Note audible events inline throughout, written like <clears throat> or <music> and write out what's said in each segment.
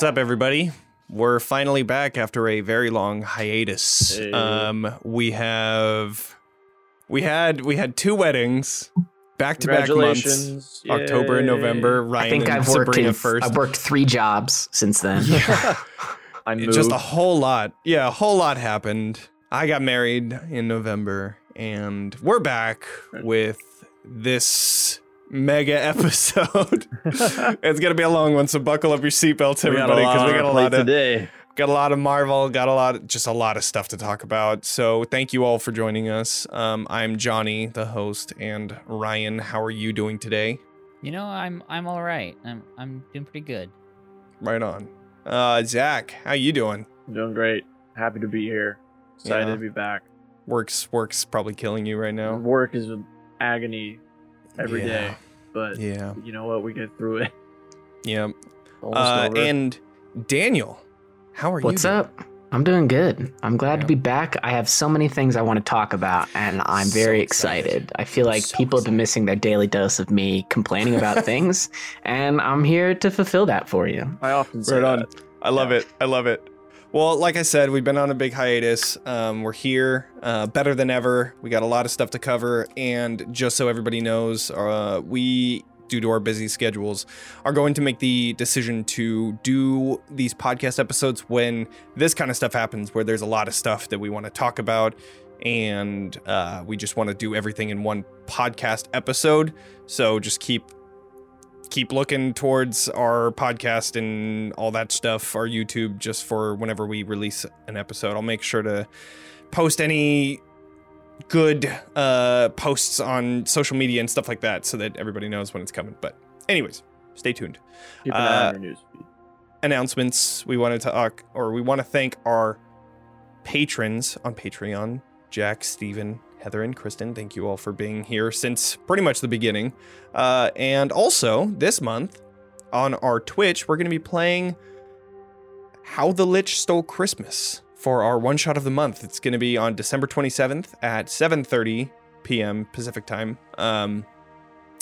What's up, everybody? We're finally back after a very long hiatus. Hey. Um, we have we had we had two weddings back to back months, Congratulations. October and November. Ryan I think and I've worked in, first. I've worked three jobs since then. <laughs> I It- moved. just a whole lot. Yeah, a whole lot happened. I got married in November, and we're back with this mega <laughs> episode. <laughs> it's gonna be a long one, so buckle up your seatbelts, We got a everybody, lot because we got a lot of today. got a lot of Marvel, got a lot, just a lot of stuff to talk about. So thank you all for joining us. Um, I'm Johnny, the host, and Ryan. How are you doing today? You know, I'm I'm all right. I'm I'm doing pretty good. Right on. Uh, Zach, how you doing? I'm doing great. Happy to be here. Excited Yeah. to be back. Work's work's probably killing you right now. Work is agony every day, Yeah. but Yeah. you know what? We get through it. Yeah. Almost Uh, over. and Daniel, how are What's you? What's up? I'm doing good. I'm glad Yeah. to be back. I have so many things I want to talk about, and I'm So very excited. excited. I feel like So people have been missing their daily dose of me complaining about <laughs> things, and I'm here to fulfill that for you. I often say Right on. that. I love it. I love it. Well, like I said, we've been on a big hiatus. Um, we're here, uh, better than ever. We got a lot of stuff to cover, and just so everybody knows, uh, we, due to our busy schedules, are going to make the decision to do these podcast episodes when this kind of stuff happens, where there's a lot of stuff that we want to talk about, and uh, we just want to do everything in one podcast episode. So just keep keep looking towards our podcast and all that stuff, our YouTube, just for whenever we release an episode. I'll make sure to post any good uh, posts on social media and stuff like that so that everybody knows when it's coming. But, anyways, stay tuned. Keep an eye Uh, on your newsfeed. Announcements we want to talk, or we want to thank our patrons on Patreon Jack, Steven, Heather, and Kristen. Thank you all for being here since pretty much the beginning. Uh, and also, this month on our Twitch, we're going to be playing How the Lich Stole Christmas for our one shot of the month. It's going to be on December 27th at 7:30 p.m. Pacific time. Um,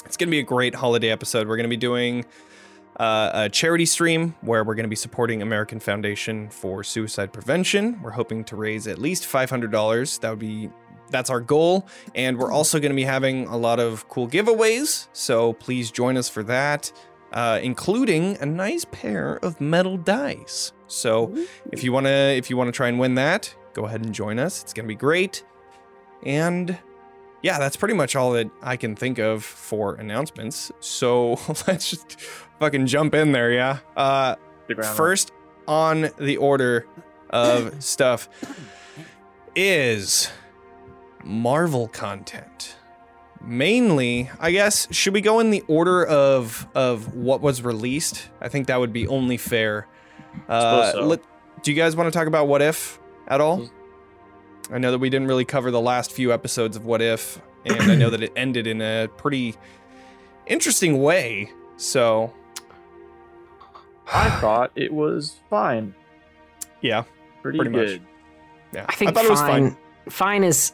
it's going to be a great holiday episode. We're going to be doing uh, a charity stream where we're going to be supporting American Foundation for Suicide Prevention. We're hoping to raise at least $500. That would be that's our goal, and we're also going to be having a lot of cool giveaways. So please join us for that, uh, including a nice pair of metal dice. So if you wanna if you wanna try and win that, go ahead and join us. It's gonna be great, and yeah, that's pretty much all that I can think of for announcements. So <laughs> let's just fucking jump in there, yeah. Uh, first on the order of stuff is Marvel content. Mainly, I guess, should we go in the order of of what was released? I think that would be only fair. Uh, so. let- do you guys want to talk about What If at all? I know that we didn't really cover the last few episodes of What If, and I know that it ended in a pretty interesting way. So, I thought it was fine. yeah, Pretty, Pretty much. good. yeah. I think thought it was fine. fine, fine is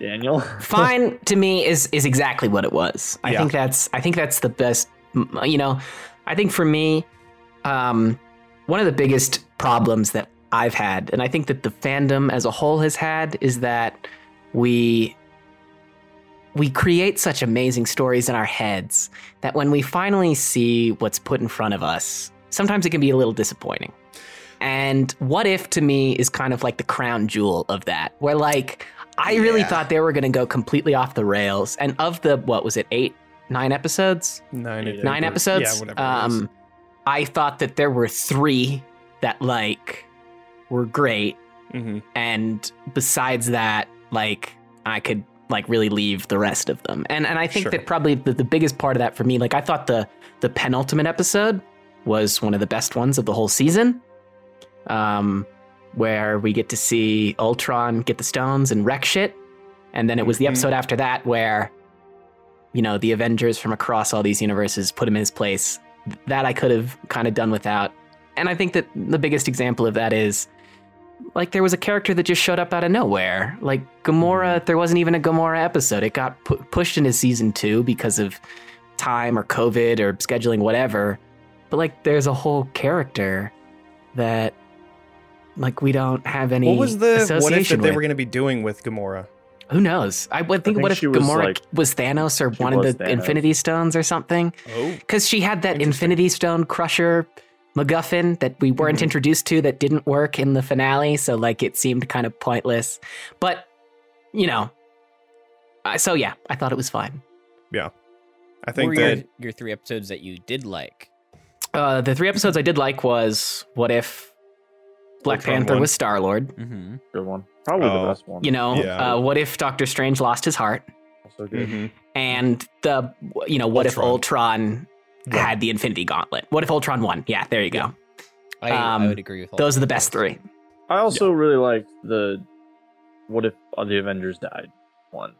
Daniel. <laughs> fine to me is is exactly what it was. I Yeah. think that's I think that's the best. You know, I think for me, um, one of the biggest problems that I've had, and I think that the fandom as a whole has had, is that we we create such amazing stories in our heads that when we finally see what's put in front of us, sometimes it can be a little disappointing. And what if to me is kind of like the crown jewel of that, where like I really Yeah. thought they were going to go completely off the rails. And of the what was it, eight, nine episodes, Nine, Nine think, nine or- episodes? Yeah, whatever. um, I thought that there were three that like were great, Mhm. and besides that, like I could like really leave the rest of them. And and I think Sure. that probably the, the biggest part of that for me, like I thought the the penultimate episode was one of the best ones of the whole season. Um where we get to see Ultron get the stones and wreck shit. And then it was the Mhm. episode after that where you know, the Avengers from across all these universes put him in his place. That I could have kind of done without. And I think that the biggest example of that is like there was a character that just showed up out of nowhere. Like Gamora, there wasn't even a Gamora episode. It got pu- pushed into season two because of time or COVID or scheduling, whatever. but like there's a whole character that like we don't have any What was the what if that they with. were going to be doing with Gamora? Who knows? I would think, think what if she was, Gamora like- was Thanos or she wanted was the Thanos. Infinity Stones or something? Oh, Because she had that Infinity Stone Crusher MacGuffin that we weren't Mhm. introduced to that didn't work in the finale, so like it seemed kind of pointless. But you know, uh, so yeah, I thought it was fine. Yeah, I think that your, your three episodes that you did like. Uh, the three episodes I did like was what if Black Ultron Panther won. was Star Lord? Mm-hmm. Good one. Probably Oh. the best one. You know, Yeah. uh, what if Doctor Strange lost his heart? Also good. mhm. And the you know, what if Ultron Won. had the Infinity Gauntlet? What if Ultron won? Yeah, there you go. I, Um, I would agree with all Those are the best three. I also really liked the what if the Avengers died one.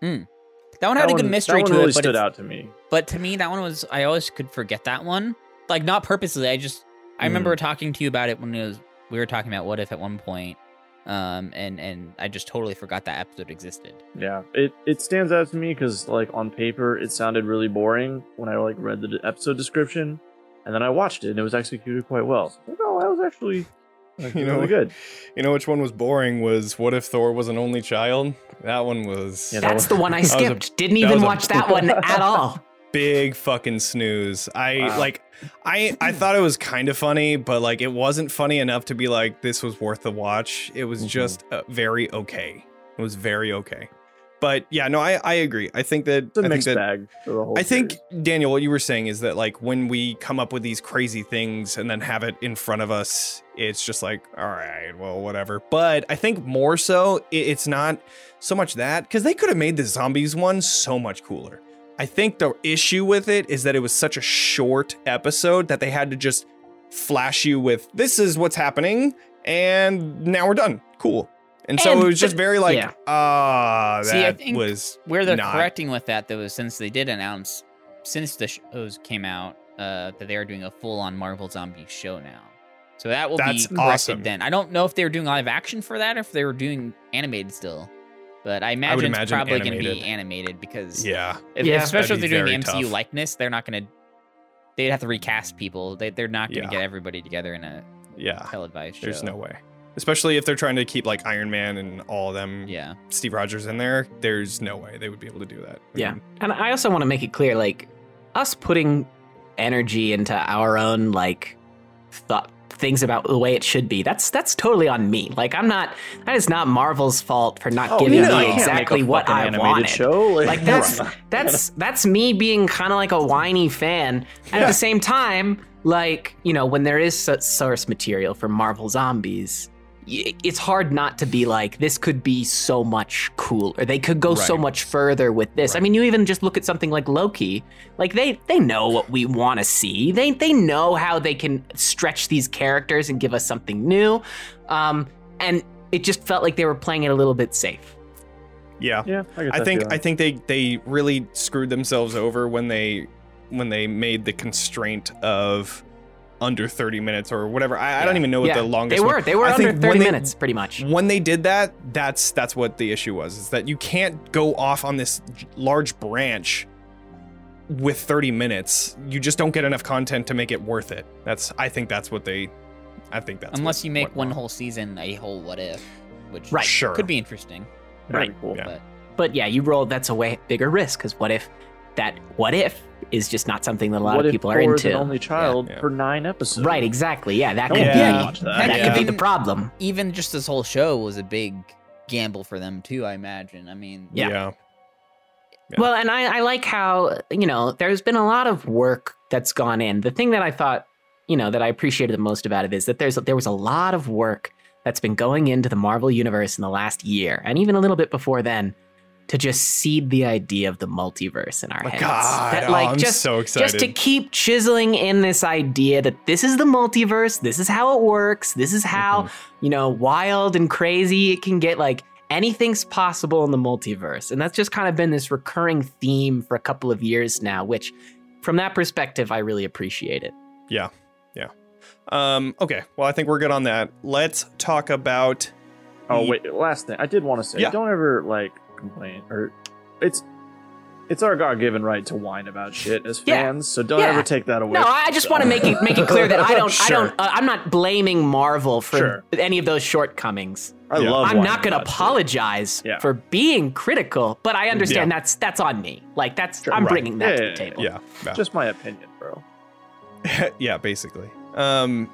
That one had that a good one, mystery that one to really it, but stood it's- out to me. But to me, that one was I always could forget that one. Like not purposely. I just I remember talking to you about it when it was we were talking about what if at one point, um, and and I just totally forgot that episode existed. Yeah, it it stands out to me because like on paper it sounded really boring when I like read the episode description, and then I watched it and it was executed quite well. So, like, oh, that was actually like, <laughs> You really know, good. You know which one was boring? Was what if Thor was an only child? That one was Yeah, that That's was- the one I <laughs> was a- skipped. Didn't that even was a- watch that one <laughs> at all. Big fucking snooze. I Wow. like I I thought it was kind of funny, but like it wasn't funny enough to be like this was worth the watch. It was Mhm. just uh, very okay. It was very okay. But yeah, no, I I agree. I think that It's a I think mixed that bag for the whole. I think series. Daniel, what you were saying is that like when we come up with these crazy things and then have it in front of us, it's just like, all right, well, whatever. But I think more so, i- it's not so much that because they could have made the zombies one so much cooler. I think the issue with it is that it was such a short episode that they had to just flash you with this is what's happening and now we're done. Cool. And so And it was just very like, yeah. ah, that See, I think was Where they're not- correcting with that though is since they did announce since the shows came out uh, that they are doing a full on Marvel zombie show now. So that will That's be corrected awesome. then. I don't know if they were doing live action for that or if they were doing animated still. But I imagine, it's imagine probably going to be animated. animated because yeah. if- Yeah. especially if they're doing the MCU tough. likeness, they're not going to. They'd have to recast people. They, they're not going to Yeah. get everybody together in a Yeah. televised show. There's no way. Especially if they're trying to keep like Iron Man and all of them, Yeah. Steve Rogers in there, there's no way they would be able to do that. I Yeah. mean, And I also want to make it clear like us putting energy into our own like thought things about the way it should be. That's that's totally on me. Like I'm not that is not Marvel's fault for not Oh, giving you know, me you can't make a exactly what I animated wanted. Show. Like <laughs> that's that's that's me being kind of like a whiny fan. And at the same time, like, you know, when there is source material for Marvel Zombies, it's hard not to be like this could be so much cooler. They could go so much further with this. I mean, you even just look at something like Loki. Like they they know what we want to see. They they know how they can stretch these characters and give us something new. Um and it just felt like they were playing it a little bit safe. yeah. yeah, I, I think feeling. I think they they really screwed themselves over when they when they made the constraint of under 30 minutes or whatever. I, I don't even know what Yeah, the longest They were one- they were I under think 30 they- minutes pretty much. When they did that, that's that's what the issue was. Is that you can't go off on this large branch with 30 minutes. You just don't get enough content to make it worth it. That's I think that's what they I think that's Unless what you make one wrong. whole season a whole what if, which Right. Sure. could be interesting. Very right. cool. Yeah. But But yeah, you roll that's a way bigger risk because what if that what if is just not something that a lot what of if people are into. an only child Yeah. for nine episodes? right, exactly. Yeah, that No could one be Yeah. that. that Yeah. could be the problem. even just this whole show was a big gamble for them too. I imagine. I mean, Yeah. yeah. Yeah. Well, and I, I like how, you know, there's been a lot of work that's gone in. The thing that I thought, you know, that I appreciated the most about it is that there's there was a lot of work that's been going into the Marvel universe in the last year, and even a little bit before then, to just seed the idea of the multiverse in our My heads. God, that oh, like I'm just so excited. just to keep chiseling in this idea that this is the multiverse, this is how it works, this is how, Mm-hmm. you know, wild and crazy it can get. Like anything's possible in the multiverse. And that's just kind of been this recurring theme for a couple of years now, which from that perspective, I really appreciate it. Yeah. Yeah. Um, okay. Well, I think we're good on that. Let's talk about. Oh the- wait, last thing I did want to say, Yeah. don't ever like complain or it's It's our God-given right to whine about shit as Yeah. fans, so don't Yeah. ever take that away. No, from I just want to make it make it clear that I don't <laughs> I Sure. don't uh, I'm not blaming Marvel for Sure. any of those shortcomings. I Yeah. love. I'm whining not going to about shit. apologize Yeah. for being critical, but I understand Yeah. that's that's on me. Like that's Sure, I'm right. bringing that Yeah, to yeah, the table. Yeah, yeah. Just my opinion, bro. <laughs> yeah, basically. Um,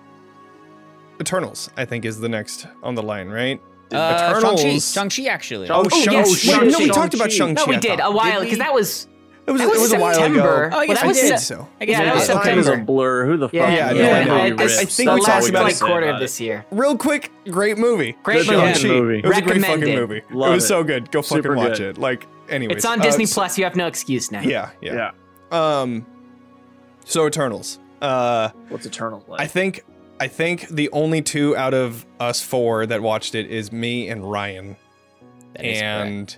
Eternals, I think, is the next on the line, right? Uh, Eternals- Shang-Chi. Shang-Chi, actually. Oh, Shang- yes, Shang-Chi. no, we talked about Shang-Chi. Shang-Chi. No, we did a while Did because that was It was, that was it was a while September. ago. Oh, I guess Well, that we was did. Se- so. I guess Yeah, that did. was Time is a blur. Who the fuck? yeah, Yeah, yeah, yeah, I I- I think the we talked last about like quarter About of this year. Real quick, great movie. Great movie. Shang-Chi. Movie. It was a great fucking movie. Love it was so good. Go Super fucking watch good. it. Like, anyways. It's on uh, Disney so- Plus. You have no excuse now. Yeah, yeah. Yeah. Um, so Eternals. Uh, What's Eternal like? I think I think the only two out of us four that watched it is me and Ryan. That is correct. and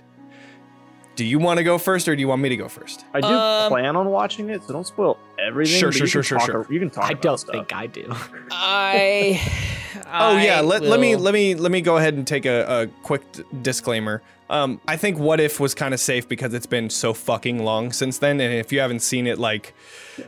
do you want to go first or do you want me to go first? I do Um, plan on watching it, so don't spoil everything. Sure, sure, sure, sure, talk- sure. You can talk. I about don't stuff. think I do. I. <laughs> Oh yeah, I let, let me let me let me go ahead and take a, a quick d- disclaimer. Um, I think What If was kind of safe because it's been so fucking long since then, and if you haven't seen it, like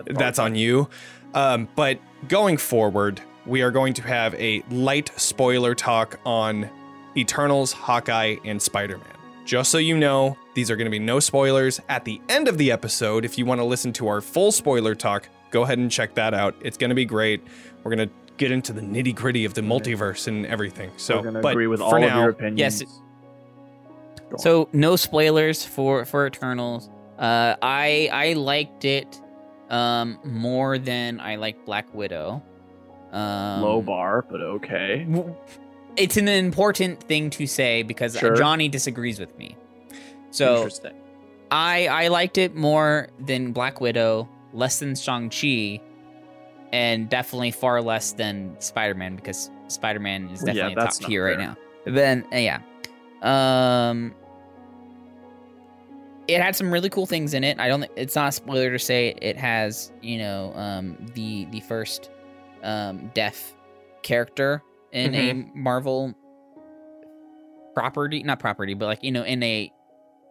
that's on you. Um, but going forward, we are going to have a light spoiler talk on Eternals, Hawkeye, and Spider Man. Just so you know, these are going to be no spoilers. At the end of the episode, if you want to listen to our full spoiler talk, go ahead and check that out. It's going to be great. We're going to get into the nitty gritty of the multiverse and everything. So, We're gonna but agree with for all now, of your opinions. Yes. So no spoilers for for Eternals. Uh, I I liked it um more than I liked Black Widow. Um, low bar, but okay. It's an important thing to say because Sure. Johnny disagrees with me. So Interesting. I I liked it more than Black Widow, less than Shang Chi, and definitely far less than Spider Man because Spider Man is Yeah, definitely that's top not tier right now. Then uh, yeah, um, it had some really cool things in it. I don't. It's not a spoiler to say it has you know um the the first um deaf character in a Marvel property, not property, but like you know in a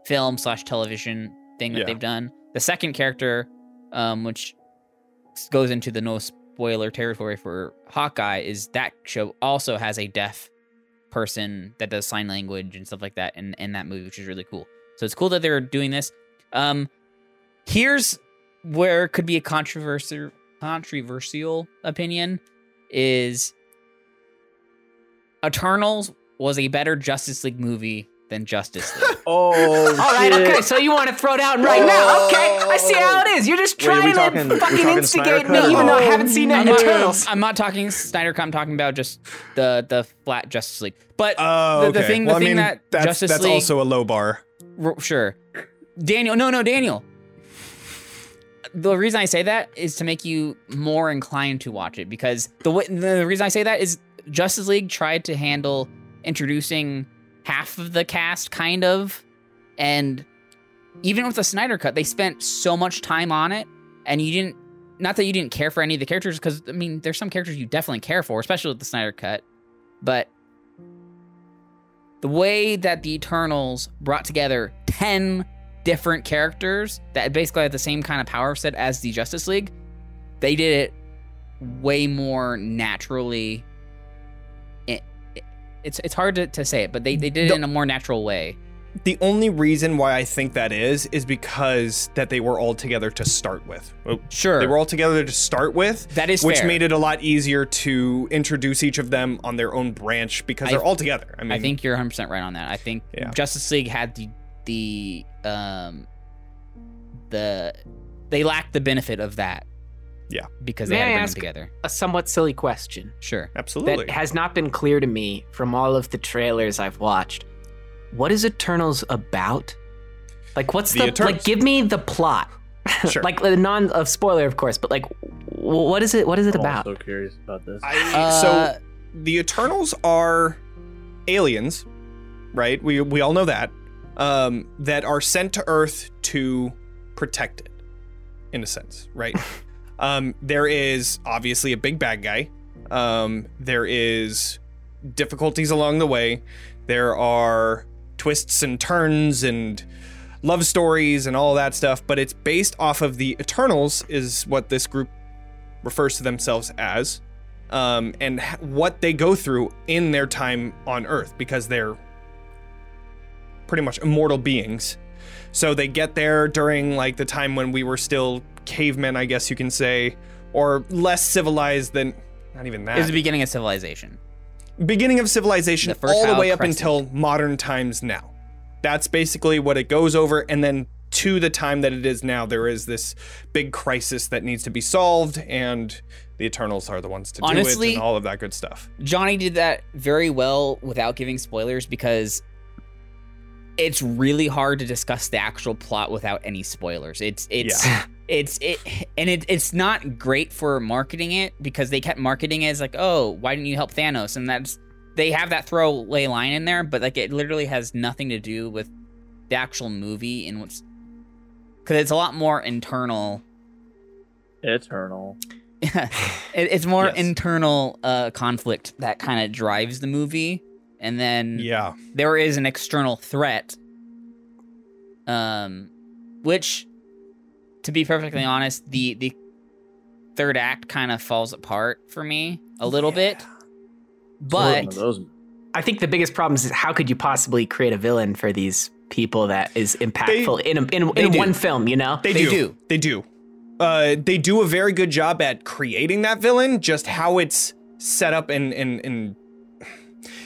film slash television thing that Yeah. they've done. The second character, um, which goes into the no spoiler territory for Hawkeye, is that show also has a deaf person that does sign language and stuff like that in, in that movie, which is really cool. So it's cool that they're doing this. Um, here's where it could be a controversial controversial opinion is Eternals was a better Justice League movie than Justice League. <laughs> Oh, All right, shit. okay. So you want to throw down right now? Oh. Okay, I see how it is. You're just Wait, trying talking- to fucking instigate me, Cut? even though I Oh, haven't seen it I'm in not, Eternals. I'm not talking Snyder Cut. I'm talking about just the the flat Justice League. But Oh, the, okay. the thing, the well, I thing mean, that that's Justice that's League, also a low bar. R- sure. Daniel, no, no, Daniel. The reason I say that is to make you more inclined to watch it because the the reason I say that is Justice League tried to handle introducing half of the cast, kind of, and even with the Snyder cut, they spent so much time on it, and you didn't. Not that you didn't care for any of the characters, because I mean, there's some characters you definitely care for, especially with the Snyder cut, but the way that the Eternals brought together 10 different characters that basically had the same kind of power set as the Justice League, they did it way more naturally. It, it- it's it's hard to, to say it, but they, they did it The- in a more natural way. The only reason why I think that is is because that they were all together to start with. Oh, Sure. They were all together to start with, that is which fair. made it a lot easier to introduce each of them on their own branch because I- they're all together. I mean, I think you're 100% right on that. I think Yeah. Justice League had the the um the they lacked the benefit of that. Yeah. Because they May had I to bring ask- them together. A somewhat silly question Sure. absolutely. that has not been clear to me from all of the trailers I've watched. What is Eternals about? Like, what's The the, Eternals. like? Give me the plot. <laughs> Sure. like the non of spoiler, of course, but like, what is it? What is it I'm about? so curious about this. I, Uh, so the Eternals are aliens, right? We we all know that. Um, that are sent to Earth to protect it, in a sense, right? <laughs> um, there is obviously a big bad guy. Um, there is difficulties along the way. There are twists and turns and love stories and all that stuff, but it's based off of the Eternals, is what this group refers to themselves as, um, and what they go through in their time on Earth because they're pretty much immortal beings. So they get there during like the time when we were still cavemen, I guess you can say, or less civilized than not even that It was the beginning of civilization. beginning of civilization The all the way up Crescent. until modern times now. That's basically what it goes over. And then to the time that it is now, there is this big crisis that needs to be solved, and the Eternals are the ones to do it and all of that good stuff. Johnny did that very well without giving spoilers because it's really hard to discuss the actual plot without any spoilers. It's it's <laughs> it's it and it, it's not great for marketing it because they kept marketing it as like, "Oh, why didn't you help Thanos?" and that's they have that throwaway line in there, but like it literally has nothing to do with the actual movie and what's cuz it's a lot more internal Eternal. <laughs> it, it's more Yes. internal uh, conflict that kind of drives the movie, and then Yeah. there is an external threat, um, which, to be perfectly honest, the the third act kind of falls apart for me a little bit, but. I think the biggest problem is how could you possibly create a villain for these people that is impactful in a, in, in one film? You know, They, They do. do. They do. Uh, they do a very good job at creating that villain, just how it's set up and and and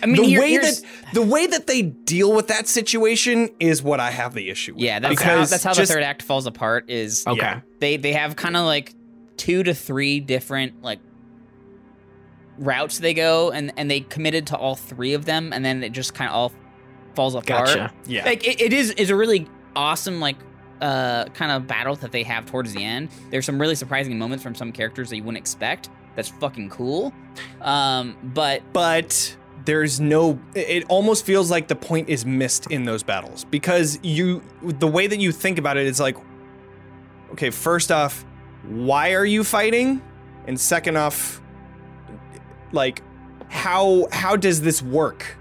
I mean, the here- way that the way that they deal with that situation is what I have the issue with. yeah, that's how Because that's how just- the third act falls apart. Is okay, Yeah. they they have kind of like two to three different like routes they go and and they committed to all three of them and then it just kind of all falls apart gotcha. Yeah. like it, it is is a really awesome like uh kind of battle that they have towards the end there's some really surprising moments from some characters that you wouldn't expect that's fucking cool um but but there's no it almost feels like the point is missed in those battles because you the way that you think about it is like okay first off why are you fighting? And second off like how how does this work?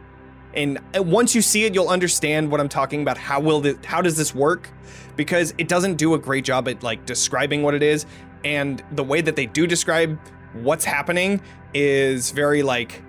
And once you see it you'll understand what i'm talking about. How will this how does this work? Because it doesn't do a great job at like describing what it is. And the way that they do describe what's happening is very like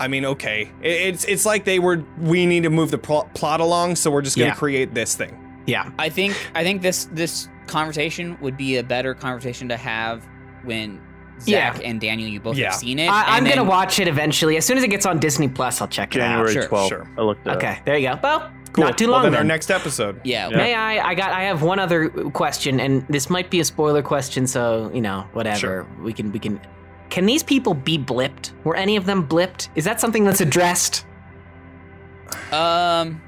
I mean, okay. It's it's like they were we need to move the pl- plot along, so we're just going to Yeah. create this thing. Yeah, i think i think this this conversation would be a better conversation to have when Yeah. zach and daniel you both Yeah. have seen it I, I'm gonna watch it eventually. As soon as it gets on Disney Plus, I'll check it January Sure, 12th. sure. I looked out. at Okay, there you go. Well, Cool. not too well, long. then then. our next episode. yeah, Yeah. May I? I got. I have one other question, and this might be a spoiler question, so you know, whatever. Sure. We can. We can. Can these people be blipped? Were any of them blipped? Is that something that's addressed? Um,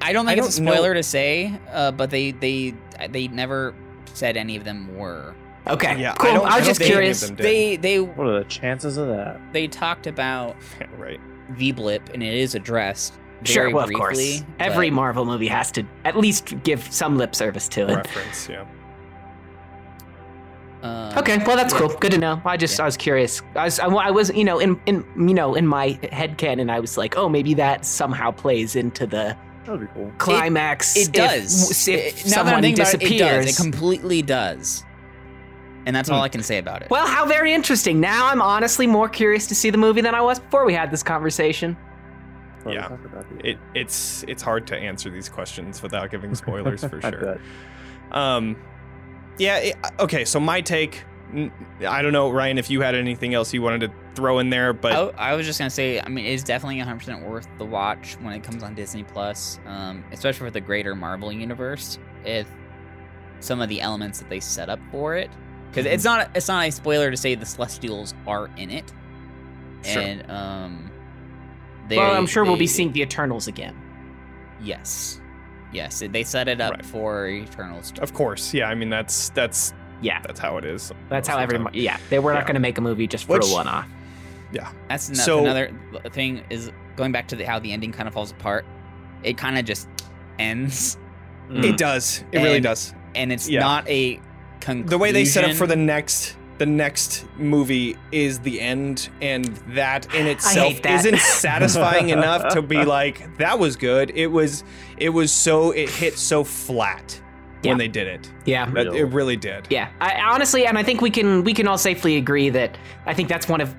I don't think I it's a don't know. spoiler to say, uh, but they they they never said any of them were. Okay. Yeah, I Cool. I, I was don't just think any of curious. They they What are the chances of that? they talked about right. V blip and it is addressed. Sure. very Well, of course. Every Marvel movie has to at least give some lip service to it. Reference, yeah. Um, Okay, well that's cool. Good to know. I just Yeah. I was curious. I was I, I was you know in in you know in my head canon I was like oh maybe that somehow plays into the That would be cool. climax. It if- does. If, It- now that I'm someone thinking about it, disappears. it does. It completely does. And that's all Hmm. I can say about it. well, how very interesting. Now I'm honestly more curious to see the movie than I was before we had this conversation. Probably Yeah. talk about these. It it's it's hard to answer these questions without giving <laughs> spoilers for I sure. bet. Um, yeah. It, okay. So my take. I don't know, Ryan, if you had anything else you wanted to throw in there, but I, I was just gonna say, I mean, it's definitely 100 percent worth the watch when it comes on Disney Plus, um, especially for the greater Marvel universe. If some of the elements that they set up for it, because it's not it's not a spoiler to say the Celestials are in it, Sure. and um, they, well, I'm sure we'll be seeing the Eternals again. Yes, yes, they set it up Right. for Eternals. of course, yeah. I mean, that's that's Yeah, that's how it is. that's how of every time. yeah they were Yeah. not going to make a movie just for Which- a one-off. Yeah, that's ano- So- another thing is going back to the, how the ending kind of falls apart. It kind of just ends, Mm. It does. It really does. and it's Yeah. not a conclusion. the way they set up for the next the next movie is the end, and that in itself hate that. isn't satisfying <laughs> enough to be like that was good. It was it was so it hit so flat Yeah. when they did it. Yeah. That, it really did. Yeah, I, honestly, and I think we can we can all safely agree that I think that's one of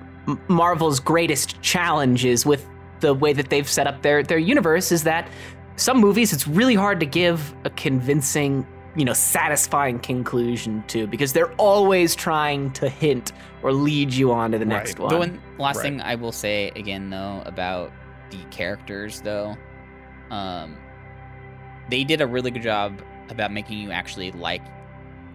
Marvel's greatest challenges with the way that they've set up their their universe is that some movies it's really hard to give a convincing, you know, satisfying conclusion to because they're always trying to hint or lead you on to the next Right. one. The one last Right. thing I will say again though about the characters though, um, they did a really good job about making you actually like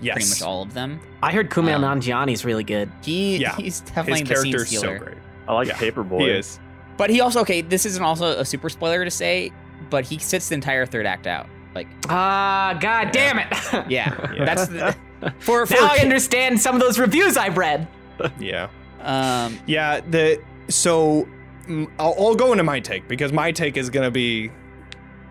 Yes. pretty much all of them. I heard Kumail Um, Nanjiani's really good. He Yeah. he's His definitely the scene character so great. I like Yeah, Paperboy. He is. But he also okay. This isn't also a super spoiler to say, but he sits the entire third act out. Like Ah, god damn it! <laughs> yeah, Yeah. that's the, for <laughs> for now I a kid- understand some of those reviews I've read. <laughs> Yeah. um Yeah, the so I'll, I'll go into my take because my take is gonna be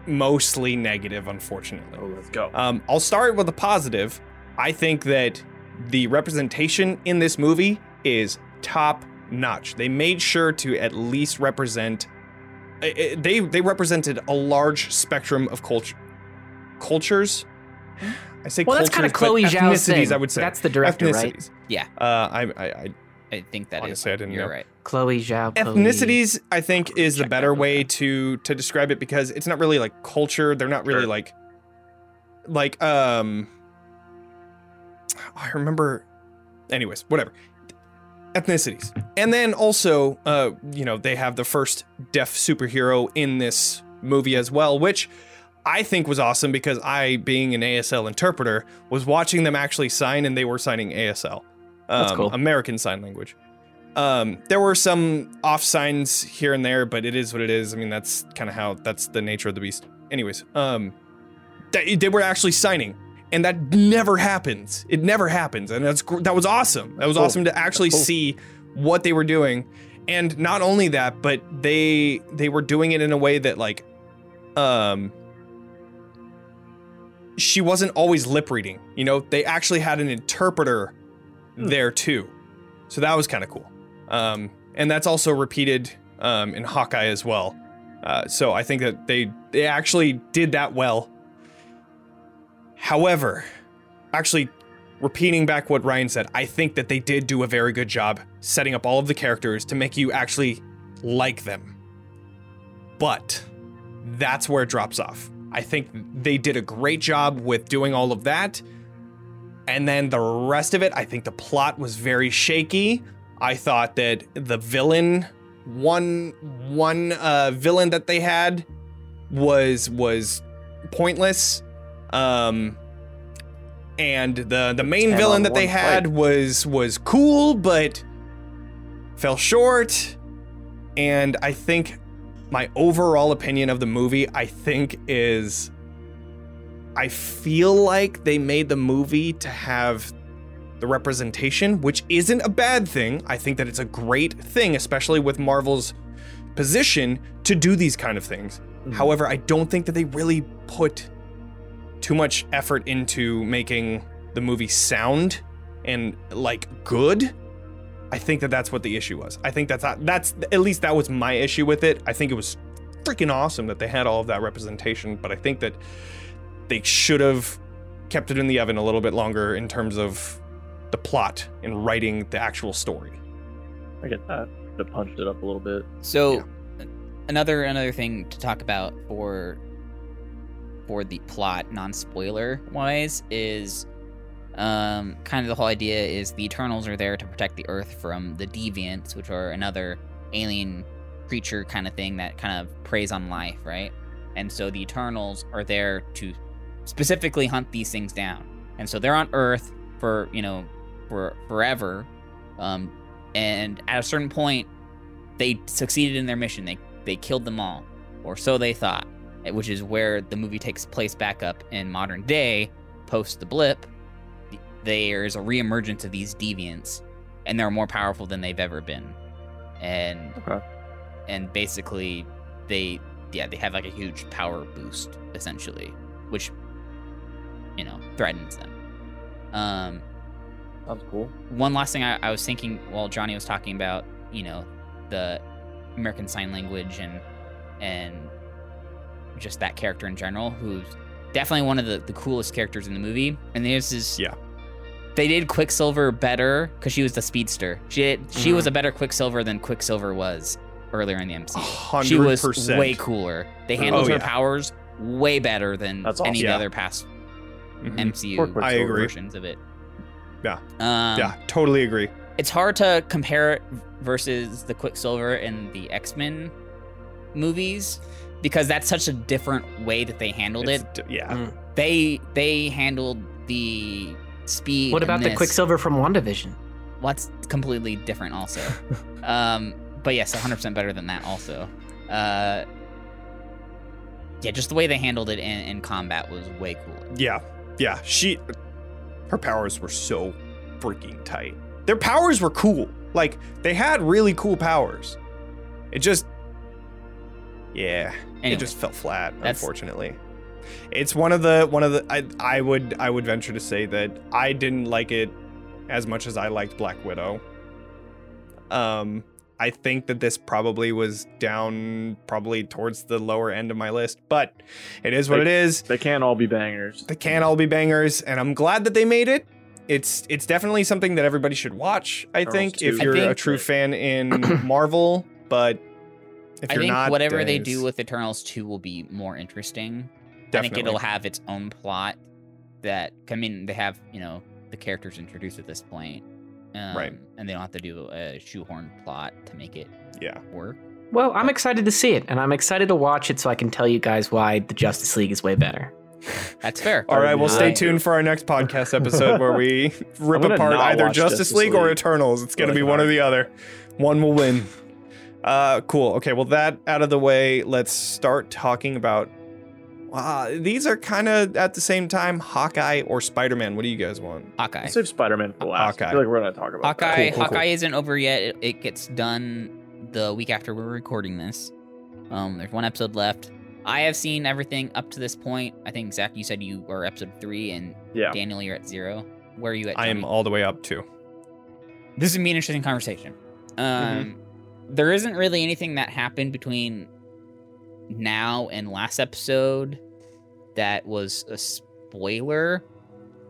mostly negative, unfortunately. Oh, let's go. Um, I'll start with a positive. I think that the representation in this movie is top notch. They made sure to at least represent. i- i- They they represented a large spectrum of culture cultures. I say Well, that's kind of Chloe but Zhao's thing. I would say That's the director, right? ethnicities. Yeah. Uh, I, I, I I think that is. Honestly, I didn't You're know. right. Chloe Zhao. Chloe- ethnicities i think is the better way out. to to describe it because it's not really like culture they're not really Sure. like like um i remember anyways whatever ethnicities and then also uh you know they have the first deaf superhero in this movie as well which I think was awesome because I, being an ASL interpreter, was watching them actually sign and they were signing ASL. That's um, cool. American Sign Language. Um, there were some off signs here and there, but it is what it is. I mean, that's kind of how that's the nature of the beast. Anyways, um, they, they were actually signing, and that never happens. It never happens, and that's that was awesome. That was Cool. awesome to actually Cool. see what they were doing, and not only that, but they they were doing it in a way that like, um. She wasn't always lip reading, you know. They actually had an interpreter Hmm. there too, so that was kind of cool. Um, and that's also repeated um, in Hawkeye as well. Uh, so I think that they they actually did that well. However, actually repeating back what Ryan said, I think that they did do a very good job setting up all of the characters to make you actually like them. But that's where it drops off. I think they did a great job with doing all of that. And then the rest of it, I think the plot was very shaky. I thought that the villain, one one uh, villain that they had, was was pointless. Um, and the the main villain that they had fight. was was cool, but fell short. And I think my overall opinion of the movie, I think, is I feel like they made the movie to have the representation, which isn't a bad thing. I think that it's a great thing, especially with Marvel's position to do these kind of things. Mhm. However, I don't think that they really put too much effort into making the movie sound and like good. I think that that's what the issue was. I think that's that's at least that was my issue with it. I think it was freaking awesome that they had all of that representation, but I think that they should have kept it in the oven a little bit longer in terms of the plot and writing the actual story. I get that. Could have punched it up a little bit. So another another thing to talk about for for the plot, non spoiler wise, is um kind of the whole idea is the Eternals are there to protect the Earth from the Deviants, which are another alien creature kind of thing that kind of preys on life, right? And so the Eternals are there to specifically hunt these things down. And so they're on Earth for, you know, for forever. Um, and at a certain point, they succeeded in their mission. They they killed them all, or so they thought. eh, Which is where the movie takes place back up in modern day, post the blip. There's a reemergence of these deviants, and they're more powerful than they've ever been. And Okay. and basically, they yeah they have like a huge power boost essentially, which you know threatens them. Um, Sounds cool. one last thing I, I was thinking while Johnny was talking about, you know, the American Sign Language and and just that character in general, who's definitely one of the, the coolest characters in the movie. And there's this Yeah. They did Quicksilver better because she was the speedster. She did, she Mm-hmm. was a better Quicksilver than Quicksilver was earlier in the MCU. Hundred She was way cooler. They handled Oh, her yeah. powers way better than That's any awesome. of Yeah. other past Mhm. MCU Poor I agree. versions of it. Yeah. Um, yeah, totally agree. it's hard to compare it versus the Quicksilver in the X Men movies because that's such a different way that they handled It's it. d- yeah. Mm. They they handled the speed. What about the Quicksilver from WandaVision? What's completely different also. <laughs> um, but yes, 100 percent better than that also. Uh, yeah, just the way they handled it in, in combat was way cooler. Yeah, yeah. She, her powers were so freaking tight. Their powers were cool. Like they had really cool powers. It just, yeah, Anyway, it just fell flat. that's- unfortunately, it's one of the one of the. I I would I would venture to say that I didn't like it as much as I liked Black Widow. Um, I think that this probably was down probably towards the lower end of my list, but it is what Like- it is. They can't all be bangers. They can't all be bangers, and I'm glad that they made it. It's it's definitely something that everybody should watch. I Girls think too. if you're a think- true fan in <coughs> Marvel, but if I you're think not, whatever then they do with Eternals 2 will be more interesting. I think it'll have its own plot that I mean they have, you know, the characters introduced at this point. Um, Right. And they don't have to do a shoehorn plot to make it yeah, work. Well, I'm excited to see it, and I'm excited to watch it so I can tell you guys why the Justice League is way better. <laughs> That's fair. All right, well, stay I- tuned for our next podcast episode where we <laughs> rip apart either Justice, Justice League, or Eternals. It's going to Really be one or the other. One will win. <laughs> Uh, cool. Okay, well, that out of the way, let's start talking about. Uh, these are kind of at the same time Hawkeye or Spider Man. What do you guys want? Hawkeye. I'll save Spider-Man for last. Hawkeye. I feel like we're gonna talk about Hawkeye. that. Cool, cool, cool. Hawkeye isn't over yet. It, it gets done the week after we're recording this. Um, there's one episode left. I have seen everything up to this point. I think Zach, you said you were episode three, and Yeah. Daniel, you're at zero. Where are you at? I am all the way up to. this would be an interesting conversation. Um, there isn't really anything that happened between now and last episode that was a spoiler,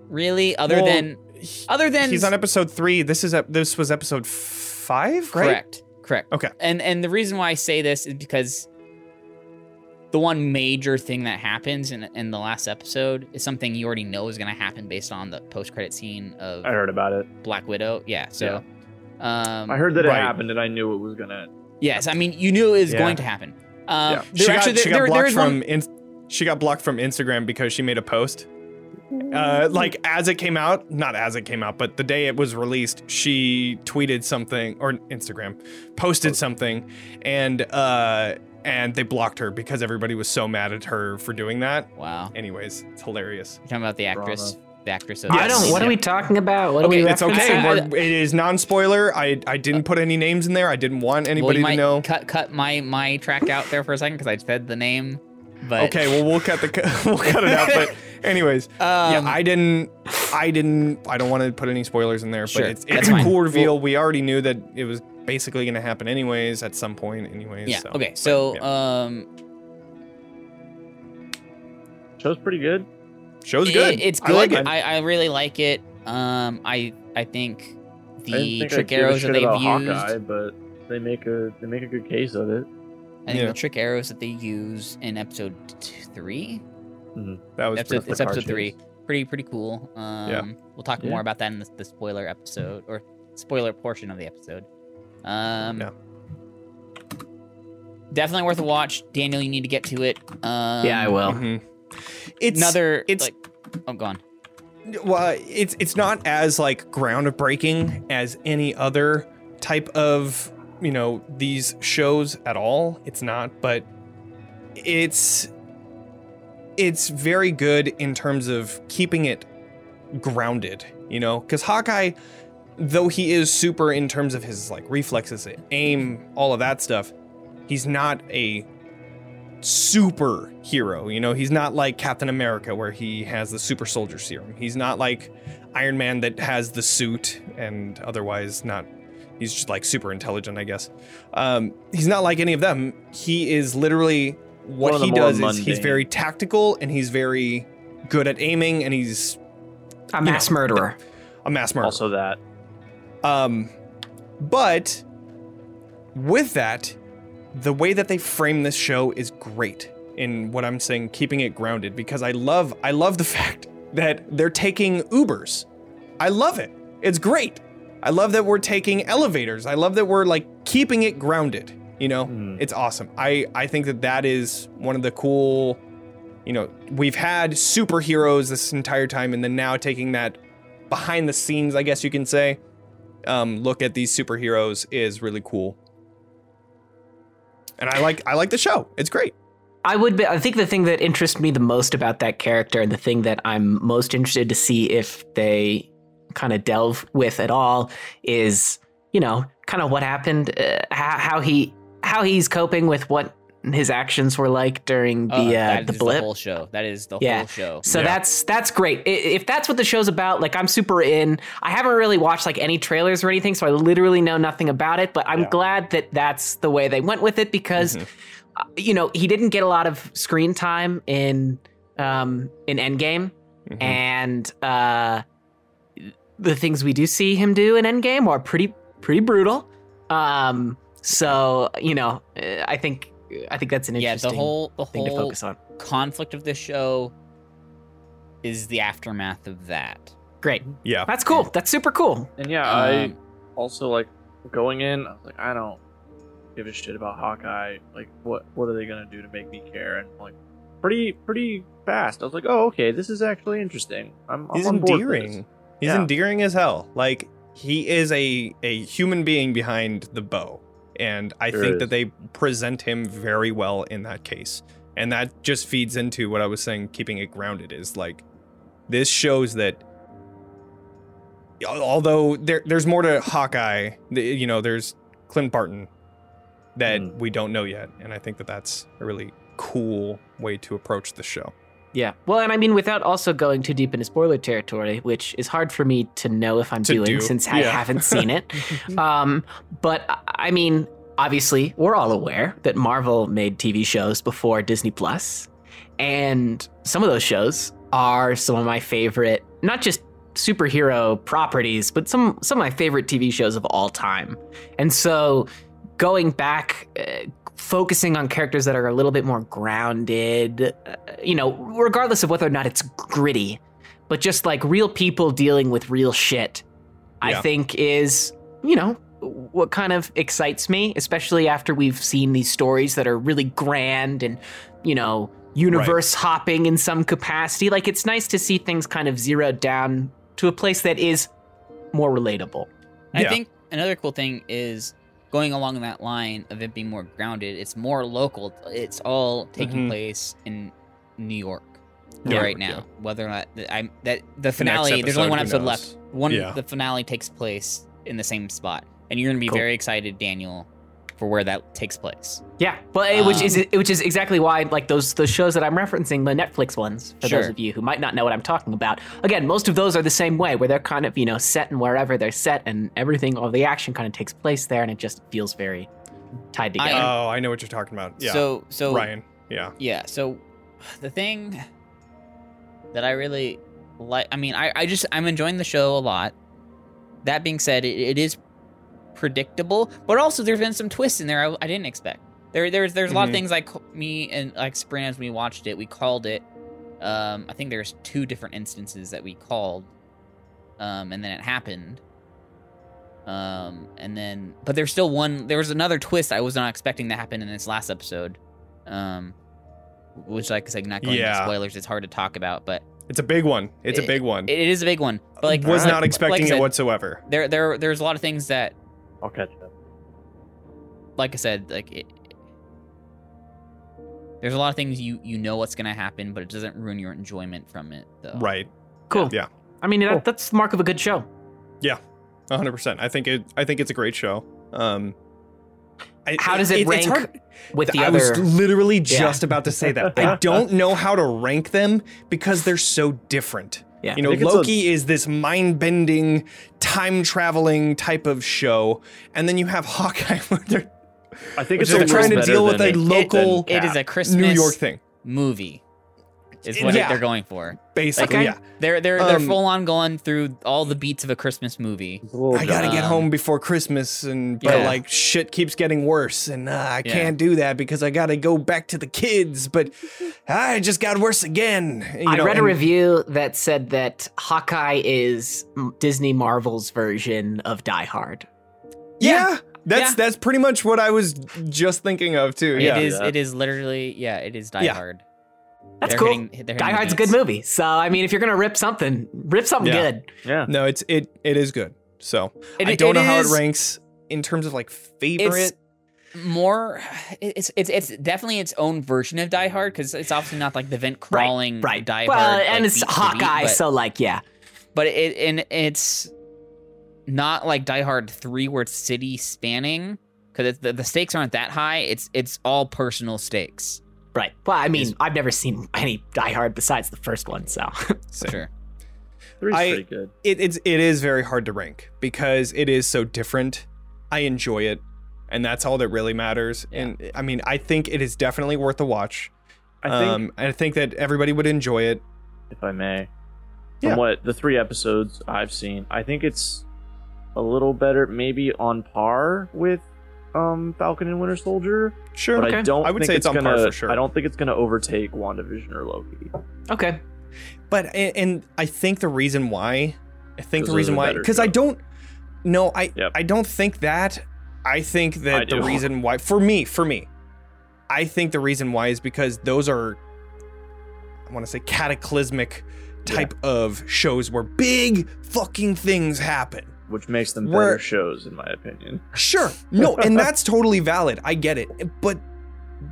really. Other Well, than he- other than he's on episode three. This is ep- this was episode five, right? correct, correct. Okay. And and the reason why I say this is because the one major thing that happens in in the last episode is something you already know is going to happen based on the post credit scene of I heard about it. Black Widow. Yeah. So. Um, I heard that Right. it happened, and I knew it was gonna. Yes, I mean you knew it was Yeah. going to happen. Um, Yeah. there She got, actually she got there- there blocked is from one. in, she got blocked from Instagram because she made a post. Uh, like as it came out, not as it came out, but the day it was released, she tweeted something or Instagram posted something, and uh, and they blocked her because everybody was so mad at her for doing that. Wow, Anyways, it's hilarious. you're talking about the actress, the actress. Of I don't. What are we talking about? What Okay, are we It's okay. We're, it is non-spoiler. I I didn't put any names in there. I didn't want Well, anybody you to know. cut cut my my track out there for a second because I said the name. But Okay, well we'll cut the <laughs> we'll cut it out. But <laughs> anyways, yeah, um, I didn't, I didn't, I don't want to put any spoilers in there. Sure, but it's it's a cool reveal. we already knew that it was basically going to happen anyways at some point, anyways. yeah. so, okay, but, so yeah. um, Show's pretty good. Show's it- good. it's I good. like it. I, I really like it. Um, I I think the didn't think trick I'd give a arrows that they've about used. Hawkeye, but they make a they make a good case of it. I think Yeah. the trick arrows that they use in episode t- three that was episode, it's episode three. Pretty pretty cool. Um, we'll talk Yeah. more about that in the, the spoiler episode or spoiler portion of the episode. Um, Yeah. definitely worth a watch. Daniel, you need to get to it. Um, Yeah, I will. Mhm. It's Another. it's- like, oh, go on. well, it's it's not as like groundbreaking as any other type of you know these shows at all. It's not, but it's it's very good in terms of keeping it grounded. You know, because Hawkeye, though he is super in terms of his like reflexes, aim, all of that stuff, he's not a superhero. You know, he's not like Captain America where he has the super soldier serum. He's not like Iron Man that has the suit and otherwise not. He's just like super intelligent, I guess. Um, he's not like any of them. He is literally what he more does is he's very tactical and he's very good at aiming and he's A mass know, murderer. a mass murderer. Also that. Um, but with that, the way that they frame this show is great in what I'm saying, keeping it grounded because I love I love the <laughs> fact that they're taking Ubers. I love it. It's great. I love that we're taking elevators. I love that we're like keeping it grounded. You know, Mhm. it's awesome. I I think that that is one of the cool. You know, we've had superheroes this entire time, and then now taking that behind the scenes, I guess you can say, um, look at these superheroes is really cool. And I like I like the show. It's great. I would be, I think the thing that interests me the most about that character and the thing that I'm most interested to see if they kind of delve with at all is, you know, kind of what happened, uh, how, how he how he's coping with what his actions were like during the Oh, uh, that the is blip. whole show. That is the Yeah. whole show. So Yeah. that's that's great. If that's what the show's about, like I'm super in. I haven't really watched like any trailers or anything, so I literally know nothing about it. But I'm Yeah. glad that that's the way they went with it because, Mhm. uh, you know, he didn't get a lot of screen time in um in Endgame, Mhm. and uh, the things we do see him do in Endgame are pretty pretty brutal. Um, so you know, uh, I think I think that's an interesting yeah, interesting the whole the thing to whole focus on. conflict of this show is the aftermath of that. Great, Yeah. that's cool. That's super cool. And yeah, I Um, also like going in. I was like, I don't give a shit about Hawkeye. Like, what what are they gonna do to make me care? And like, pretty pretty fast. I was like, oh, okay, this is actually interesting. I'm, I'm He's on board for this. endearing. He's Yeah. endearing as hell. Like he is a a human being behind the bow. And I Sure think is. that they present him very well in that case. And that just feeds into what I was saying, keeping it grounded is like this shows that although there there's more to Hawkeye, you know, there's Clint Barton that Mm. we don't know yet. And I think that that's a really cool way to approach the show. Yeah. Well, and I mean, without also going too deep into spoiler territory, which is hard for me to know if I'm doing do, since I haven't seen it. <laughs> um, but I- mean, obviously, we're all aware that Marvel made TV shows before Disney Plus, and some of those shows are some of my favorite, not just superhero properties, but some some of my favorite TV shows of all time. And so, going back. Uh, focusing on characters that are a little bit more grounded, uh, you know, regardless of whether or not it's gritty, but just like real people dealing with real shit, I think is, you know, what kind of excites me, especially after we've seen these stories that are really grand and, you know, universe hopping in some capacity. Like it's nice to see things kind of zeroed down to a place that is more relatable. I think another cool thing is going along that line of it being more grounded. It's more local. It's all taking Mhm. place in New York Yeah. right now. Yeah. Whether or not the, I'm that the The next finale. there's only one episode left. One Yeah. the finale takes place in the same spot, and you're gonna be Cool. very excited, Daniel, for where that takes place. Yeah, but uh, which Um, is which is exactly why like those those shows that I'm referencing, the Netflix ones, for those of you who might not know what I'm talking about. Again, most of those are the same way, where they're kind of you know set in wherever they're set, and everything, all the action kind of takes place there, and it just feels very tied I- together. Oh, I know what you're talking about. Yeah. So so Ryan. Yeah. Yeah, so the thing that I really like, I mean, I, I just, I'm enjoying the show a lot. That being said, it, it is predictable, but also there's been some twists in there I, I didn't expect. There, there's, there's a lot of Mhm. things like me and like Sabrina as we watched it, we called it. Um, I think there's two different instances that we called, um, and then it happened. Um, and then, but there's still one. There was another twist I was not expecting to happen in this last episode. Um, which, like I said, not going into spoilers, it's hard to talk about, but It's a big one. It's a big one. it, it is a big one. But like, was like- not like expecting I said, it whatsoever. There, there, there's a lot of things that, I'll catch up. like I said, like it, there's a lot of things you you know what's gonna happen, but it doesn't ruin your enjoyment from it, though. Right. cool. Yeah. I mean, Cool. that, that's the mark of a good show. Yeah, 100%. I think it I think it's a great show. Um I- How does it it's rank with the I other. I was literally just about to say that. I <laughs> don't know how to rank them because they're so different. Yeah. You know, I think a- Loki is this mind bending, time traveling type of show. And then you have Hawkeye <laughs> where they're, I think it's they're trying to deal with a than local It is a Christmas New York thing, movie. Is what Yeah. they're going for. basically. Okay. Yeah. They're they're they're Um, full on going through all the beats of a Christmas movie. It's a little I gotta dumb. get home before Christmas, and but yeah. like shit keeps getting worse, and uh, I Yeah. can't do that because I gotta go back to the kids. But I just got worse again. You I know, read a review that said that Hawkeye is Disney Marvel's version of Die Hard. Yeah, that's Yeah. that's pretty much what I was just thinking of too. It Yeah, is Yeah. it is literally yeah, it is Die Yeah. Hard. That's cool. hitting- hitting Die Hard's a good movie. So I mean, if you're gonna rip something, rip something Yeah. good. Yeah. no, it's it it is good. So It- I don't it know how it ranks in terms of like favorite. It's more it's it's it's definitely its own version of Die Hard because it's obviously not like the vent crawling right. Die well, Hard. and like, it's beat for beat, Hawkeye, but- so like, yeah. but it and it's not like Die Hard three where it's city spanning because the, the stakes aren't that high. It's it's all personal stakes. Right. Well, I mean, I've never seen <laughs> any Die Hard besides the first one, so <laughs> Sure. Three's I- pretty good. it, it's it is very hard to rank because it is so different. I enjoy it, and that's all that really matters. Yeah. And I mean, I think it is definitely worth a watch. I think, um, I think that everybody would enjoy it. if I may, from Yeah. what the three episodes I've seen, I think it's a little better, maybe on par with um, Falcon and Winter Soldier. Sure, But I Okay. don't. I would think say it's on gonna, par for sure. I don't think it's gonna overtake WandaVision or Loki. okay. but and, and I think the reason why, I think the reason why, because I don't, no, I Yep. I don't think that. I think that I the do. reason why, for me, for me, I think the reason why is because those are, I want to say, cataclysmic type of shows where big fucking things happen. Which makes them better shows, in my opinion. Sure. No, <laughs> and that's totally valid. I get it. But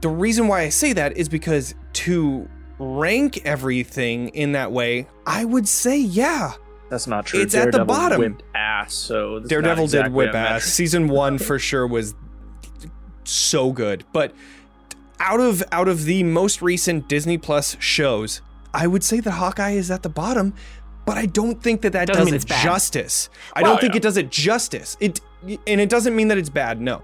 the reason why I say that is because to rank everything in that way, I would say, yeah, That's not true. It's at the Daredevil bottom. Whipped ass. So Daredevil exactly did whip ass. Season one <laughs> for sure was so good. But out of out of the most recent Disney Plus shows, I would say that Hawkeye is at the bottom. But I don't think that that Doesn't does it bad. justice. I Well, don't think yeah. it does it justice. It and it doesn't mean that it's bad. No,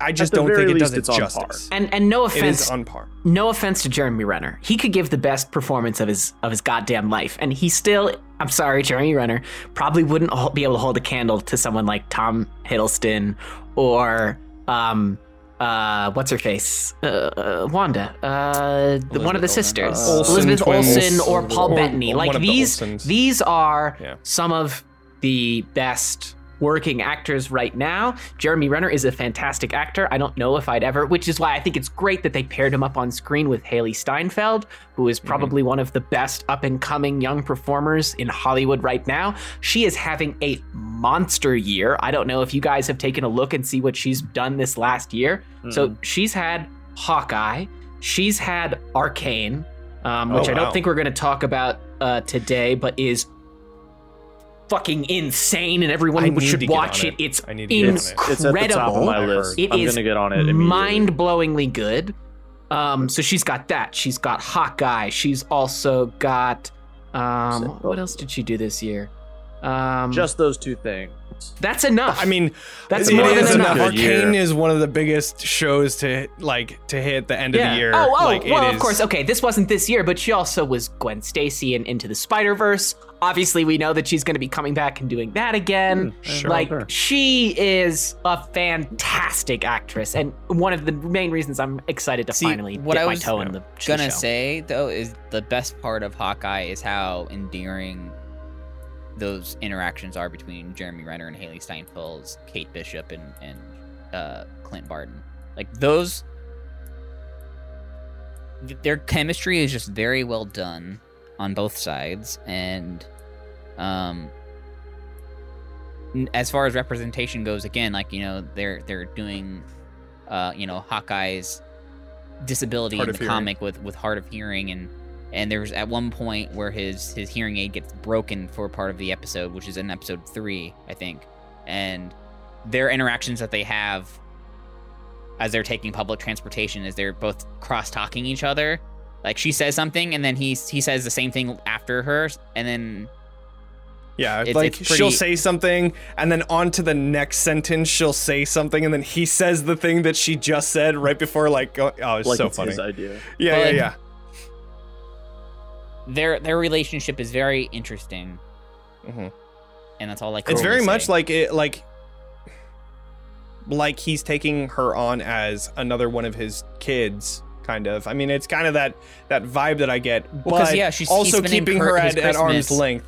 I just don't think it does it it's justice. And and no offense, is on par. no offense to Jeremy Renner. He could give the best performance of his of his goddamn life, and he still. I'm sorry, Jeremy Renner probably wouldn't be able to hold a candle to someone like Tom Hiddleston or um uh what's her face uh, uh Wanda uh the, one of the Elizabeth sisters Olsen. Olsen Elizabeth twins. Olsen or Or- Paul or Bettany. one Like of the these these are Yeah. some of the best working actors right now. Jeremy Renner is a fantastic actor. I don't know if I'd ever, which is why I think it's great that they paired him up on screen with Hailee Steinfeld, who is probably one of the best up and coming young performers in Hollywood right now. She is having a monster year. I don't know if you guys have taken a look and see what she's done this last year. So she's had Hawkeye, she's had Arcane, um, which Oh, I don't think we're going to talk about uh, today, but is fucking insane, and everyone need should watch it. it. It's I need to get It's, at the top of my list. It I'm gonna get on it mind-blowingly good. Um, so she's got that. She's got Hawkeye. She's also got um, what else did she do this year? Um, Just those two things. That's enough. I mean, That's it more is than enough. enough. Arcane is one of the biggest shows to like to hit the end of the year. Oh, oh, like, well, of is- course. Okay, this wasn't this year, but she also was Gwen Stacy in Into the Spider Verse. Obviously, we know that she's going to be coming back and doing that again. Mm, sure. Like Sure. she is a fantastic actress, and one of the main reasons I'm excited to See, finally what dip I my was toe in the sh- gonna show. say though is the best part of Hawkeye is how endearing those interactions are between Jeremy Renner and Hailee Steinfeld's Kate Bishop and and uh, Clint Barton. Like those, th- their chemistry is just very well done on both sides, and um, as far as representation goes, again, like you know, they're they're doing, uh, you know, Hawkeye's disability Hard in the hearing. comic with with hard of hearing and and there's at one point where his his hearing aid gets broken for part of the episode which is in episode three i think and their interactions that they have as they're taking public transportation, is they're both cross talking each other. Like she says something, and then he he says the same thing after her, and then Yeah, It's- like it's she'll say something and then on to the next sentence she'll say something and then he says the thing that she just said right before like oh it's like so it's funny. his idea. Yeah, Well, yeah, and- yeah. Their their relationship is very interesting, Mhm. and that's all I. It's very much like it like like he's taking her on as another one of his kids kind of. I mean, it's kind of that that vibe that I get, Well, but yeah, she's- also keeping her- her at, at arm's length.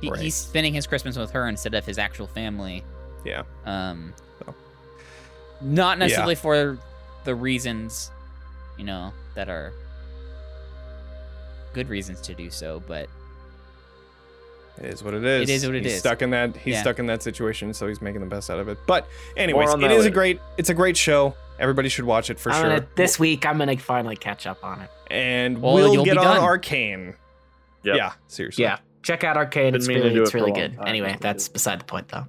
He, Right. he's spending his Christmas with her instead of his actual family. Yeah. Um, So. not necessarily for the reasons, you know, that are good reasons to do so, but It is what it is. It is is what it he's is. Stuck in that he's Yeah. stuck in that situation, so he's making the best out of it. But anyways, it is it that is a great it's a great show. Everybody should watch it for I'm sure. gonna- this week, I'm gonna finally catch up on it. and Well, we'll you'll get on done. Arcane. Yep. Yeah, seriously. Yeah, check out Arcane. Been It's really, it's it for a really good. Anyway, that's good. beside the point, though.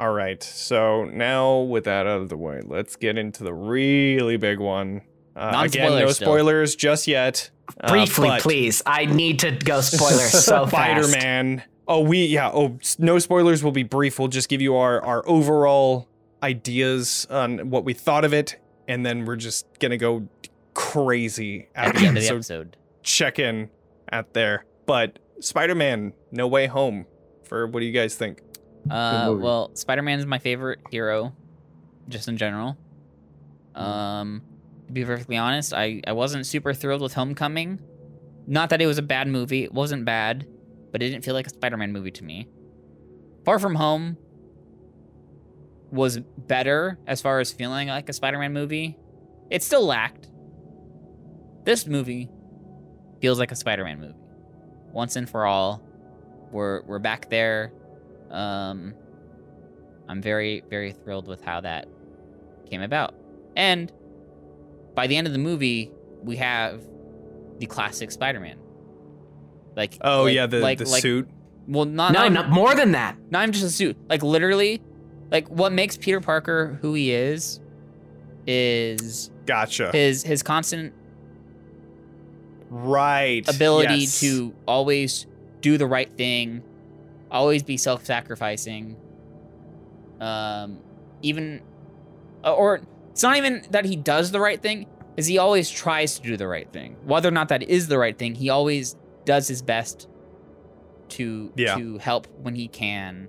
All right. So now with that out of the way, let's get into the really big one. Uh, again, no Non-spoilers still. just yet. Uh, Briefly, please. I need to go spoilers so <laughs> fast. Spider-Man. Oh, we yeah. Oh, no spoilers. will be brief. We'll just give you our our overall ideas on what we thought of it, and then we're just gonna go crazy at <clears throat> the end of the So episode. check in at there. But Spider-Man: No Way Home. For what do you guys think? Uh, well, Spider Man is my favorite hero, just in general. Um, to be perfectly honest, I, I wasn't super thrilled with Homecoming. Not that it was a bad movie, it wasn't bad, but it didn't feel like a Spider Man movie to me. Far From Home was better as far as feeling like a Spider Man movie. It still lacked. This movie feels like a Spider Man movie. Once and for all. We're we're back there. Um I'm very, very thrilled with how that came about. And by the end of the movie, we have the classic Spider-Man. Like Oh like- yeah, the like, the like, suit. Well, not No, not, no, more than that. not even just a suit. Like literally, like what makes Peter Parker who he is is Gotcha. his his constant right. ability Yes. to always do the right thing, always be self-sacrificing. Um, even, or it's not even that he does the right thing, is he always tries to do the right thing. Whether or not that is the right thing, he always does his best to Yeah. to help when he can.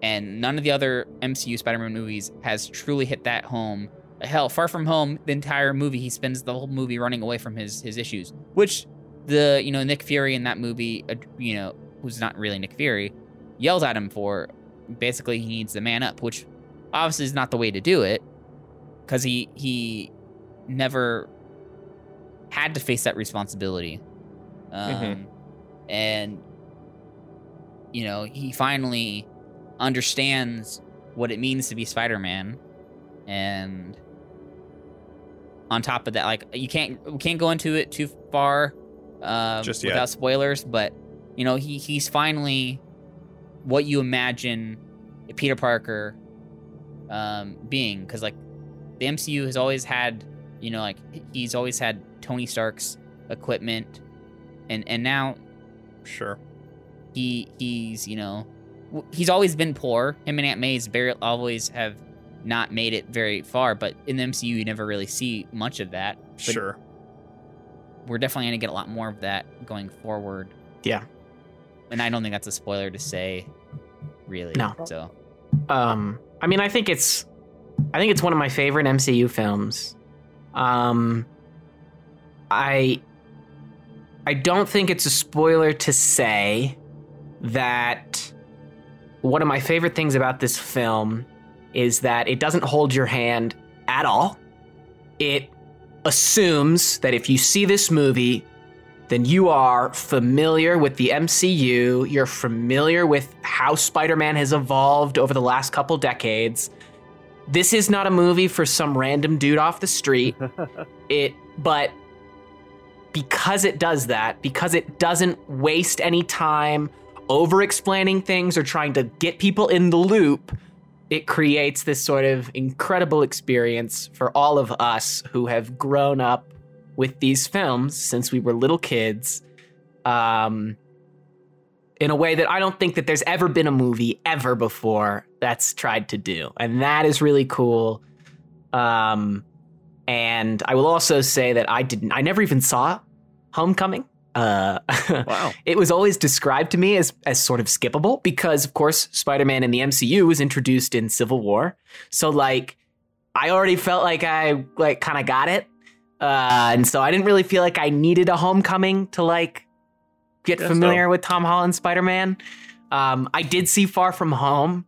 And none of the other MCU Spider-Man movies has truly hit that home. Hell, Far From Home, the entire movie, he spends the whole movie running away from his his issues, which the you know Nick Fury in that movie, uh, you know, who's not really Nick Fury, yells at him for. Basically, he needs the man up, which obviously is not the way to do it, because he he never had to face that responsibility, um, Mhm. and you know he finally understands what it means to be Spider-Man, and on top of that, like you can't we can't go into it too far um, Just yet. without spoilers, but you know he he's finally what you imagine Peter Parker um, being, because like the MCU has always had, you know, like he's always had Tony Stark's equipment, and and now Sure. he he's you know he's always been poor. Him and Aunt May's very always have not made it very far, but in the MCU you never really see much of that. But Sure. we're definitely gonna get a lot more of that going forward. Yeah. and I don't think that's a spoiler to say, really. No. So Um, I mean, I think it's, I think it's one of my favorite MCU films. Um, I, I don't think it's a spoiler to say that one of my favorite things about this film is that it doesn't hold your hand at all. It assumes that if you see this movie, then you are familiar with the MCU. You're familiar with how Spider Man has evolved over the last couple decades. This is not a movie for some random dude off the street. <laughs> it, but because it does that, because it doesn't waste any time over explaining things or trying to get people in the loop, it creates this sort of incredible experience for all of us who have grown up with these films since we were little kids. Um, in a way that I don't think that there's ever been a movie ever before that's tried to do. And that is really cool. Um, and I will also say that I didn't, I never even saw Homecoming. Uh, <laughs> Wow. it was always described to me as, as sort of skippable because, of course, Spider Man in the MCU was introduced in Civil War. So, like, I already felt like I, like, kind of got it. Uh, and so I didn't really feel like I needed a Homecoming to, like, get Guess familiar with Tom Holland Spider Man. Um, I did see Far From Home.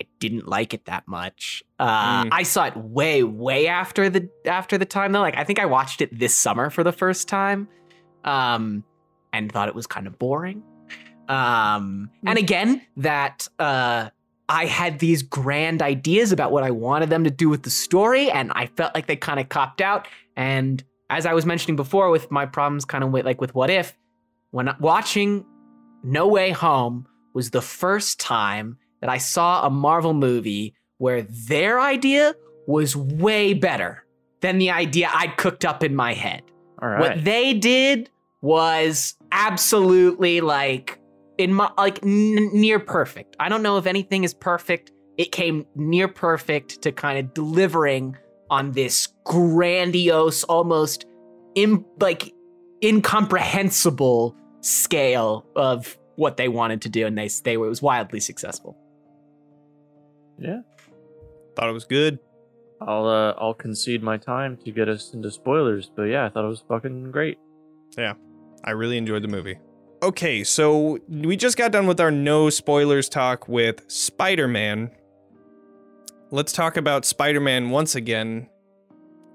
I didn't like it that much. Uh, Mm. I saw it way, way after the after the time though. Like I think I watched it this summer for the first time, um, and thought it was kind of boring. Um, and again, that uh, I had these grand ideas about what I wanted them to do with the story, and I felt like they kind of copped out. And as I was mentioning before, with my problems, kind of with like with What If, when watching No Way Home was the first time that I saw a Marvel movie where their idea was way better than the idea I'd cooked up in my head. All right. What they did was absolutely like in my like n- near perfect. I don't know if anything is perfect. It came near perfect to kind of delivering on this grandiose, almost Im- like incomprehensible scale of what they wanted to do, and they they were, it was wildly successful. yeah. Thought it was good. I'll uh, I'll concede my time to get us into spoilers, but yeah, I thought it was fucking great. Yeah, I really enjoyed the movie. Okay, so we just got done with our no spoilers talk with Spider Man. Let's talk about Spider Man once again.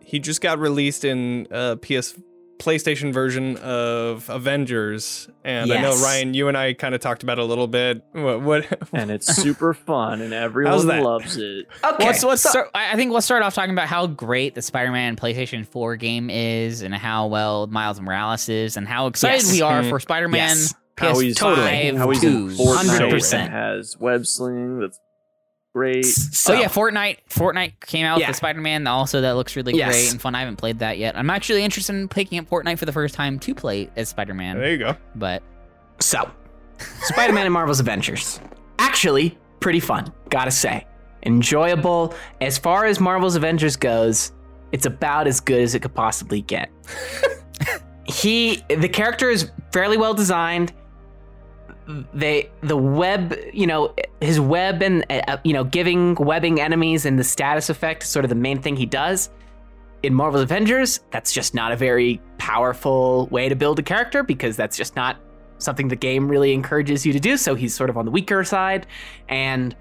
He just got released in a PS PlayStation version of Avengers, and I know Ryan, you and I kind of talked about it a little bit. What? what <laughs> And it's super fun, and everyone loves it. Okay, Let's, let's so- start, I I think we'll start off talking about how great the Spider-Man PlayStation 4 game is, and how well Miles Morales is, and how excited Yes. we are Mhm. for Spider-Man Yes. PS5 How he's Totally. how he's 2. in Fortnite 100%. has web sling. That's great. so oh yeah, Fortnite. Fortnite came out Yeah. with Spider-Man. Also, that looks really Yes. great and fun. I haven't played that yet. I'm actually interested in picking up Fortnite for the first time to play as Spider-Man. there you go. But So, Spider Man and Marvel's Avengers. Actually, pretty fun, gotta say. Enjoyable. As far as Marvel's Avengers goes, it's about as good as it could possibly get. <laughs> he, the character is fairly well designed. They, the web, you know, his web and, uh, you know, giving webbing enemies and the status effect is sort of the main thing he does. In Marvel's Avengers, that's just not a very powerful way to build a character because that's just not something the game really encourages you to do. So he's sort of on the weaker side. And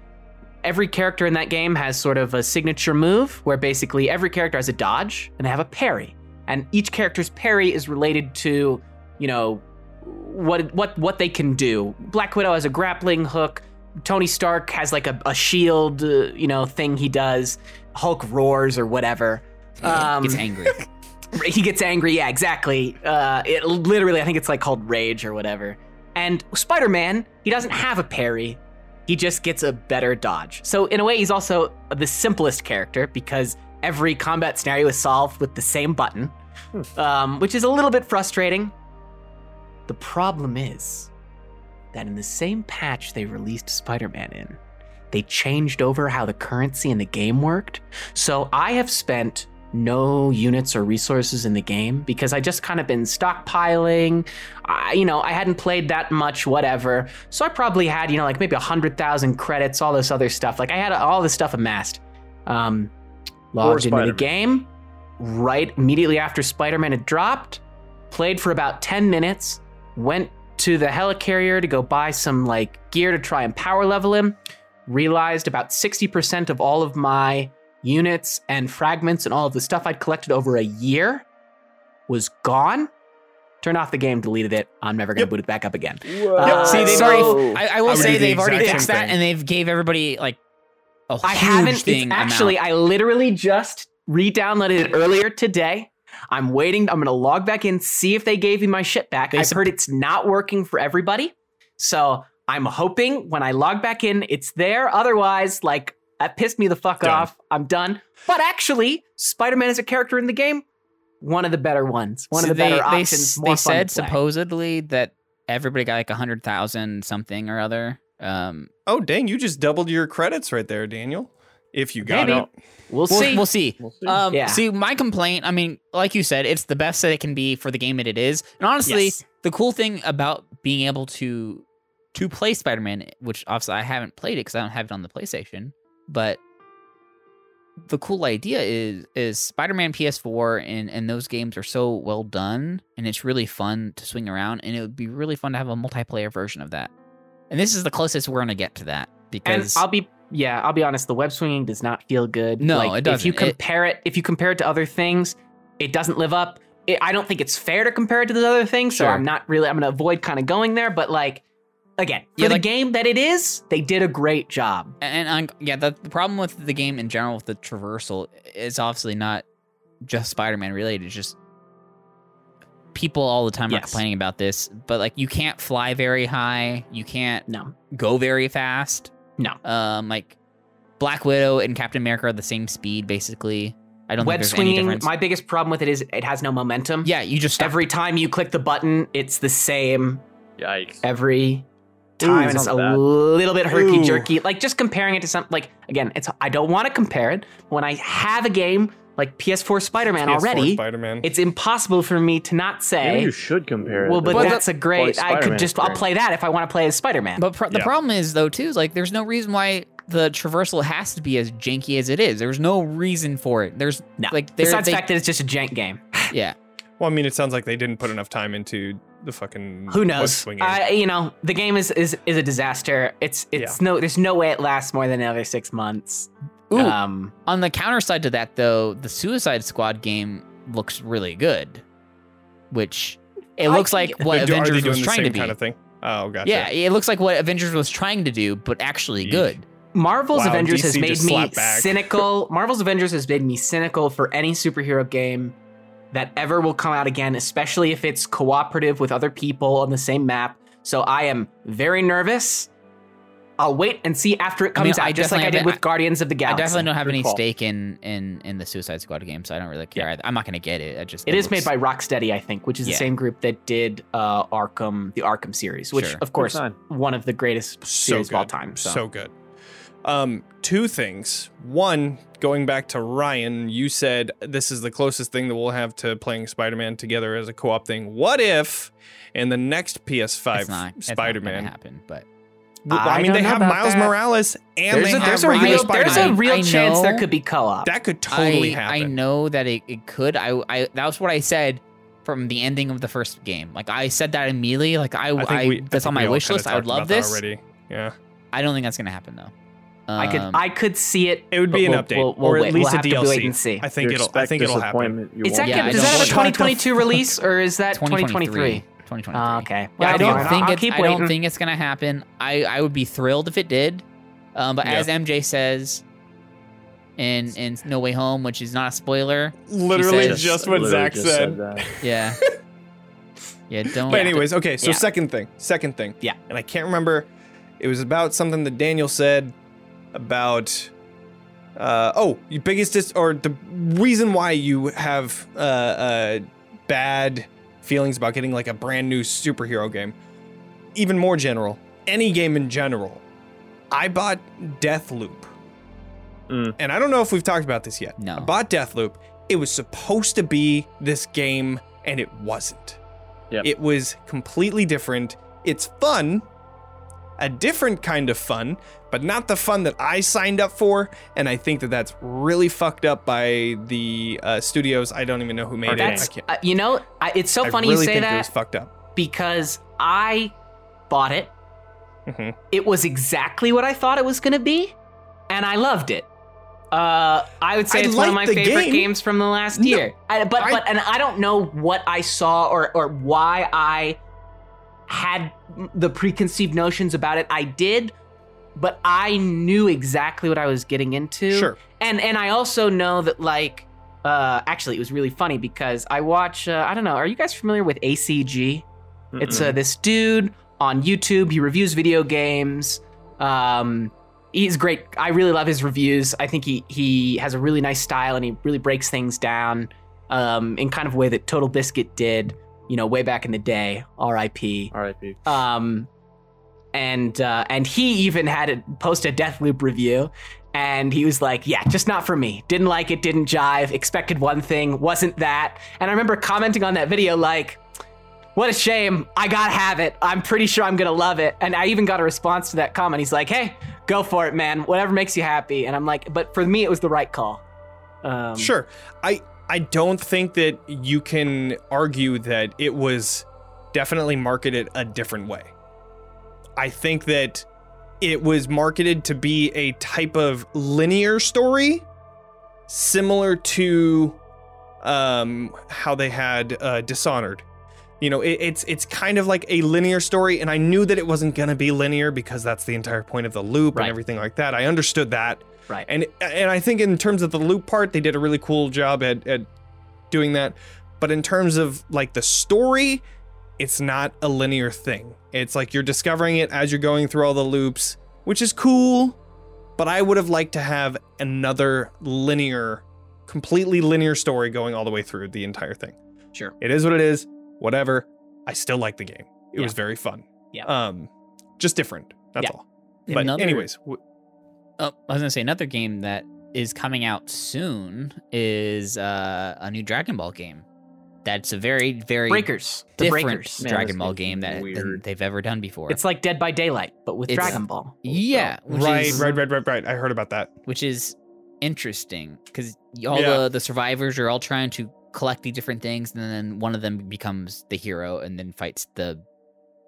every character in that game has sort of a signature move where basically every character has a dodge and they have a parry. And each character's parry is related to, you know, what what what they can do. Black Widow has a grappling hook. Tony Stark has like a, a shield, uh, you know, thing he does. Hulk roars or whatever. Um, gets angry. <laughs> he gets angry yeah exactly uh it literally i think it's like called rage or whatever and spider-man he doesn't have a parry he just gets a better dodge so in a way he's also the simplest character because every combat scenario is solved with the same button um, which is a little bit frustrating the problem is that in the same patch they released spider-man in they changed over how the currency in the game worked so i have spent no units or resources in the game because I just kind of been stockpiling. I, you know, I hadn't played that much, whatever. So I probably had, you know, like maybe a hundred thousand credits, all this other stuff. Like I had all this stuff amassed. Um, logged into the game right immediately after Spider-Man had dropped. Played for about ten minutes. Went to the helicarrier to go buy some like gear to try and power level him. Realized about sixty percent of all of my units and fragments and all of the stuff I'd collected over a year was gone. Turned off the game, deleted it. I'm never gonna Yep. boot it back up again. Whoa. Uh, See, they've Sorry, already- I, I will I say they've already fixed same that, and they've gave everybody like a I huge haven't. thing. It's actually, amount. I literally just re-downloaded it earlier today. I'm waiting. I'm gonna log back in, see if they gave me my shit back. They I've sup- heard it's not working for everybody, so I'm hoping when I log back in, it's there. Otherwise, like That pissed me the fuck Done. off. I'm done. But actually, Spider-Man is a character in the game, one of the better ones. One So of the better they, they, options. s- more they fun said supposedly that everybody got like a hundred thousand something or other. Um, Oh, dang, you just doubled your credits right there, Daniel. If you got Maybe. it. We'll we'll see. We'll see. We'll see. Um, Yeah. See, my complaint. I mean, like you said, it's the best that it can be for the game that it is. And honestly, Yes. the cool thing about being able to to play Spider-Man, which obviously I haven't played it because I don't have it on the PlayStation, but the cool idea is is Spider-Man PS4 and and those games are so well done, and it's really fun to swing around, and it would be really fun to have a multiplayer version of that. And this is the closest we're gonna get to that And because I'll be yeah, I'll be honest. The web swinging does not feel good. No, like, it If you doesn't. It- compare it, if you compare it to other things, it doesn't live up. It, I don't think it's fair to compare it to those other things. So I'm not really. I'm gonna avoid kind of going there. But like, again, for Yeah, the like- game that it is, they did a great job. And, and i yeah, the, the problem with the game in general with the traversal is obviously not just Spider-Man related. It's just people all the time are complaining about this, but like you can't fly very high, you can't No, go very fast. No. Um, like Black Widow and Captain America are the same speed basically. I don't web think there's any swinging. difference. My biggest problem with it is it has no momentum. yeah, you just stop. Every time you click the button, it's the same Yikes. every time. and it's a bad. little bit herky jerky. Like just comparing it to something like again, it's I don't want to compare it. When I have a game like PS4 Spider-Man PS4 already, Spider-Man. it's impossible for me to not Maybe say, you should compare. well, it. but Well, that's a great. I could just I'll play that if I want to play as Spider-Man. But pro- the Yeah. problem is though too is like there's no reason why the traversal has to be as janky as it is. There's no reason for it. There's no, like there- besides they- the fact that it's just a jank game. <sighs> yeah. well, I mean, it sounds like they didn't put enough time into the fucking Who knows? swinging. I, you know, the game is is is a disaster. It's it's no there's no way it lasts more than another six months. Ooh, Um, On the counter side to that, though, the Suicide Squad game looks really good, which it I looks like what do- Avengers was trying to be. kind of thing? Oh, gotcha. Yeah, it looks like what Avengers was trying to do, but actually Yeesh. good. Marvel's Wow, Avengers DC has made me cynical. <laughs> Marvel's Avengers has made me cynical for any superhero game that ever will come out again, especially if it's cooperative with other people on the same map. So I am very nervous. I'll wait and see after it I mean, comes I out, just like I did have- with Guardians of the Galaxy. I definitely don't have Good any call. stake in in in the Suicide Squad game, so I don't really care. either. I'm not gonna get it. I just It is made by Rocksteady, I think, which is Yeah. the same group that did uh, Arkham, the Arkham series, which, Sure. of course, sign. one of the greatest so series good. of all time. So, So good. Um, two things. One, going back to Ryan, you said this is the closest thing that we'll have to playing Spider-Man together as a co-op thing. What if in the next PS5 it's not, it's not gonna Spider-Man? happen, but Well, I, I mean, they have Miles that. Morales and there's they a, have there's a real, Spider-Man. there's a real I chance there could be co-op. that could totally I, happen. I know that it, it could. I, I that was what I said from the ending of the first game. Like I said that immediately. Like I, I I, we- that's think on my wish list. I would love this. already. Yeah, I don't think that's gonna happen though. I could Um, I could see it. it would be but an update, we'll- we'll or at wait. least We'll a have to DLC. wait and see. I think You it'll. I think it'll happen. Is that, won't. Yeah, does that have a 2022 release or is that 2023. 2023? 2023. Oh, okay. Yeah, Well, I I don't fine. think I'll it's, I don't think it's gonna happen. I, I would be thrilled if it did. Um, but Yeah. as MJ says in in No Way Home, which is not a spoiler, Literally says- just what Literally Zach just said. that. <laughs> yeah, <laughs> yeah, don't. But anyways, okay. So Yeah. second thing, second thing. Yeah. And I can't remember. It was about something that Daniel said about. Uh, oh, your biggest dis- or the reason why you have uh, uh, bad feelings about getting like a brand new superhero game. Even more general, any game in general. I bought Deathloop. Mm. And I don't know if we've talked about this yet. No. I bought Deathloop. It was supposed to be this game, and it wasn't. Yep. It was completely different. It's fun, a different kind of fun, but not the fun that I signed up for. And I think that that's really fucked up by the uh, studios. I don't even know who made it. I That's can't. uh, you know, I, it's so I funny really you say think it was that fucked up. because I bought it. hmm It was exactly what I thought it was going to be, and I loved it. Uh, I would say I it's one of my favorite game. games from the last No, year. I, but I- but and I don't know what I saw or or why I had the preconceived notions about it. I did, but I knew exactly what I was getting into. Sure. and and I also know that like uh actually it was really funny because I watch uh, I don't know are you guys familiar with ACG? It's uh, this dude on YouTube. He reviews video games. Um, he's great. I really love his reviews. I think he he has a really nice style and he really breaks things down um, in kind of a way that Total Biscuit did, you know, way back in the day. R.I.P. R.I.P. Um, and uh, and he even had it post a Deathloop review, and he was like, "Yeah, just not for me. Didn't like it. Didn't jive. Expected one thing, wasn't that." And I remember commenting on that video like. What a shame. I gotta have it. I'm pretty sure I'm gonna love it. And I even got a response to that comment. He's like, hey, go for it, man. Whatever makes you happy. And I'm like, but for me, it was the right call. Um, Sure. I I don't think that you can argue that it was definitely marketed a different way. I think that it was marketed to be a type of linear story similar to um how they had uh Dishonored. You know, it, it's it's kind of like a linear story and I knew that it wasn't going to be linear because that's the entire point of the loop Right. and everything like that. I understood that. Right. And and I think in terms of the loop part, they did a really cool job at at doing that. But in terms of like the story, it's not a linear thing. It's like you're discovering it as you're going through all the loops, which is cool. But I would have liked to have another linear, completely linear story going all the way through the entire thing. Sure. It is what it is. Whatever. I still like the game. It Yeah. was very fun. Yeah. Um, just different. That's Yeah. all. But Another- anyways, w- Oh, I was gonna say another game that is coming out soon is uh, a new Dragon Ball game. That's a very, very Breakers. The different Breakers. Man, Dragon this Ball game that weird. they've ever done before. It's like Dead by Daylight, but with It's- Dragon Ball. yeah, which right, is, right, right, right, right. I heard about that. which is interesting because all Yeah. the the survivors are all trying to collect the different things, and then one of them becomes the hero and then fights the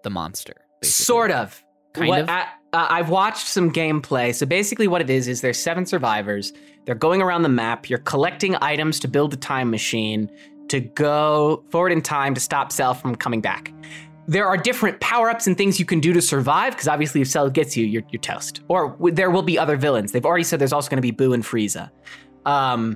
the monster. basically. Sort of. Kind what of. I, uh, I've watched some gameplay. So basically, what it is is there's seven survivors. They're going around the map. You're collecting items to build a time machine to go forward in time to stop Cell from coming back. There are different power ups and things you can do to survive because obviously, if Cell gets you, you're, you're toast. Or w- there will be other villains. They've already said there's also going to be Buu and Frieza. Um,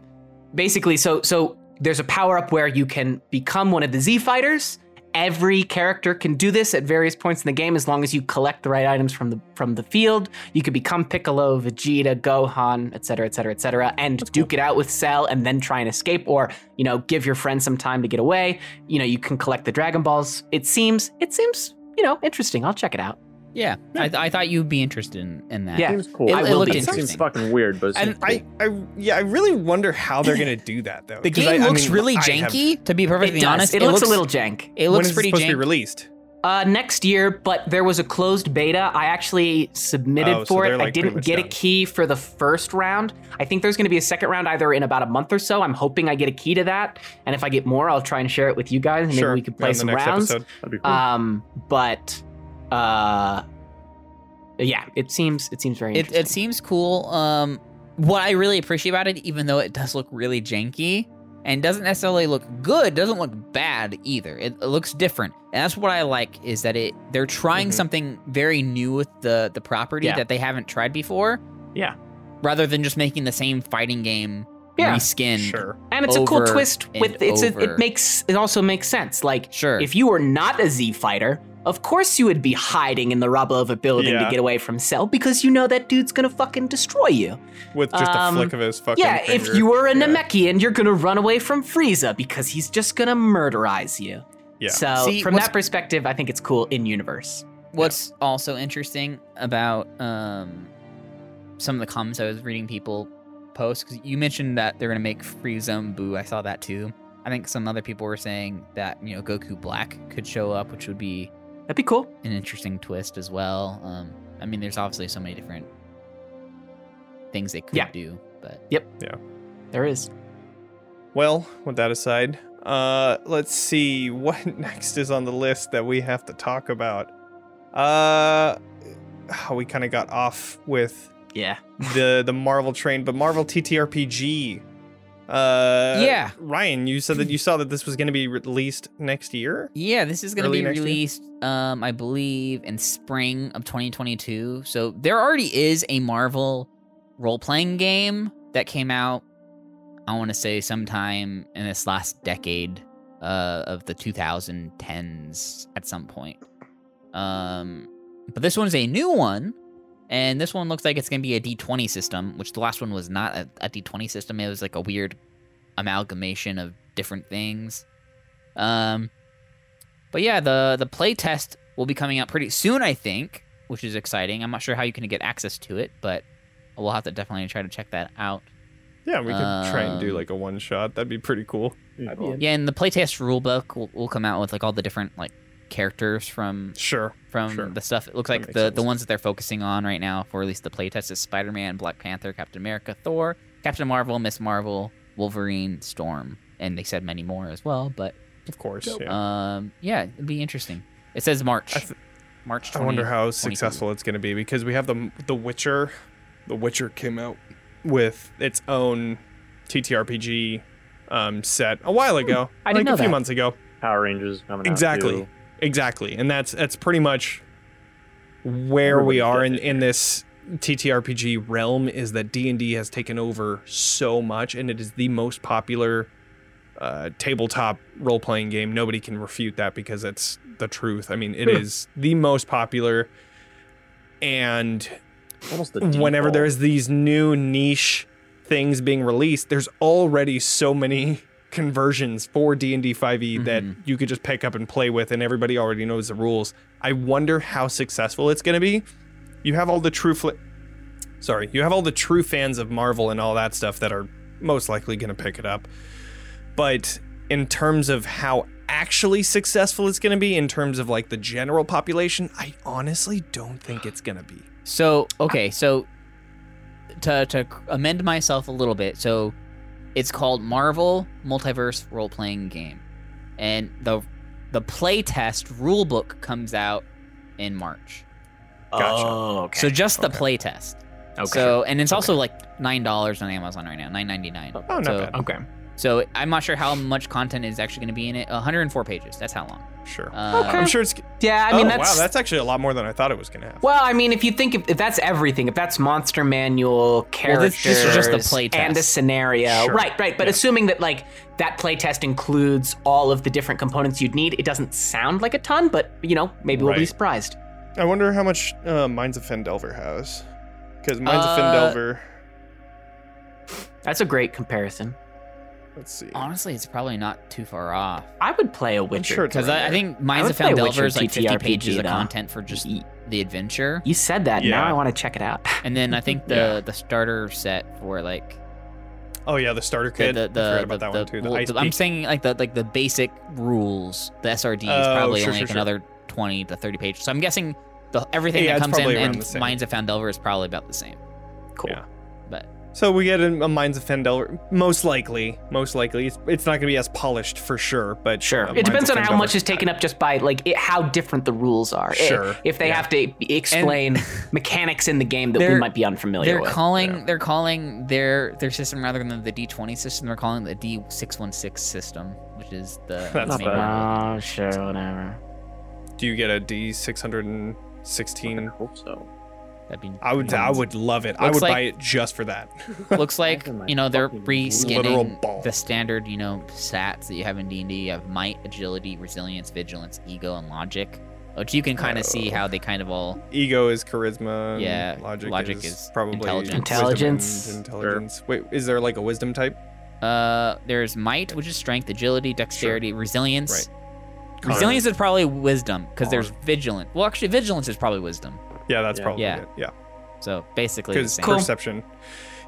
basically, so so there's a power up where you can become one of the Z fighters. Every character can do this at various points in the game as long as you collect the right items from the from the field. You can become Piccolo, Vegeta, Gohan, etc., etc., etc., and duke it out with Cell and then try and escape, or you know, give your friend some time to get away. You know, you can collect the Dragon Balls. It seems it seems you know interesting. I'll check it out. Yeah, I, I thought you'd be interested in, in that. Yeah. Seems cool. It- it looked be. It seems fucking weird, but And cool. I, I, yeah, I really wonder how they're gonna do that though. The 'Cause game I- I looks mean, really I have- janky. To be perfectly it honest, it, looks, a little jank. It when looks is it pretty supposed to be released? Uh, next year, but there was a closed beta. I actually submitted Oh, for they're, it. I like, pretty didn't much get a key for the first round. I think there's going to be a second round either in about a month or so. I'm hoping I get a key to that, and if I get more, I'll try and share it with you guys, and maybe we could play on some the next rounds. episode. That'd be cool. Um, but uh, yeah, it seems it seems very It, interesting. it seems cool. Um, what I really appreciate about it, even though it does look really janky and doesn't necessarily look good, doesn't look bad either. It, it looks different, and that's what I like is that it they're trying Mhm. something very new with the the property Yeah. that they haven't tried before. Yeah. Rather than just making the same fighting game Yeah. reskinned. Sure. and it's a cool twist with it's a, it makes it also makes sense. Like Sure. if you were not a Z fighter, of course you would be hiding in the rubble of a building to get away from Cell because you know that dude's gonna fucking destroy you. With just Um, a flick of his fucking. Yeah, if you were a Yeah. Namekian, you're gonna run away from Frieza because he's just gonna murderize you. Yeah. So See, from that perspective, I think it's cool in universe. What's also interesting about um, some of the comments I was reading people post because you mentioned that they're gonna make Frieza and Buu. I saw that too. I think some other people were saying that you know Goku Black could show up, which would be That'd be cool. an interesting twist as well. Um, I mean, there's obviously so many different things they could Yeah. do, but yep, yeah, There is. Well, with that aside, uh, let's see what <laughs> next is on the list that we have to talk about. Uh, how we kind of got off with Yeah. the the Marvel train, but Marvel TTRPG. Uh, Yeah. Ryan, you said that you saw that this was going to be released next year. Yeah, this is going to be released, um, I believe, in spring of 2022. So there already is a Marvel role playing game that came out, I want to say, sometime in this last decade uh, of the 2010s at some point. Um, but this one's a new one, And this one looks like it's going to be a D20 system, which the last one was not a, a D20 system. It was like a weird amalgamation of different things. Um, but yeah, the the play test will be coming out pretty soon, I think, which is exciting. I'm not sure how you can get access to it, but we'll have to definitely try to check that out. Yeah, we could try and do Um, like a one shot. That'd be pretty cool. I'd in. Yeah, and the playtest rulebook will, will come out with like all the different like characters from Sure. from Sure. the stuff. It looks That like makes the, the ones that they're focusing on right now for at least the playtest is Spider Man, Black Panther, Captain America, Thor, Captain Marvel, Miss Marvel, Wolverine, Storm, and they said many more as well. But Of course. Yeah. um, yeah, it'd be interesting. It says March. I th- March. I wonder how successful it's going to be because we have the The Witcher. The Witcher came out with its own TTRPG um, set a while ago, I like didn't know a few that. months ago. Power Rangers coming out. Exactly. Exactly, and that's that's pretty much where we are in in this TTRPG realm. Is that D and D has taken over so much, and it is the most popular uh, tabletop role playing game. Nobody can refute that because it's the truth. I mean, it is the most popular, and the whenever there's these new niche things being released, there's already so many conversions for D&D 5e that Mhm. you could just pick up and play with and everybody already knows the rules. I wonder how successful it's going to be. You have all the true fl- Sorry, you have all the true fans of Marvel and all that stuff that are most likely going to pick it up. But in terms of how actually successful it's going to be in terms of like the general population, I honestly don't think it's going to be. So okay, so to to amend myself a little bit, so it's called Marvel Multiverse Role Playing Game, and the the playtest rulebook comes out in March. Gotcha. Oh, okay. So just the Okay. playtest. okay. So and it's also like nine dollars on Amazon right now, nine ninety nine. Oh, not so, bad. okay. So I'm not sure how much content is actually going to be in it. 104 pages. That's how long. Sure. Uh, I'm sure it's. Yeah, I mean oh, that's wow, that's actually a lot more than I thought it was gonna have. Well, I mean, if you think if, if that's everything, if that's monster manual, Well, characters, this- this is just the play and a scenario, Sure. right? Right. But Yeah. assuming that like that playtest includes all of the different components you'd need, it doesn't sound like a ton, but you know, maybe we'll be surprised. I wonder how much uh, Minds of Phandelver has, because Minds of Uh, Phandelver. That's a great comparison. Let's see. honestly, it's probably not too far off. I would play a Witcher. sure it's Because around I, I think Minds would of play Phandelver Witcher is like 50 pages of content for just Ye- the adventure. You said that. Yeah. Now I want to check it out. <laughs> And then I think the Yeah. the starter set for like Oh yeah, the starter the kit. the, I the, forgot about the- that one too. The well, Ice I'm Peak. saying like the like the basic rules. The SRD is Oh, probably sure, only sure, like sure. another 20 to 30 pages. So I'm guessing the everything Yeah, that comes in probably around and the same. Minds of Phandelver is probably about the same. Cool. Yeah. But So we get a, a Minds of Fendel, Most likely, most likely, it's, it's not gonna be as polished for sure. But Sure. uh, it depends on how much is taken up just by like it, how different the rules are. I- Sure, If they yeah. have to explain <laughs> mechanics in the game that we might be unfamiliar they're with. calling yeah. they're calling their their system rather than the D20 system. They're calling the D616 system, which is the <laughs> That's Not main bad. one. Oh, sure, whatever. Do you get a D616? I hope so. That'd be I would. I would love it. I would like- buy it just for that. <laughs> looks like you know they're fucking literal reskinning the standard you know stats that you have in D&D. You have might, agility, resilience, vigilance, ego, and logic, which you can kind of see Oh. how they kind of all Ego is charisma. Yeah, Logic, logic is, is probably intelligence. wisdom Intelligence. and Intelligence. Wait, is there like a wisdom type? Uh, there's might, which is strength, agility, dexterity, resilience. Right. Resilience is probably wisdom because there's Hard. vigilant. Well, actually, vigilance is probably wisdom. Yeah, that's Yeah. probably Yeah. it. Yeah, So basically, the because same. perception.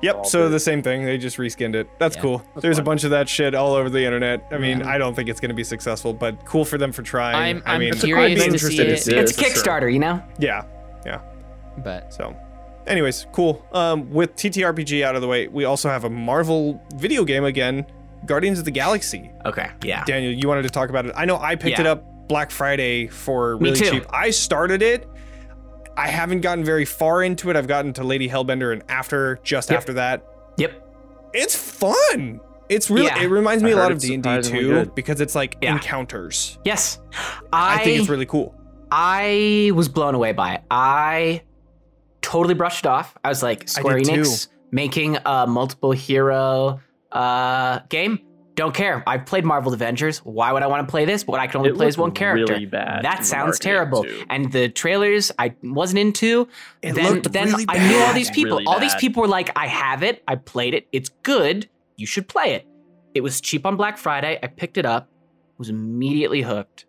Yep. All So good. the same thing. They just reskinned it. That's Yeah. cool. That's There's a bunch of that shit all over the internet. I mean, Yeah. I don't think it's gonna be successful, but cool for them for trying. I'm- I I'm mean, curious I'd be to see it. see It's it for sure. Kickstarter, you know? Yeah. Yeah. But So, anyways, cool. Um, with TTRPG out of the way, we also have a Marvel video game again, Guardians of the Galaxy. Okay. Yeah. Daniel, you wanted to talk about it. I know I picked Yeah. it up Black Friday for Me really too. cheap. I started it. I haven't gotten very far into it. I've gotten to Lady Hellbender and after, just Yep. after that, Yep. it's fun. It's really. Yeah. It reminds me I a lot of D and D too, good. because it's like Yeah. encounters. Yes. I, I, think it's really cool. I was blown away by it. I totally brushed it off. I was like, Square did Enix making a multiple hero uh, game. Don't care. I've played Marvel Avengers. Why would I want to play this? But I can only It play as one character. really bad that sounds terrible. too. And the trailers I wasn't into. It then looked then really I knew all these people. Really all these people were like, I have it. I played it. It's good. You should play it. It was cheap on Black Friday. I picked it up. Was immediately hooked.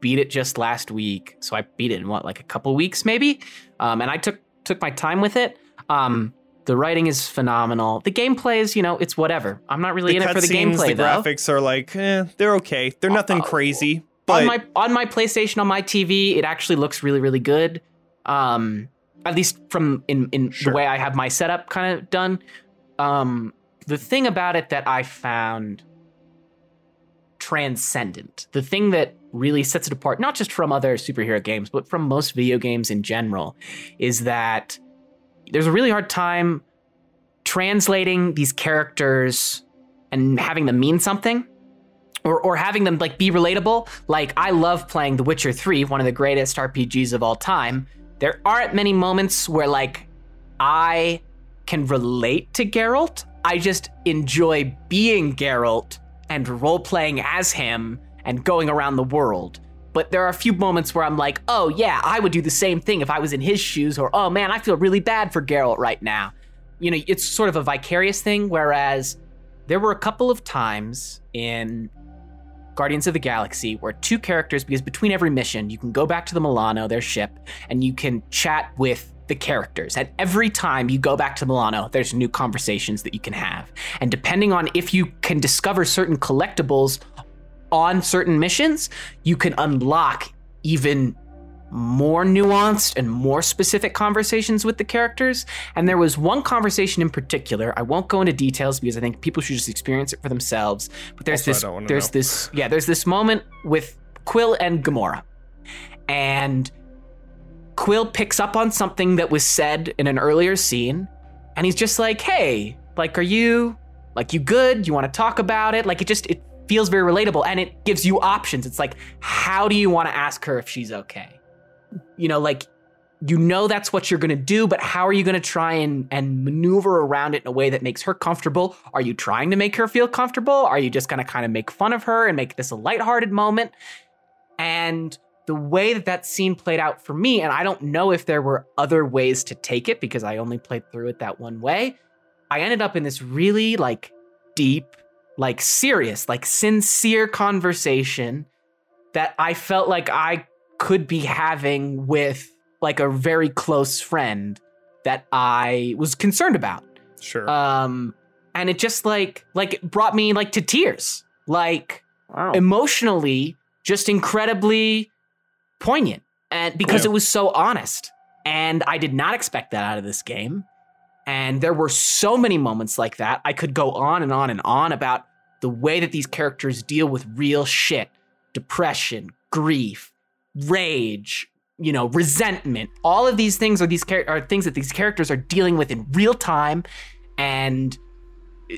Beat it just last week. So I beat it in what, like a couple weeks maybe. Um, and I took took my time with it. Um, the writing is phenomenal. The gameplay is, you know, it's whatever. I'm not really in it for the cutscenes, gameplay the though. graphics are like, eh, they're okay. They're nothing Uh, crazy, but on my on my PlayStation on my TV, it actually looks really really good. Um, at least from in in Sure. the way I have my setup kind of done. Um, the thing about it that I found transcendent, the thing that really sets it apart, not just from other superhero games, but from most video games in general, is that there's a really hard time translating these characters and having them mean something or, or having them like be relatable. Like I love playing The Witcher 3, one of the greatest RPGs of all time. There aren't many moments where like I can relate to Geralt. I just enjoy being Geralt and role playing as him and going around the world. But there are a few moments where I'm like, oh yeah, I would do the same thing if I was in his shoes, or oh man, I feel really bad for Geralt right now. You know, it's sort of a vicarious thing, whereas there were a couple of times in Guardians of the Galaxy where two characters, because between every mission, you can go back to the Milano, their ship, and you can chat with the characters. And every time you go back to Milano, there's new conversations that you can have. And depending on if you can discover certain collectibles on certain missions, you can unlock even more nuanced and more specific conversations with the characters. And there was one conversation in particular. I won't go into details because I think people should just experience it for themselves. But there's Also, this there's know. this yeah, there's this moment with Quill and Gamora. And Quill picks up on something that was said in an earlier scene, and he's just like, "Hey, like, are you like you good? You want to talk about it?" Like, it just it feels very relatable, and it gives you options. It's like, how do you want to ask her if she's okay? You know, like you know that's what you're gonna do, but how are you gonna try and and maneuver around it in a way that makes her comfortable? Are you trying to make her feel comfortable? Are you just gonna kind of make fun of her and make this a lighthearted moment? And the way that that scene played out for me, and I don't know if there were other ways to take it because I only played through it that one way. I ended up in this really like deep, like serious, like sincere conversation that I felt like I could be having with like a very close friend that I was concerned about. sure. Um, and it just like like it brought me like to tears, like Wow. emotionally just incredibly poignant and because Yeah. it was so honest and i did not expect that out of this game and there were so many moments like that i could go on and on and on about the way that these characters deal with real shit depression grief rage you know resentment. All of these things are these char- are things that these characters are dealing with in real time. And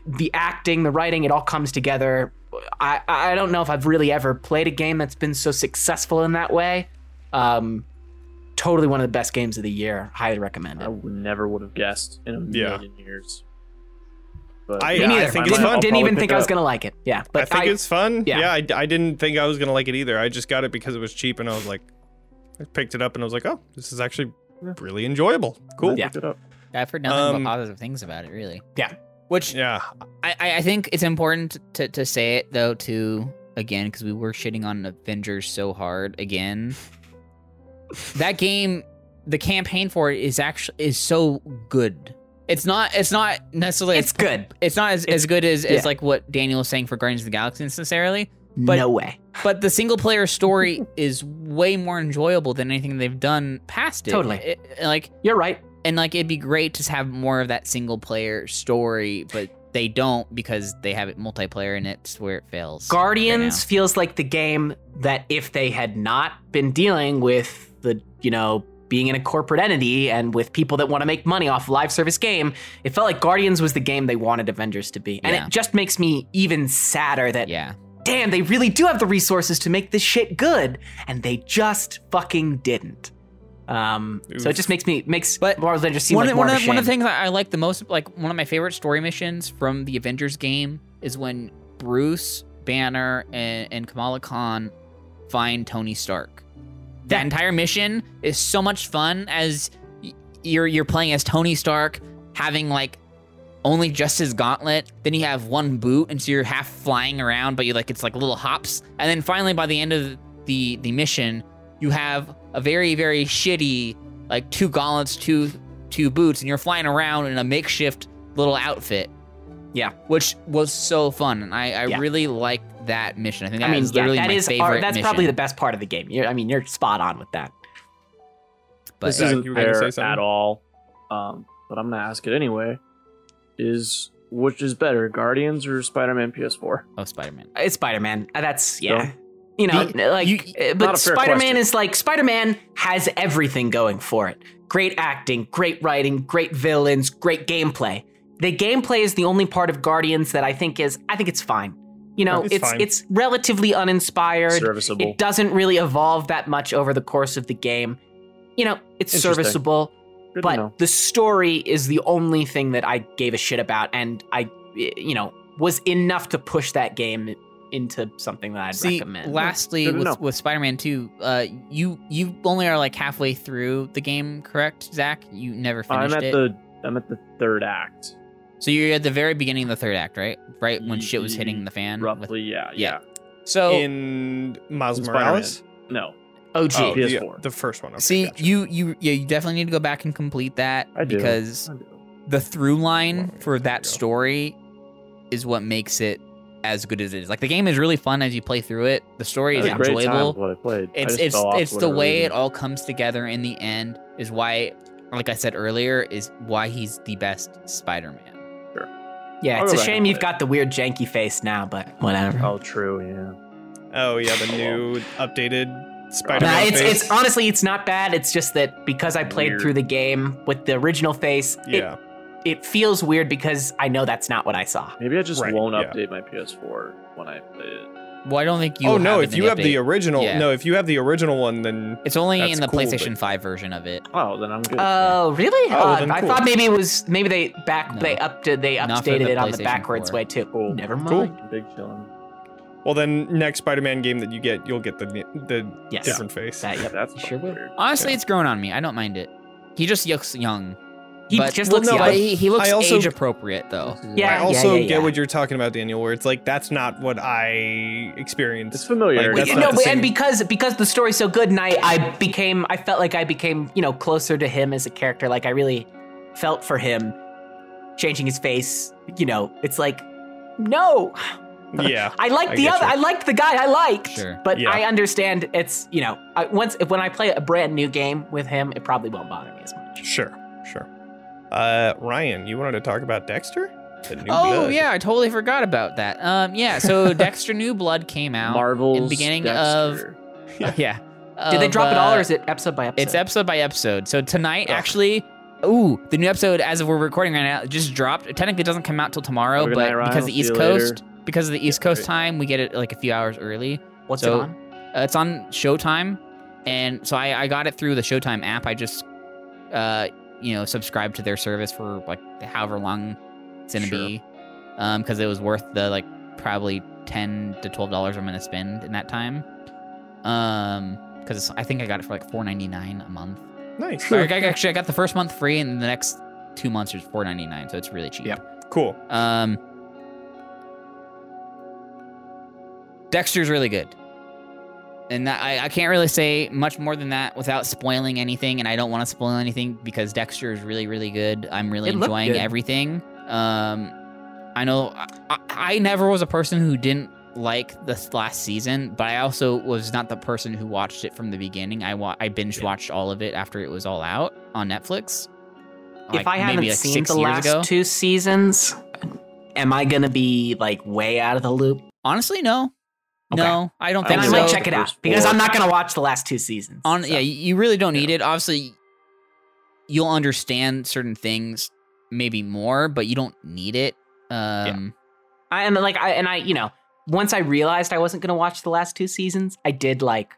the acting the writing it all comes together. I, I don't know if I've really ever played a game that's been so successful in that way. Um, totally one of the best games of the year. Highly recommend I it. would never would have guessed in a Yeah. million years. But I- yeah, neither. think it's didn't fun. Didn't even think I was gonna like it. Yeah, but I think I, it's fun. yeah. Yeah, I, I didn't think I was gonna like it either. I just got it because it was cheap, and I was like, I picked it up, and I was like, oh, this is actually Yeah. really enjoyable. Cool. Yeah. Picked it up. I've heard nothing Um, but positive things about it, really. Yeah. Which Yeah. I, I I think it's important to, to say it though too again because we were shitting on Avengers so hard again. <laughs> that game, the campaign for it is actually is so good. It's not. It's not necessarily. it's good. It's not as, it's- as good as, yeah. as like what Daniel was saying for Guardians of the Galaxy necessarily. But- no way. But the single player story <laughs> is way more enjoyable than anything they've done past it. Totally. It- like You're right. and like it'd be great to have more of that single player story, but they don't because they have it multiplayer and it's where it fails. Guardians now. feels like the game that if they had not been dealing with the, you know, being in a corporate entity and with people that want to make money off a live service game, it felt like Guardians was the game they wanted Avengers to be. And Yeah. it just makes me even sadder that yeah. damn, they really do have the resources to make this shit good, and they just fucking didn't. Um, so it just makes me makes But Marvel's Avengers seem one, like of, more one, of a of, one of the things I I like the most, like one of my favorite story missions from the Avengers game, is when Bruce Banner and, and Kamala Khan find Tony Stark. That entire mission is so much fun as you're you're playing as Tony Stark, having like only just his gauntlet. Then you have one boot, and so you're half flying around, but you like it's like little hops. And then finally, by the end of the the mission, you have a very very shitty like two gauntlets, two two boots, and you're flying around in a makeshift little outfit. Yeah. which was so fun, and I, I Yeah. really liked that mission. I think that I mean, is yeah, literally that my is favorite. our, that's mission. probably the best part of the game. You're, I mean, you're spot on with that. But this isn't you were gonna say fair at all. Um, but I'm gonna ask it anyway. Is which is better, Guardians or Spider-Man PS4? oh, Spider-Man. It's Spider Man. That's yeah. Yeah. You know, The- like, you- uh, but Spider Man question. is like Spider Man has everything going for it. Great acting, great writing, great villains, great gameplay. The gameplay is the only part of Guardians that I think is I think it's fine. You know, It's it's it's relatively uninspired. Serviceable. It doesn't really evolve that much over the course of the game. You know, it's serviceable, Good but the story is the only thing that I gave a shit about, and I, you know, was enough to push that game into something that I'd See, recommend. lastly, Good to know. with, with Spider-Man 2, uh, you you only are like halfway through the game, correct, Zach? You never I'm finished at it. the I'm at the third act, So you're at the very beginning of the third act, right? Right when shit was hitting the fan. with- roughly. Yeah, yeah. yeah. So in Miles Morales. No, OG. Oh, the, PS4. the first one. Okay, see, gotcha. you you yeah, you definitely need to go back and complete that I do. because I do. the through line Well, for that story is what makes it as good as it is. Like the game is really fun as you play through it. The story is had great time enjoyable. what I played. It's just it's it's the way reason. it all comes together in the end is why like I said earlier is why he's the best Spider-Man. Yeah, it's a shame you've got the weird janky face now, but whatever. Oh, true. Yeah. Oh yeah, the <laughs> new updated Spider-Man Nah, it's face. it's honestly it's not bad. It's just that because I played Weird. through the game with the original face, yeah. it it feels weird because I know that's not what I saw. Maybe I just Right, won't yeah. update my PS4 when I play it. Well, I don't think you oh no, have it if you the have the original, Yeah. no, if you have the original one, then It's only That's in the cool, PlayStation but- 5 version of it. Oh, then I'm good. Oh, really? Oh, Uh, then I cool. thought maybe it was maybe they back No. they up to they updated the it on the backwards 4. way too. Cool. Never mind. Cool. Big chillin'. well then next Spider-Man game that you get, you'll get the the Yes. different face. That, yep. That's You sure will. weird. Honestly, Yeah. it's grown on me. I don't mind it. He just looks young. He but, just well, looks no, young. but he, he looks I also- age appropriate though. Yeah, I also yeah, get yeah. what you're talking about, Daniel, where it's like that's not what I experienced. It's familiar. Like, that's Well, no, but- and because because the story's so good, and I I became I felt like I became you know closer to him as a character. Like I really felt for him, changing his face. You know, it's like no, <sighs> yeah. I like the get other. you. I liked the guy I liked. Sure. But Yeah. I understand it's you know I, once when I play a brand new game with him, it probably won't bother me as much. Sure, sure. Uh, Ryan, you wanted to talk about Dexter? New Oh blood. yeah, I totally forgot about that. Um, yeah. So <laughs> Dexter New Blood came out. Marvel's in the beginning of- Dexter. <laughs> Yeah. yeah. Did they of, drop it all, or is it episode by episode? It's episode by episode. So tonight, Ugh. actually, ooh, the new episode as of we're recording right now it just dropped. It technically doesn't come out till tomorrow, Have a good but night, because I'll the East Coast, later. because of the East Yeah, Coast right. time, we get it like a few hours early. What's so- it on? Uh, it's on Showtime, and so I, I got it through the Showtime app. I just, uh, you know, subscribe to their service for like however long it's gonna Sure. be, um, because it was worth the like probably ten to twelve dollars I'm gonna spend in that time, um, because I think I got it for like four ninety nine a month. Nice. Or, actually, I got the first month free, and the next two months is four ninety nine, so it's really cheap. Yep. Cool. Um, Dexter's really good, and that, I I can't really say much more than that without spoiling anything, and I don't want to spoil anything because Dexter is really really good. I'm really It enjoying everything. Um, I know I, I- never was a person who didn't like this last season, but I also was not the person who watched it from the beginning. I wa- I binge watched all of it after it was all out on Netflix. if I haven't like, seen the last ago. two seasons, am I gonna be like way out of the loop? Honestly, no. Okay. No, I don't I Then think I only might check it out because four. I'm not gonna watch the last two seasons. On so. yeah, you- you really don't need it. Obviously, you'll understand certain things maybe more, but you don't need it. Um, I, and like I and I, you know, once I realized I wasn't gonna watch the last two seasons, I did like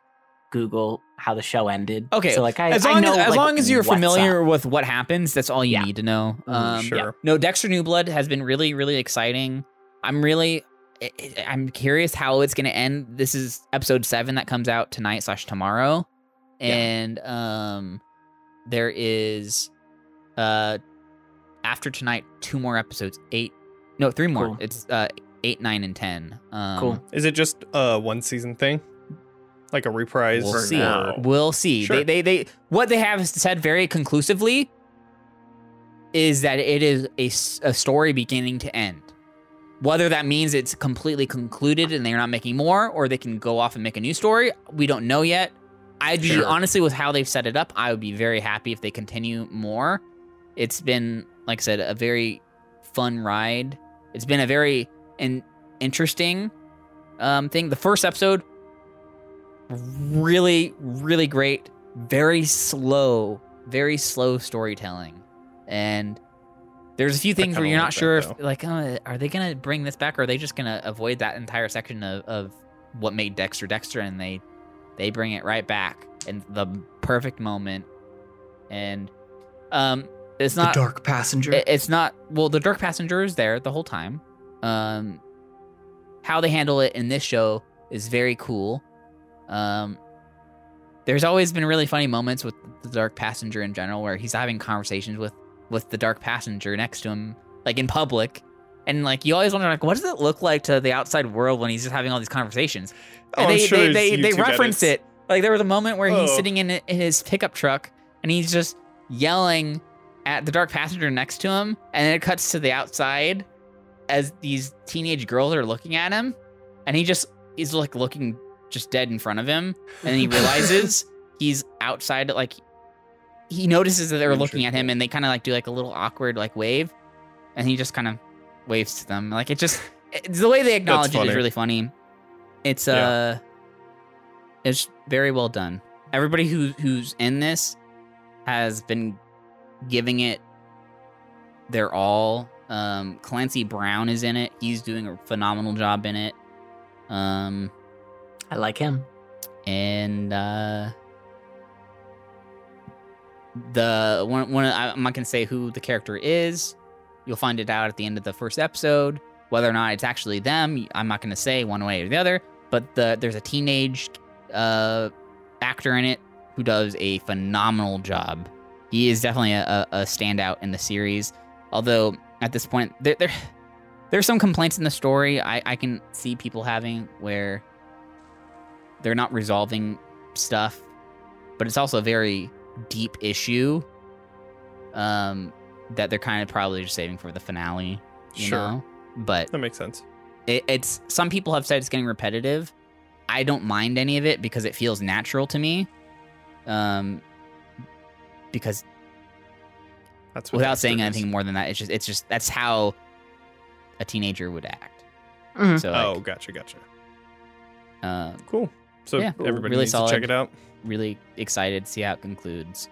Google how the show ended. Okay, so like I, as I long know as, as like, long as you're familiar up. with what happens, that's all you Yeah. need to know. Mm, Um, sure. No, Dexter New Blood has been really, really exciting. I'm really I- I- I'm curious how it's going to end. This is episode seven that comes out tonight slash tomorrow, Yeah. and um, there is uh after tonight two more episodes. Eight, no, three more. Cool. It's uh eight, nine, and ten. Um, Cool. Is it just a one season thing? Like a reprise? We'll see. now. We'll see. Sure. They, they, they, what they have said very conclusively is that it is a, a story beginning to end. Whether that means it's completely concluded and they're not making more, or they can go off and make a new story, we don't know yet. I'd be Sure. honestly with how they've set it up. I would be very happy if they continue more. It's been, like I said, a very fun ride. It's been a very in, interesting um, thing. The first episode really really great very slow very slow storytelling and there's a few things where you're like not sure though. if like uh, are they gonna bring this back or are they just gonna avoid that entire section of, of what made dexter dexter and they they bring it right back in the perfect moment and um it's not the dark passenger. it- it's not well the dark passenger is there the whole time um how they handle it in this show is very cool um there's always been really funny moments with the dark passenger in general where he's having conversations with with the dark passenger next to him like in public and like you always wonder like what does it look like to the outside world when he's just having all these conversations Oh, and I'm they, sure they, they, they reference edits. it. Like there was a moment where he's Oh. sitting in his pickup truck and he's just yelling at the dark passenger next to him, and then it cuts to the outside as these teenage girls are looking at him, and he just is like looking just dead in front of him, and then he <laughs> realizes he's outside. Like he notices that they're looking at him, and they kind of like do like a little awkward like wave, and he just kind of waves to them. Like it just <laughs> it's, the way they acknowledge it is really funny. It's Yeah. uh, it's very well done. Everybody who who's in this has been giving it their all. Um, Clancy Brown is in it. He's doing a phenomenal job in it. Um, I like him. and uh the one one I'm not gonna say who the character is. You'll find it out at the end of the first episode. Whether or not it's actually them, I'm not gonna say one way or the other. But the there's a teenage uh actor in it who does a phenomenal job. He is definitely a, a, standout in the series. Although at this point, there, there there's some complaints in the story I, I can see people having where they're not resolving stuff, but it's also very deep issue um, that they're kind of probably just saving for the finale, you Sure. know. But That makes sense. it, it's some people have said it's getting repetitive. I don't mind any of it because it feels natural to me. Um, because That's without Dexter saying is. anything more than that, it's just it's just that's how a teenager would act. Mhm. So like, oh, gotcha, gotcha. um, Cool. So Yeah, everybody really needs to check it out. Really excited to see how it concludes.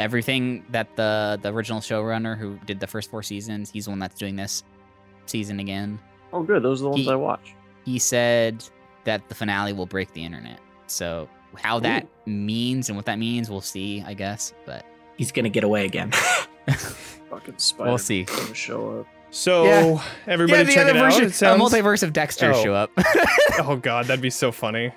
Everything that the the original showrunner who did the first four seasons, he's the one that's doing this season again. Oh, good. Those are the ones He- I watch. He said that the finale will break the internet. So how that means and what that means, we'll see, I guess. But He's gonna get away again. <laughs> Fucking spider. We'll see. Gonna show up. So Yeah. everybody check it out. It sounds... a multiverse of Dexter Oh. show up. <laughs> oh god, that'd be so funny.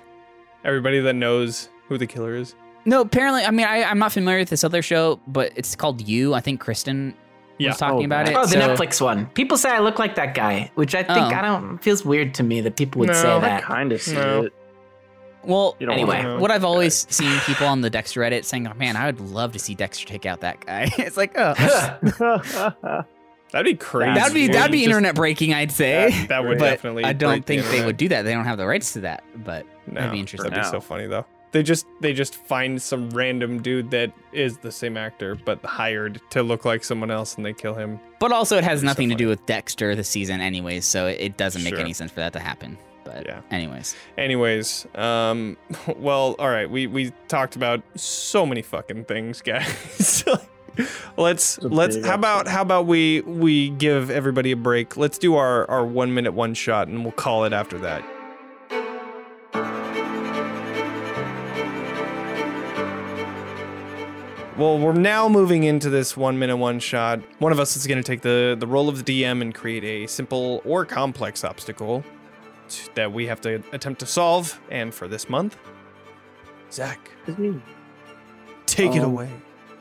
Everybody that knows who the killer is. no, apparently, I mean, I, I'm not familiar with this other show, but it's called You. I think Kristen Yeah. was talking Oh, about it. oh, the so- Netflix one. People say I look like that guy, which I think Oh. I don't feels weird to me that people would No. say I I that. kind of see No. it. Well, Anyway. what I've always seen people on the Dexter Reddit saying, "Oh man, I would love to see Dexter take out that guy." <laughs> it's like, oh, <laughs> <laughs> That'd be crazy. that'd be that'd be Just- internet breaking, I'd say. That, that would but definitely. I don't break the think they would do that. They don't have the rights to that. But No, that'd be interesting. That'd be so funny though. They just they just find some random dude that is the same actor but hired to look like someone else and they kill him. But also, it has That'd be so nothing to do with Dexter the season, anyways. So it, it doesn't make Sure. any sense for that to happen. But Yeah. anyways, Anyways, um, <laughs> well, all right, we we talked about so many fucking things, <laughs> guys. <laughs> let's let's how about how about we we give everybody a break. Let's do our our one minute one shot and we'll call it after that. Well, we're now moving into this one minute one shot. One of us is going to take the, the role of the DM and create a simple or complex obstacle t- that we have to attempt to solve. And for this month, Zach, It's me. take it Um, away.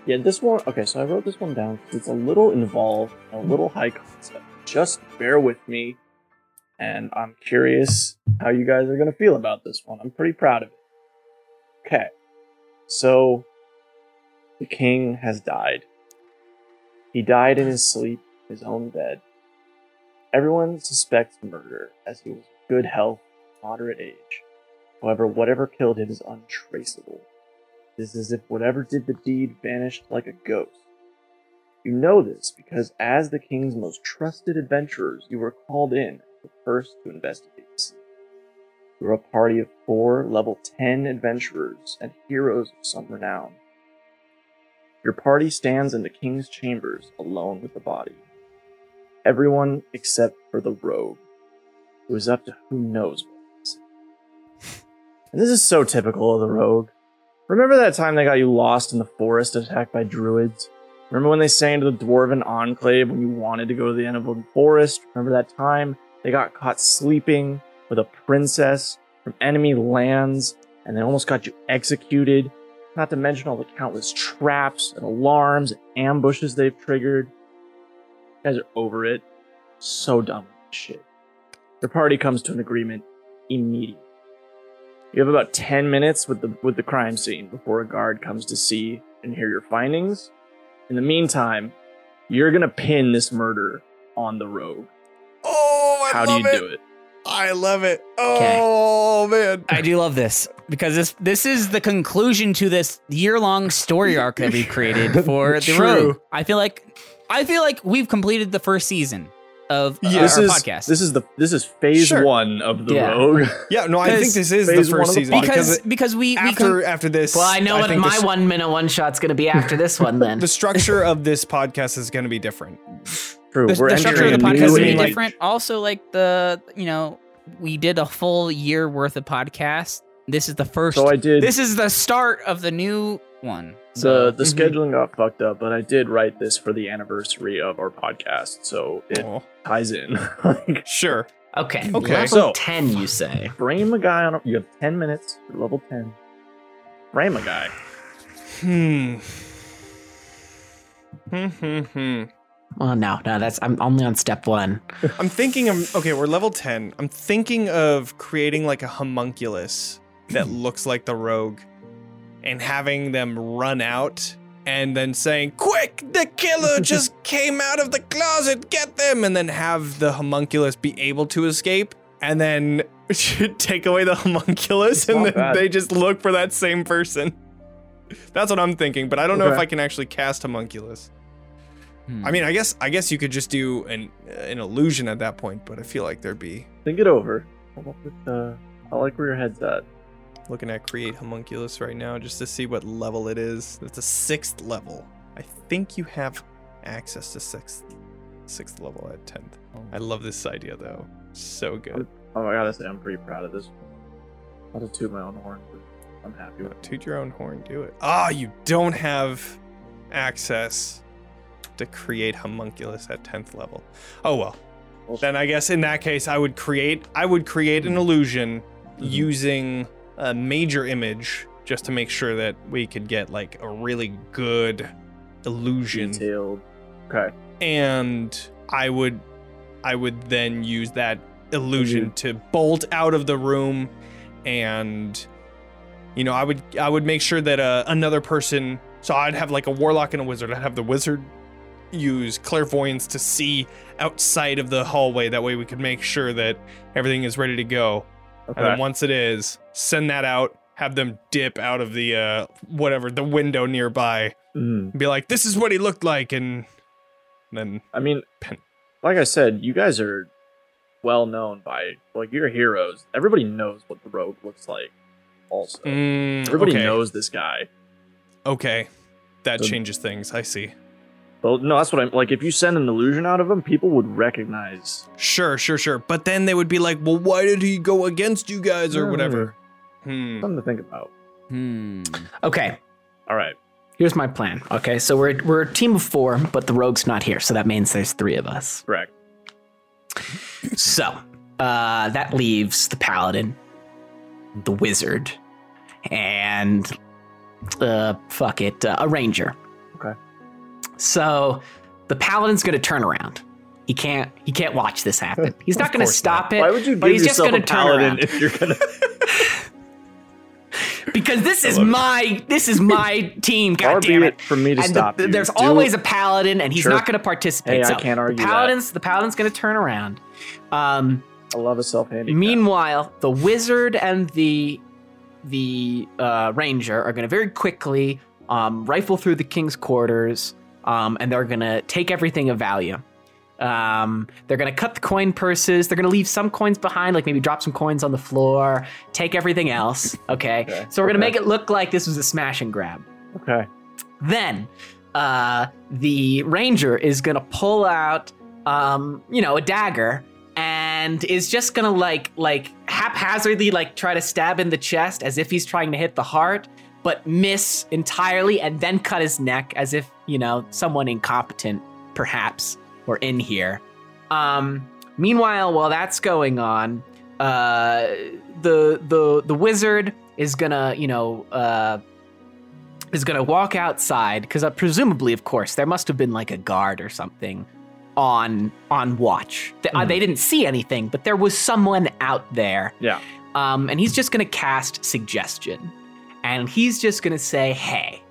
Yeah, this one. Okay, so I wrote this one down. It's a little involved, a little high concept. Just bear with me, and I'm curious how you guys are gonna feel about this one. I'm pretty proud of it. Okay, so the king has died. He died in his sleep, his own bed. Everyone suspects murder, as he was good health, moderate age. However, whatever killed him is untraceable. It is as if whatever did the deed vanished like a ghost. You know this because, as the king's most trusted adventurers, you were called in the first to investigate the. You were a party of four level 10 adventurers and heroes of some renown. Your party stands in the king's chambers alone with the body. Everyone except for the rogue, who is up to who knows what. <laughs> And this is so typical of the rogue. Remember that time they got you lost in the forest attacked by druids? Remember when they sang to the dwarven enclave when you wanted to go to the end of the forest? Remember that time they got caught sleeping with a princess from enemy lands and they almost got you executed? Not to mention all the countless traps and alarms and ambushes they've triggered. You guys are over it. So this shit. Your party comes to an agreement immediately. You have about 10 minutes with the with the crime scene before a guard comes to see and hear your findings. In the meantime, you're going to pin this murder on the rogue. Oh, I How do you it. do it? I love it. Oh, man. I do love this because this this is the conclusion to this year long story arc that we created for <laughs> the True. rogue. I feel like I feel like we've completed the first season of uh, Yeah. This our is podcast. this is the this is phase Sure. 1 of the Yeah. rogue. <laughs> Yeah, no, I think this is the first one first the season because because because we we after com- after this. Well, I know what my the, s- one minute one shot's going to be after this one then. <laughs> The structure of this podcast is going to be different. True. the, We're the structure of the podcast new is really age. different. Also, like the you know we did a full year worth of podcast. This is the first. So I did this is the start of the new one. The So the Mhm. scheduling got fucked up, but I did write this for the anniversary of our podcast, so it Oh, ties in. <laughs> like, sure. Okay. Okay. Level So- 10, you say. frame a guy on a, you have 10 minutes you're level 10 frame a guy Hmm. Hmm, hmm, hmm. Well, no, no, that's I'm only on step one. <laughs> I'm thinking of okay, we're level 10. I'm thinking of creating like a homunculus that <laughs> looks like the rogue and having them run out and then saying, Quick, the killer <laughs> just came out of the closet, get them! And then have the homunculus be able to escape and then <laughs> take away the homunculus It's and then bad. they just look for that same person. That's what I'm thinking, but I don't know if I can actually cast homunculus. Hmm. I mean, I guess I guess you could just do an an illusion at that point, but I feel like there'd be think it over Come up with, uh, i like where your head's at looking at create homunculus right now just to see what level it is. It's a sixth level. I think you have access to sixth sixth level at tenth. I love this idea though. So good. oh i gotta say i'm pretty proud of this i'll just toot my own horn but i'm happy with it Toot your own horn, do it. Ah, you don't have access to create homunculus at tenth level. Oh well. Well, Then I guess in that case I would create I would create an illusion Mhm. using a major image just to make sure that we could get like a really good illusion. Detailed. Okay. And I would I would then use that illusion to bolt out of the room and you know I would I would make sure that uh, another person so I'd have like a warlock and a wizard. I'd have the wizard use clairvoyance to see outside of the hallway. That way we could make sure that everything is ready to go and then once it is send that out have them dip out of the uh whatever the window nearby Mhm. be like this is what he looked like and then i mean Pen- like i said you guys are well known by like you're heroes everybody knows what the rogue looks like also Mm, everybody okay. knows this guy Okay, that So- changes things. I see. Well, no, that's what I'm like. If you send an illusion out of him, people would recognize. Sure, sure, sure. But then they would be like, "Well, why did he go against you guys or Hmm. whatever?" Hmm. Something to think about. Hmm. Okay. All right. here's my plan. Okay, so we're we're a team of four, but the rogue's not here, so that means there's three of us. Correct. So uh, that leaves the paladin, the wizard, and uh, fuck it, uh, a ranger. So the paladin's gonna turn around. He can't. He can't watch this happen. <laughs> He's not gonna course stop it. Why would you but he's just gonna a turn paladin around if you're gonna? <laughs> because this is my this is my <laughs> team. God damn it! it from me to and stop the- there's always a paladin, and he's Sure. not going to participate. Hey, I so can't argue the that. paladin's the paladin's going to turn around. Um, I love a self handicap. meanwhile, the wizard and the the uh, ranger are going to very quickly um, rifle through the king's quarters, um, and they're going to take everything of value. Um, they're gonna cut the coin purses. They're gonna leave some coins behind, like maybe drop some coins on the floor. Take everything else. Okay. Okay, So we're gonna okay. make it look like this was a smash and grab. Okay. Then, uh, the ranger is gonna pull out, um, you know, a dagger and is just gonna like like haphazardly like try to stab in the chest as if he's trying to hit the heart, but miss entirely and then cut his neck as if you know someone incompetent perhaps were in here. Um, meanwhile, while that's going on, uh, the the the wizard is gonna you know uh, is gonna walk outside because uh, presumably, of course, there must have been like a guard or something on on watch. They, Mhm. they didn't see anything, but there was someone out there. Yeah. Um, and he's just gonna cast suggestion, and he's just gonna say, "Hey,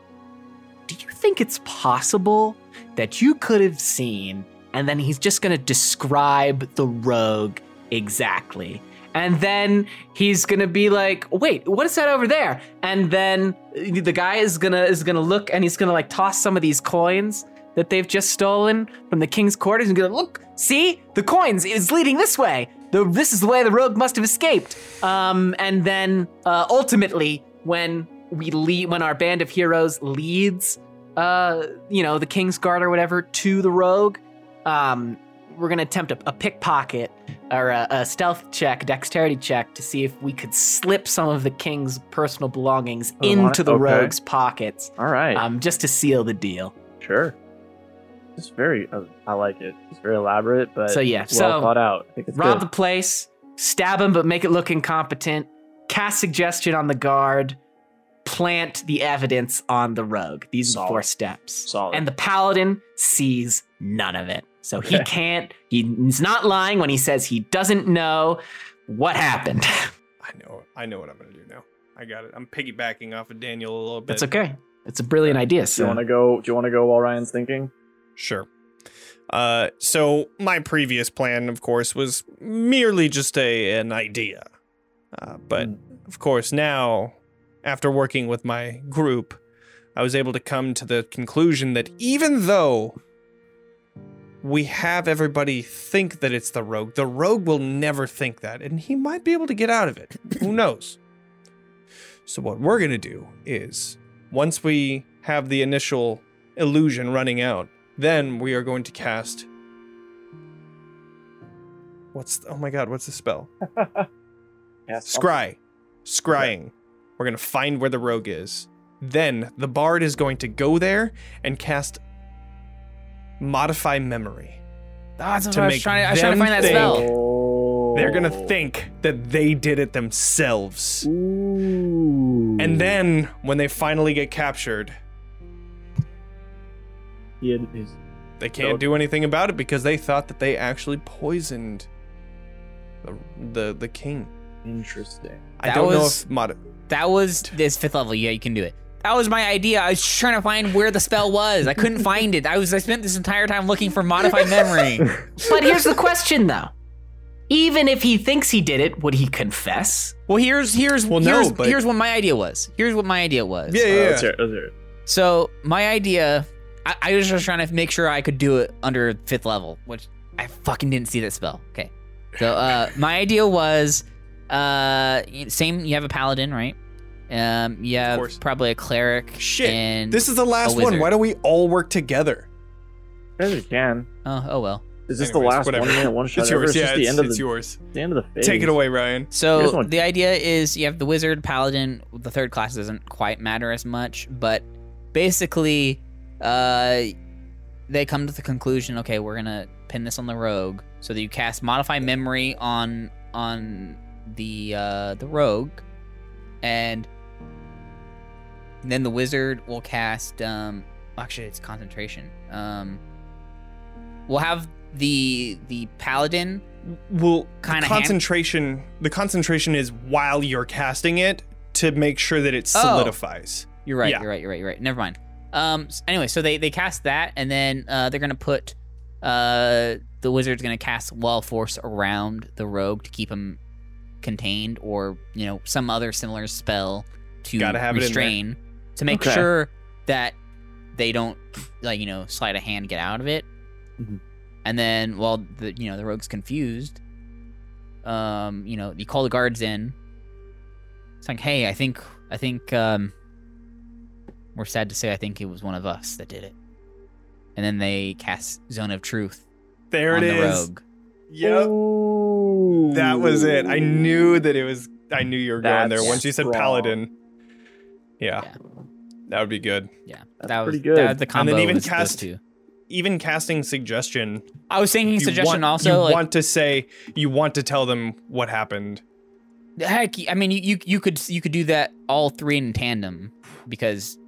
do you think it's possible that you could have seen?" And then he's just gonna describe the rogue exactly. And then he's gonna be like, "Wait, what is that over there?" And then the guy is gonna is gonna look and he's gonna like toss some of these coins that they've just stolen from the king's quarters and gonna look, see the coins is leading this way. The, this is the way the rogue must have escaped. Um, and then uh, ultimately, when we lead, when our band of heroes leads, uh, you know, the king's guard or whatever to the rogue, um, we're gonna attempt a, a pickpocket or a, a stealth check, dexterity check to see if we could slip some of the king's personal belongings Oh, into the Okay. rogue's pockets, All right. um, just to seal the deal. sure. It's very. Uh, I like it. It's very elaborate, but So, yeah, well so thought out. I think it's Rob good. the place, stab him but make it look incompetent, cast suggestion on the guard, plant the evidence on the rogue. These are the four steps. Solid. And the paladin sees none of it. So he can't, he's not lying when he says he doesn't know what happened. <laughs> I know. I know what I'm gonna do now. I got it. I'm piggybacking off of Daniel a little bit. That's okay. It's a brilliant idea. do you So want to go? Do you want to go while Ryan's thinking? Sure. Uh, so my previous plan, of course, was merely just a an idea. Uh, but Mm. of course, now after working with my group, I was able to come to the conclusion that even though we have everybody think that it's the rogue, the rogue will never think that, and he might be able to get out of it. Who <coughs> knows? So what we're gonna do is once we have the initial illusion running out, then we are going to cast. What's oh my god? What's the spell? <laughs> Yes. Scry, scrying. We're gonna find where the rogue is. Then the bard is going to go there and cast modify memory. Ah, that's what To I was make trying. I was trying to them find that think- spell. They're gonna think that they did it themselves. Ooh. And then when they finally get captured, he his they can't do anything about it because they thought that they actually poisoned the the, the king. Interesting. I That don't was- know if mod- That was this fifth level. Yeah, you can do it. That was my idea. I was trying to find where the spell was. I couldn't find it. I was. I spent this entire time looking for modified memory. <laughs> But here's the question though. Even if he thinks he did it, would he confess? Well, here's here's Well, no, but- here's what my idea was. Here's what my idea was. Yeah, Uh, yeah. let's hear it. Let's hear it. So my idea, I, I was just trying to make sure I could do it under fifth level, which I fucking didn't see that spell. Okay, so uh, my idea was, uh, same. You have a paladin, right? Um, you have probably a cleric. Shit. And This is the last one. Why don't we all work together? As you can. oh, oh well. Is this Anyways, the last whatever. one minute one shot It's ever? yours. Yeah, just the it's, end of it's the, yours. the end of the phase. Take it away, Ryan. So guys want- the idea is you have the wizard, paladin. The third class doesn't quite matter as much, but basically, uh, they come to the conclusion. Okay, we're gonna pin this on the rogue, so that you cast modify memory on on the uh, the rogue, and then the wizard will cast. Um, actually, it's concentration. Um, we'll have the the paladin Kinda the hand- concentration. The concentration is while you're casting it to make sure that it Oh. solidifies. You're right. Yeah. You're right. You're right. You're right. Never mind. Um. Anyway, so they they cast that, and then uh, they're gonna put uh the wizard's gonna cast wall force around the rogue to keep him contained, or you know some other similar spell to Gotta have it in restrain to make Okay. sure that they don't like you know slide a hand get out of it. Mhm. And then while the you know the rogue's confused, um you know you call the guards in. It's like, hey, I think I think um we're sad to say I think it was one of us that did it. And then they cast Zone of Truth There on it the is. rogue. Yep. Ooh. That was it. I knew that it was. I knew you were going there. Once you said strong. paladin. Yeah. Yeah. That would be good. Yeah, That's that was pretty good. That was the And then even was those cast- two. Even casting suggestion. I was thinking suggestion want, also. You like, want to say. You want to tell them what happened. heck, I mean, you, you you could you could do that all three in tandem because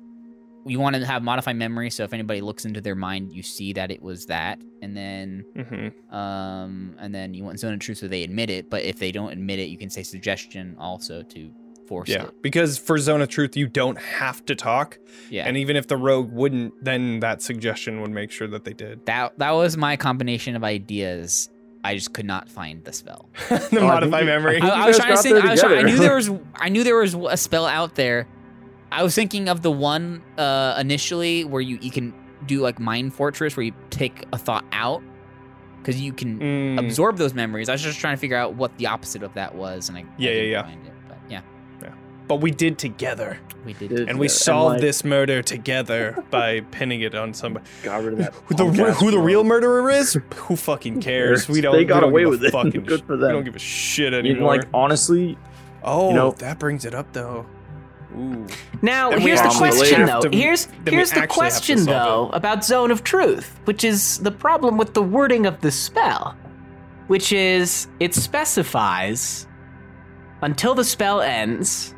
you want to have modified memory. So if anybody looks into their mind, you see that it was that, and then hmm um and then you want zone of truth so they admit it. But if they don't admit it, you can say suggestion also to force Yeah. it. Because for Zone of Truth, you don't have to talk. Yeah. And even if the rogue wouldn't, then that suggestion would make sure that they did. that that was my combination of ideas. I just could not find the spell. <laughs> the Oh, modify memory. I I, I was trying to got think. I, was trying, I knew there <laughs> was. I knew there was a spell out there. I was thinking of the one uh, initially where you you can do like mind fortress where you take a thought out because you can Mm, absorb those memories. I was just trying to figure out what the opposite of that was, and I I Yeah, yeah, didn't yeah. Find it, but yeah, but we did together. we did. Did- And we Yeah, and, solved like- this murder together by pinning it on somebody. Got rid of that. Who the, who the real murderer is? Who fucking <laughs> cares? We don't. They got don't away give a with it. <laughs> Fucking Good sh- for We don't give a shit Even anymore. like honestly, oh, you know- that brings it up though. Ooh. Now, Then here's the question, though. to- here's here's the actually have to question, solve though, about Zone of Truth, which is the problem with the wording of the spell, which is it specifies until the spell ends.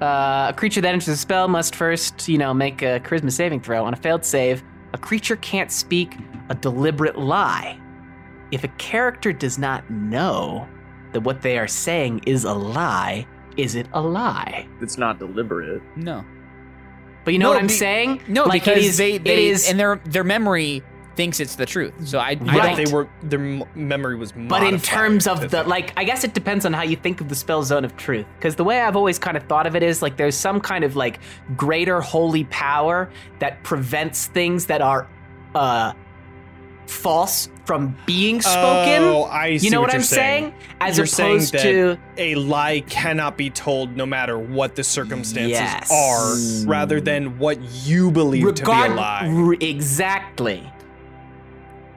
Uh, a creature that enters the spell must first, you know, make a charisma saving throw. On a failed save, a creature can't speak a deliberate lie. If a character does not know that what they are saying is a lie, is it a lie? it's not deliberate. no, But you know No, what I'm be- saying? no, Like, because it is, they, they is, and their their memory thinks it's the truth. So I, I Right. don't. They were. Their memory was. but in terms of the think. like, I guess it depends on how you think of the spell zone of truth. Because the way I've always kind of thought of it is like there's some kind of like greater holy power that prevents things that are uh false from being spoken. Oh, I see you know what, you're I'm saying? As You're saying opposed that to a lie cannot be told no matter what the circumstances Yes. are, rather than what you believe to be a lie. r- exactly.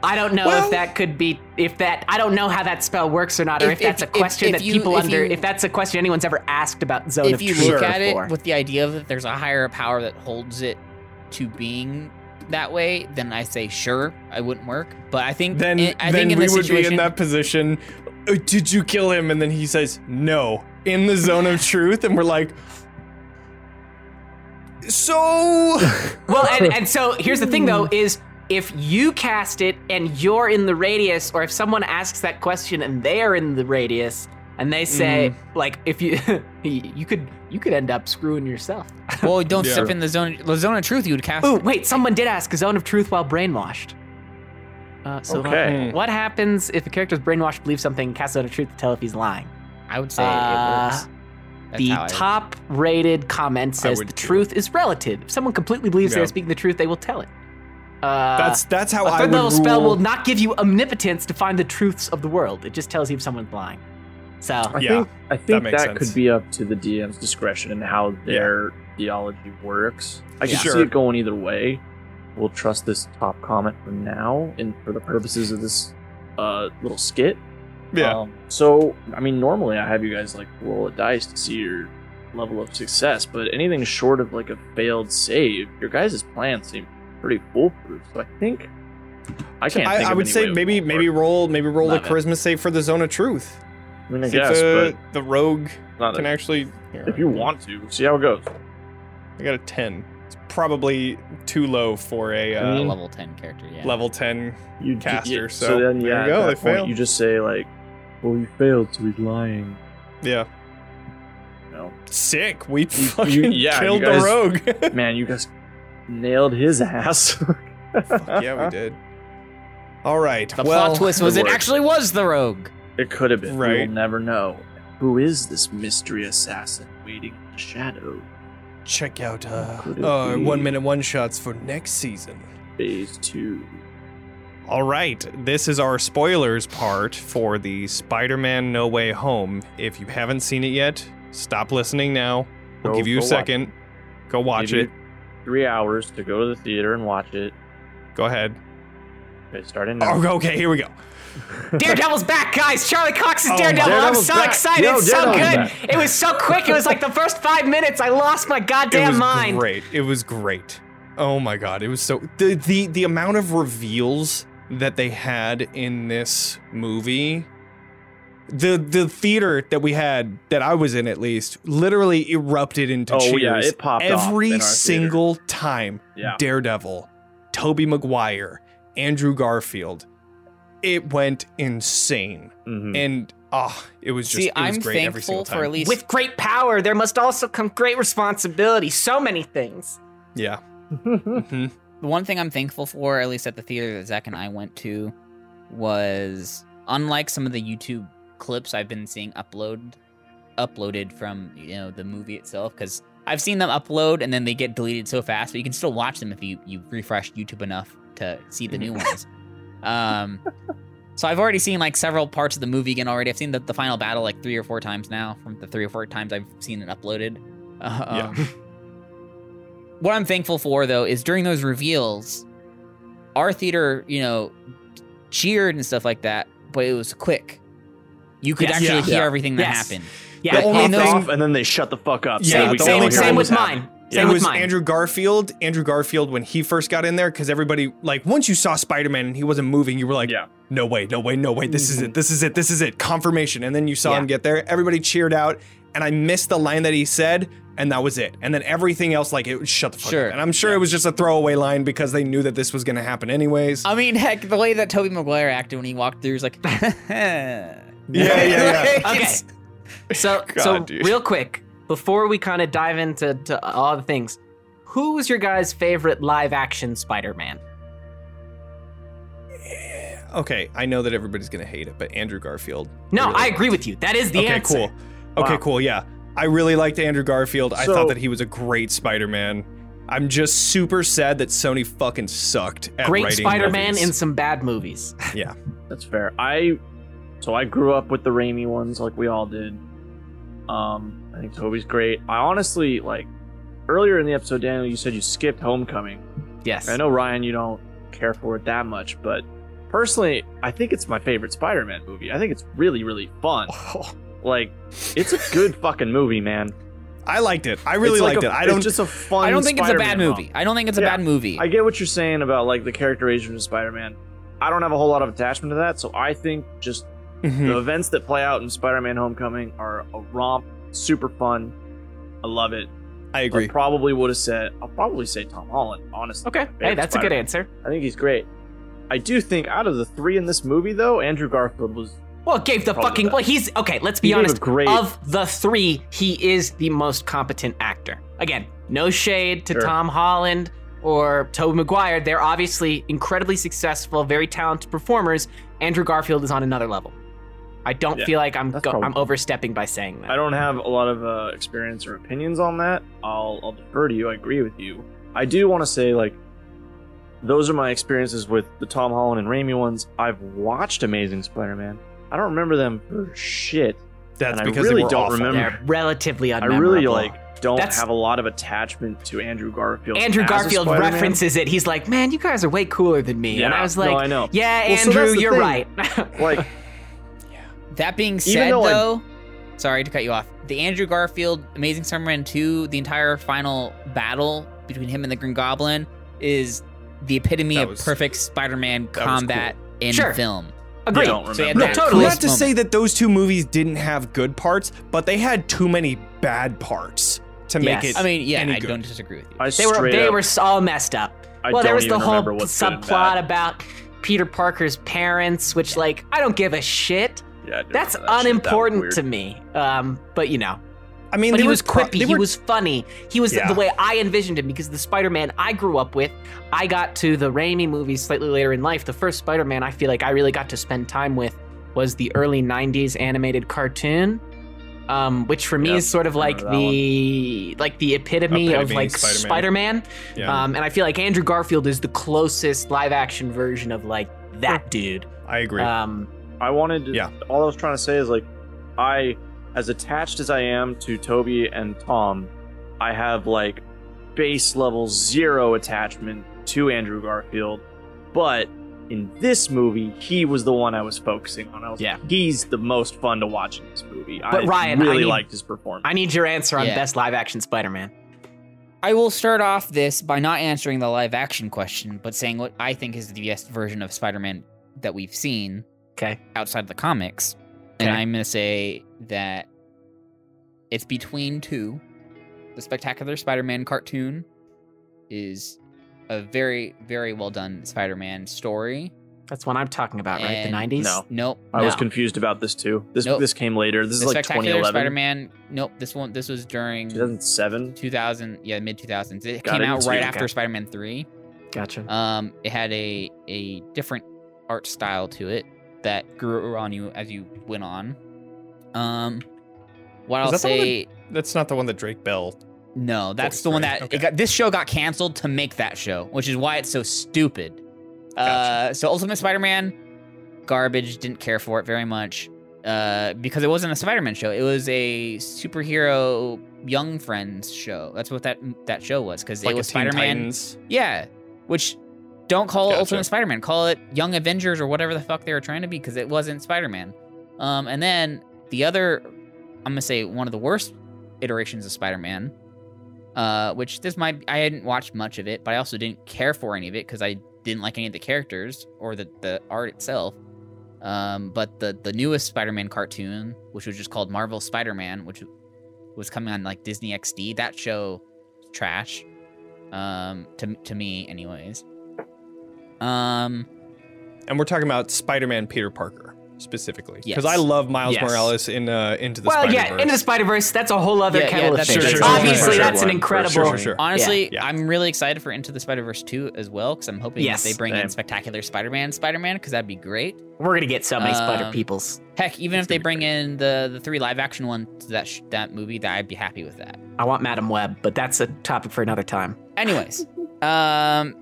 I don't know Well- if that could be if that I don't know how that spell works or not, or If- if, that's a question if- that if you- people if under you- if that's a question anyone's ever asked about zone if of you truth look at before. it with the idea that there's a higher power that holds it to being that way, then I say sure, I wouldn't work. But I think then in, I then think in we would be in that position. "Uh, Did you kill him? And then he says no in the zone of <laughs> truth, and we're like, so. <laughs> well, and, and so here's the thing though is if you cast it and you're in the radius, or if someone asks that question and they are in the radius and they say Mm. like if you <laughs> you could you could end up screwing yourself. <laughs> well, don't Yeah. step in the zone. The zone of truth, you would cast. Oh wait, someone did ask a zone of truth while brainwashed. Uh, so Okay. what happens if a character's brainwashed believes something, casts zone of truth to tell if he's lying? I would say Uh, it works. That's the how I top rated comment says would the too. truth is relative. If someone completely believes Yeah. they're speaking the truth, they will tell it. Uh, That's that's how a I third would level rule. spell will not give you omnipotence to find the truths of the world. It just tells you if someone's lying. So I Yeah, think I think makes that, could be up to the DM's discretion and how their theology works. I can Sure. see it going either way. We'll trust this top comment for now and for the purposes of this uh, little skit. yeah. Um, so I mean, normally I have you guys like roll a dice to see your level of success, but anything short of like a failed save, your guys' plans seem pretty foolproof. So I think I can't. I, think I of would any say way maybe maybe roll maybe roll a Eleven. charisma save for the zone of truth. I mean, I See guess, the, the rogue not can a, actually. if you want to, see how it goes. I got a ten. It's probably too low for a I uh, A mean- level 10 character, yeah. level ten. You Caster, yeah, so then there yeah, you go, at they fail. You just say like, "Well, you failed, so he's lying." Yeah, You know, sick. We you- fucking yeah, killed guys- the rogue. <laughs> man, you guys nailed his ass. <laughs> yeah, we did. All right. The well, plot twist was good it actually was the rogue. It could have been. Right. We'll never know. Who is this mystery assassin waiting in the shadow? check out uh, uh one minute one shots for next season. Phase two. All right, this is our spoilers part for the Spider-Man No Way Home. If you haven't seen it yet, stop listening now. We'll Go- give you a go watch second. Go watch it. Three hours to go to the theater and watch it. Go ahead. Okay, starting now. Oh, okay, here we go. Daredevil's back, guys! Charlie Cox is Oh, Daredevil. I'm so back. excited. Yo, it's so Daredevil's good. It was so quick. It was like the first five minutes. I lost my goddamn mind. it was mind. great. It was great. Oh my god, it was so the the the amount of reveals that they had in this movie. The the theater that we had that I was in at least literally erupted into Oh, cheers. yeah, it popped every in our theater. single time. Yeah. Daredevil, Tobey Maguire, Andrew Garfield. It went insane. Mhm. And ah, it was just See, it was I'm great every single thankful time. for at least With great power, there must also come great responsibility. So many things. yeah. <laughs> Mhm. The one thing I'm thankful for, at least at the theater that Zach and I went to, was unlike some of the YouTube clips I've been seeing upload uploaded from you know the movie itself, because I've seen them upload and then they get deleted so fast, but you can still watch them if you you refresh YouTube enough to see the new <laughs> ones. Um, so I've already seen like several parts of the movie again already. I've seen the, the final battle like three or four times now from the three or four times I've seen it uploaded. Uh, <laughs> Yeah. um, what I'm thankful for though is during those reveals, our theater, you know, cheered and stuff like that, but it was quick. You could Yes. actually Yeah. hear Yeah. everything that Yes. happened. Yeah, The only and thing- those- off, and then they shut the fuck up. Yeah, same, the we same, only same thing with was mine. Same it was mine. Andrew Garfield. Andrew Garfield when he first got in there, because everybody like once you saw Spider Man and he wasn't moving, you were like, Yeah. no way, no way, no way, this is it, mm-hmm. this is it, this is it, confirmation. And then you saw Yeah. him get there, everybody cheered out, and I missed the line that he said, and that was it. And then everything else, like it shut the fuck Sure. up. And I'm sure it was just a throwaway line because they knew that this was gonna happen anyways. I mean, heck, the way that Tobey Maguire acted when he walked through was like, <laughs> yeah, yeah, yeah, yeah. <laughs> Okay. <laughs> So, God, so dude. real quick, before we kind of dive into to all the things, who was your guys' favorite live action Spider-Man? Okay, I know that everybody's gonna hate it, but Andrew Garfield. No, really I agree with you. That is the okay, answer. Okay, cool. Okay, Wow. cool. Yeah, I really liked Andrew Garfield. I thought that he was a great Spider-Man. I'm just super sad that Sony fucking sucked at Great writing Spider-Man movies. in some bad movies. <laughs> yeah. That's fair. I so I grew up with the Raimi ones, like we all did. Um, I think Tobey's great. I honestly like earlier in the episode, Daniel, you said you skipped Homecoming. Yes. I know Ryan, you don't care for it that much, but personally, I think it's my favorite Spider-Man movie. I think it's really, really fun. <laughs> Like, it's a good fucking movie, man. I liked it. I really like liked a- it. I don't. It's just a fun. I don't think it's a bad Spider-Man movie. I don't think it's a Yeah. bad movie. I get what you're saying about like the characterization of Spider-Man. I don't have a whole lot of attachment to that, so I think just Mhm. the events that play out in Spider-Man: Homecoming are a romp, super fun. I love it. I I agree. probably would have said I'll probably say Tom Holland. Honestly, Okay. Hey, Favorite that's a good answer. I think he's great. I do think out of the three in this movie, though, Andrew Garfield was Well, gave the fucking. the Well, he's okay. Let's be He honest. great- Of the three, he is the most competent actor. Again, no shade to Sure. Tom Holland or Tobey Maguire. They're obviously incredibly successful, very talented performers. Andrew Garfield is on another level. I don't Yeah, feel like I'm go- I'm overstepping by saying that. I don't have a lot of uh, experience or opinions on that. I'll, I'll defer to you. I agree with you. I do want to say, like, those are my experiences with the Tom Holland and Raimi ones. I've watched Amazing Spider-Man. I don't remember them for shit. That's and I because really they were don't awful. remember- They're relatively I really like don't That's- have a lot of attachment to Andrew Garfield. Andrew as Garfield Spider-Man. references it. He's like, "Man, you guys are way cooler than me." Yeah, and I was no, like, I know. "Yeah, Well, Andrew, that's the you're thing. right." Like, <laughs> that being said, though I- though, sorry to cut you off. The Andrew Garfield Amazing Spider-Man 2, the entire final battle between him and the Green Goblin is the epitome That of perfect Spider-Man was combat in Sure. film. Agreed. don't So remember. No, totally. Not coolest to say that those two movies didn't have good parts, but they had too many bad parts to make Yes. it. I mean, yeah, any I good. don't disagree with you. I They were straight they up, were all messed up. I well, there was the whole remember what's good and subplot about Peter Parker's parents, which like I don't give a shit. Yeah, That's that shit. That unimportant to me. Um, but you know, I mean, but he was pro- quippy. they He was funny. He was Yeah. the way I envisioned him because the Spider-Man I grew up with. I got to the Raimi movies slightly later in life. The first Spider-Man I feel like I really got to spend time with was the early '90s animated cartoon, um, which for me Yep, is sort of like remember that the like the epitome, of like Spider-Man. Spider-Man. Yeah, Um, and I feel like Andrew Garfield is the closest live-action version of like that dude. I agree. Um, I wanted to, Yeah. all I was trying to say is like I as attached as I am to Tobey and Tom, I have like base level zero attachment to Andrew Garfield. But in this movie, he was the one I was focusing on. I was Yeah. like, he's the most fun to watch in this movie. But I Ryan, I really need- liked his performance. I need your answer on Yeah. best live-action Spider-Man. I will start off this by not answering the live action question, but saying what I think is the best version of Spider Man that we've seen Okay. outside of the comics. And I'm going to say that it's between two. The Spectacular Spider Man cartoon is a very, very well done Spider Man story. That's what I'm talking about, right? The 90s? No. Nope. I was confused about this too. This Nope. this came later. This the is like Spectacular 2011, Spider Man. Nope. This one. This was during 2007. 2000. Yeah, mid 2000s. It Got came it out right okay. after Spider Man 3. Gotcha. Um, it had a a different art style to it that grew on you as you went on. Um, what Is I'll that the one say, That's not the one that Drake Bell. no, that's the one that Okay. it got. This show got canceled to make that show, which is why it's so stupid. Uh, so Ultimate Spider-Man, garbage. Didn't care for it very much. Uh, because it wasn't a Spider-Man show. It was a superhero young friends show. That's what that that show was. Because Like it a was Teen Spider-Man. Titans. Yeah, which don't call it Ultimate Spider-Man. Call it Young Avengers or whatever the fuck they were trying to be because it wasn't Spider-Man. Um, and then the other, I'm gonna say one of the worst iterations of Spider-Man, uh, which this might I hadn't watched much of it, but I also didn't care for any of it because I didn't like any of the characters or the the art itself. Um, but the the newest Spider-Man cartoon, which was just called Marvel Spider-Man, which was coming on like Disney XD, that show trash. Um, to to me, anyways. Um, And we're talking about Spider-Man Peter Parker specifically. Because Yes. I love Miles Yes. Morales in uh, Into the well, Spider-Verse. Well, yeah, Into the Spider-Verse, that's a whole other Yeah, yeah, kettle of fish. Sure, sure, Obviously, sure, that's sure. an incredible. sure, incredible. for sure. honestly, Yeah. I'm really excited for Into the Spider Verse 2 as well because I'm hoping Yes, that they bring in. Spectacular Spider-Man, Spider-Man because that'd be great. We're gonna get so many Spider Um, Peoples. Heck, even It's if they bring great. in the the three live action ones to that sh- that movie, that I'd be happy with that. I want Madame Web, but that's a topic for another time. Anyways, <laughs> um,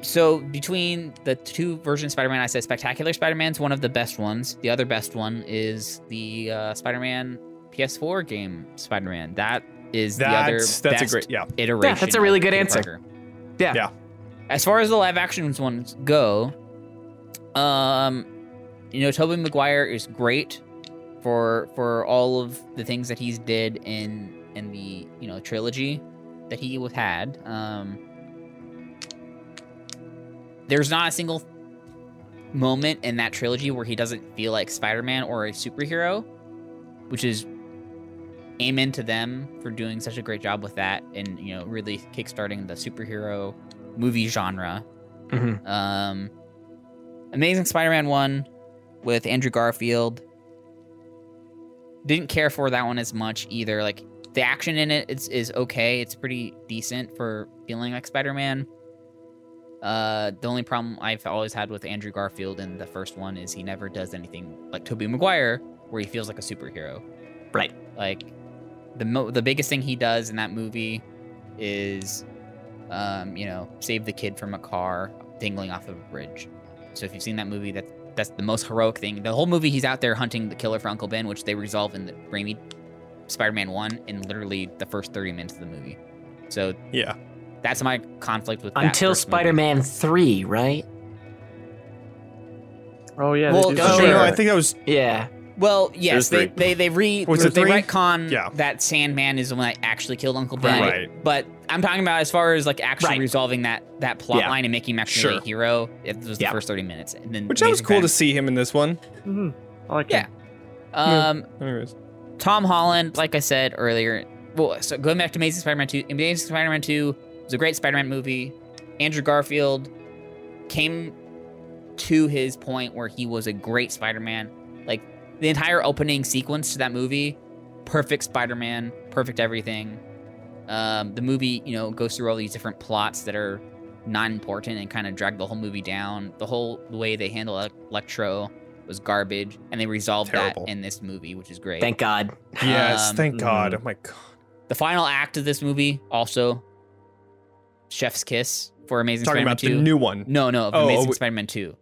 so between the two versions of Spider-Man, I said Spectacular Spider-Man's one of the best ones. The other best one is the uh, Spider-Man PS4 game Spider-Man. That is the other that's that's a best great yeah. iteration. that's a really good Peter answer. Parker. Yeah. Yeah. As far as the live action ones go, um, you know, Tobey Maguire is great for for all of the things that he's did in in the you know trilogy that he was had. Um, there's not a single moment in that trilogy where he doesn't feel like Spider-Man or a superhero, which is amen to them for doing such a great job with that and you know really kickstarting the superhero movie genre. Mhm. Um, Amazing Spider-Man one with Andrew Garfield. Didn't care for that one as much either. Like the action in it is is okay. It's pretty decent for feeling like Spider-Man. Uh, the only problem I've always had with Andrew Garfield in the first one is he never does anything like Tobey Maguire, where he feels like a superhero. Right. Like the mo- the biggest thing he does in that movie is, um, you know, save the kid from a car dangling off of a bridge. So if you've seen that movie, that's that's the most heroic thing. The whole movie, he's out there hunting the killer for Uncle Ben, which they resolve in the Raimi Spider-Man one in literally the first thirty minutes of the movie. So Yeah. That's my conflict with that Until first. Spider-Man three, right? Oh yeah. Well, they Oh, sure. no, I think that was Yeah. Well, yes, they they they re Was they three? retcon Yeah. that Sandman is the one that actually killed Uncle Ben. Right. But I'm talking about as far as like actually Right. resolving that that plot Yeah. line and making him actually Sure. a hero. It was the Yeah. first 30 minutes, and then Which that was Amazing cool to see him in this one. Mhm. I like Yeah. him. Um, Anyways. Tom Holland, like I said earlier, well, so going back to Amazing Spider-Man 2, Amazing Spider-Man 2 was a great Spider-Man movie. Andrew Garfield came to his point where he was a great Spider-Man. Like the entire opening sequence to that movie, perfect Spider-Man, perfect everything. Um, the movie, you know, goes through all these different plots that are not important and kind of drag the whole movie down. The whole the way they handle Electro was garbage, and they resolved Terrible. that in this movie, which is great. Thank God. Yes, Um, thank God. mhm. Oh my God. The final act of this movie also Chef's Kiss for Amazing Talking Spider-Man about 2. the new one. no, no, of Oh, Amazing oh, Spider-Man 2.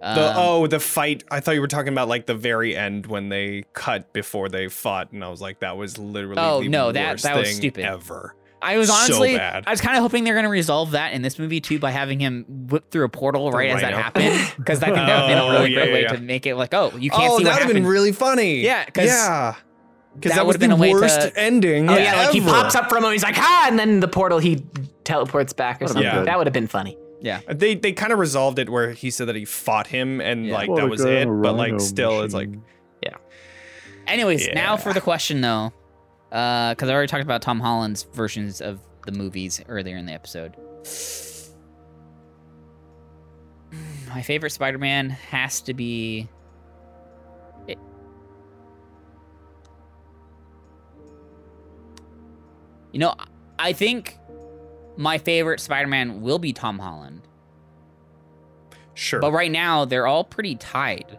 The Um, oh, the fight. I thought you were talking about like the very end when they cut before they fought, and I was like, that was literally Oh, the no, that- worst that was stupid. ever. I was so honestly, bad. I was kind of hoping they're going to resolve that in this movie too by having him whip through a portal The right as that happened, because that could have been a <laughs> Oh, really yeah, great way yeah, to make it like, oh, you can't oh, see that would have been really funny. Yeah, 'cause yeah, because that that, would've been the a way worst to- ending. Oh yeah, like he pops up from him. He's like, ah, and then the portal he teleports back or something. been good. That would have been funny. Yeah. Uh, they they kind of resolved it where he said that he fought him and Yeah. like Well, that was it. But like rhino still, it's like yeah. Anyways, now for the question though, uh, because I already talked about Tom Holland's versions of the movies earlier in the episode. <sighs> My favorite Spider-Man has to be. It... You know, I think my favorite Spider-Man will be Tom Holland, sure. but right now they're all pretty tied.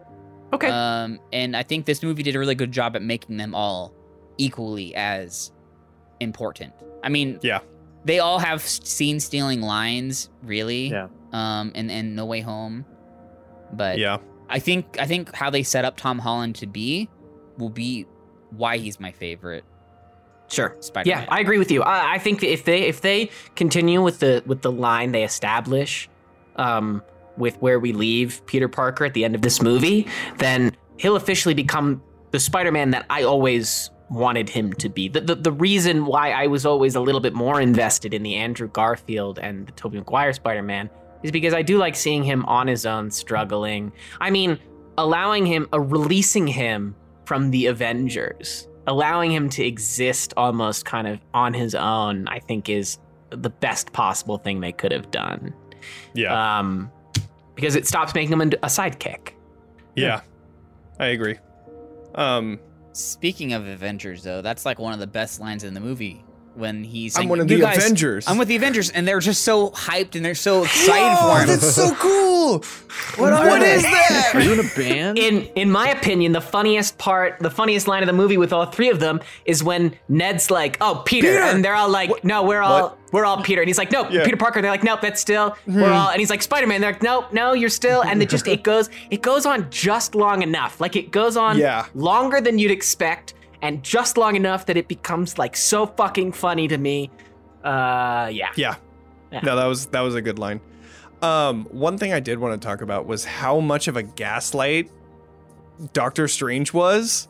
Okay. Um, and I think this movie did a really good job at making them all equally as important. I mean, Yeah. they all have scene stealing lines, really. Yeah. Um, and and No Way Home, but yeah, I think I think how they set up Tom Holland to be will be why he's my favorite sure. Spider-Man. Yeah, I agree with you. I, I think if they if they continue with the with the line they establish, um, with where we leave Peter Parker at the end of this movie, then he'll officially become the Spider-Man that I always wanted him to be. The, the the reason why I was always a little bit more invested in the Andrew Garfield and the Tobey Maguire Spider-Man is because I do like seeing him on his own struggling. I mean, allowing him, uh, releasing him from the Avengers, allowing him to exist almost kind of on his own, I think is the best possible thing they could have done. yeah, Um, because it stops making him a sidekick. yeah. I agree. Um, Speaking of Avengers, though, that's like one of the best lines in the movie when he's. I'm saying, one of the guys- Avengers." I'm with the Avengers, and they're just so hyped and they're so <gasps> excited Whoa, for him. That's so cool. What, what is that? <laughs> Are you in a band? In in my opinion, the funniest part, the funniest line of the movie with all three of them is when Ned's like, "Oh, Peter,", Peter! and they're all like, "No, we're all we're all Peter," and he's like, "No, Yeah. Peter Parker." They're like, "Nope, that's still we're hmm. all," and he's like, "Spider-Man." They're like, "Nope, no, you're still," and it just it goes it goes on just long enough, like it goes on Yeah. longer than you'd expect, and just long enough that it becomes like so fucking funny to me. Uh, yeah. Yeah. Yeah. No, that was that was a good line. Um, one thing I did want to talk about was how much of a gaslight Doctor Strange was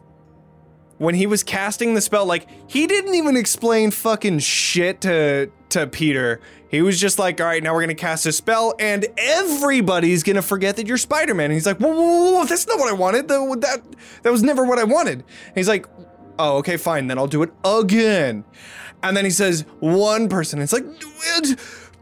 when he was casting the spell. Like he didn't even explain fucking shit to to Peter. He was just like, "All right, now we're gonna cast a spell, and everybody's gonna forget that you're Spider-Man." And he's like, "Whoa, whoa, whoa, whoa, that's not what I wanted. That that that was never what I wanted." And he's like, "Oh, okay, fine. Then I'll do it again." And then he says, "One person." It's like,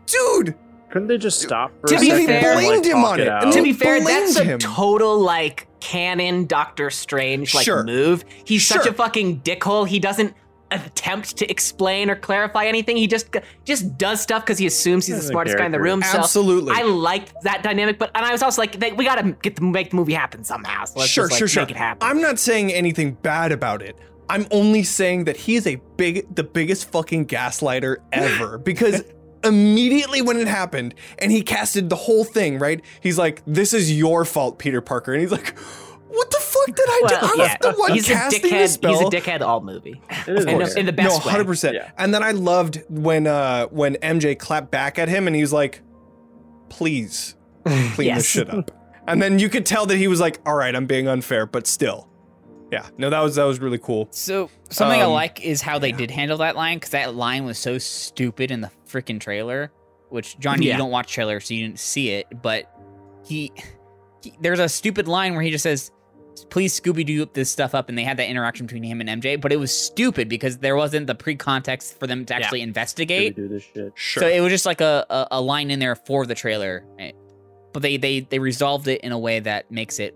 dude. Couldn't they just stop for To a be second fair- and, like, him on it it. to be fair, blamed that's a total like canon Doctor Strange like Sure. move. He's such a fucking dickhole. He doesn't attempt to explain or clarify anything. He just just does stuff because he assumes he's the smartest guy in the room. So Absolutely. I liked that dynamic, but and I was also like, they, we gotta get the make the movie happen somehow. So let's sure, just, like, sure, sure. make it happen. I'm not saying anything bad about it. I'm only saying that he is a big, the biggest fucking gaslighter ever. <laughs> because immediately when it happened, and he casted the whole thing, right? He's like, "This is your fault, Peter Parker," and he's like, "What the fuck did I do? Well, I was the one he's a casting the dickhead. spell." He's a dickhead all movie. <laughs> In, the- in the best no, way. 100%. Yeah. And then I loved when uh when MJ clapped back at him and he was like, "Please clean this <laughs> shit up." And then you could tell that he was like, "All right, I'm being unfair, but still, Yeah, no, that was that was really cool. So something I Um, like is how they yeah. did handle that line because that line was so stupid in the freaking trailer. Which John, you don't watch trailer, so you didn't see it. But he, he there's a stupid line where he just says, "Please Scooby Doo this stuff up," and they had that interaction between him and MJ. But it was stupid because there wasn't the pre context for them to actually Did we investigate. do this shit? Sure. So it was just like a, a, a line in there for the trailer, but they they they resolved it in a way that makes it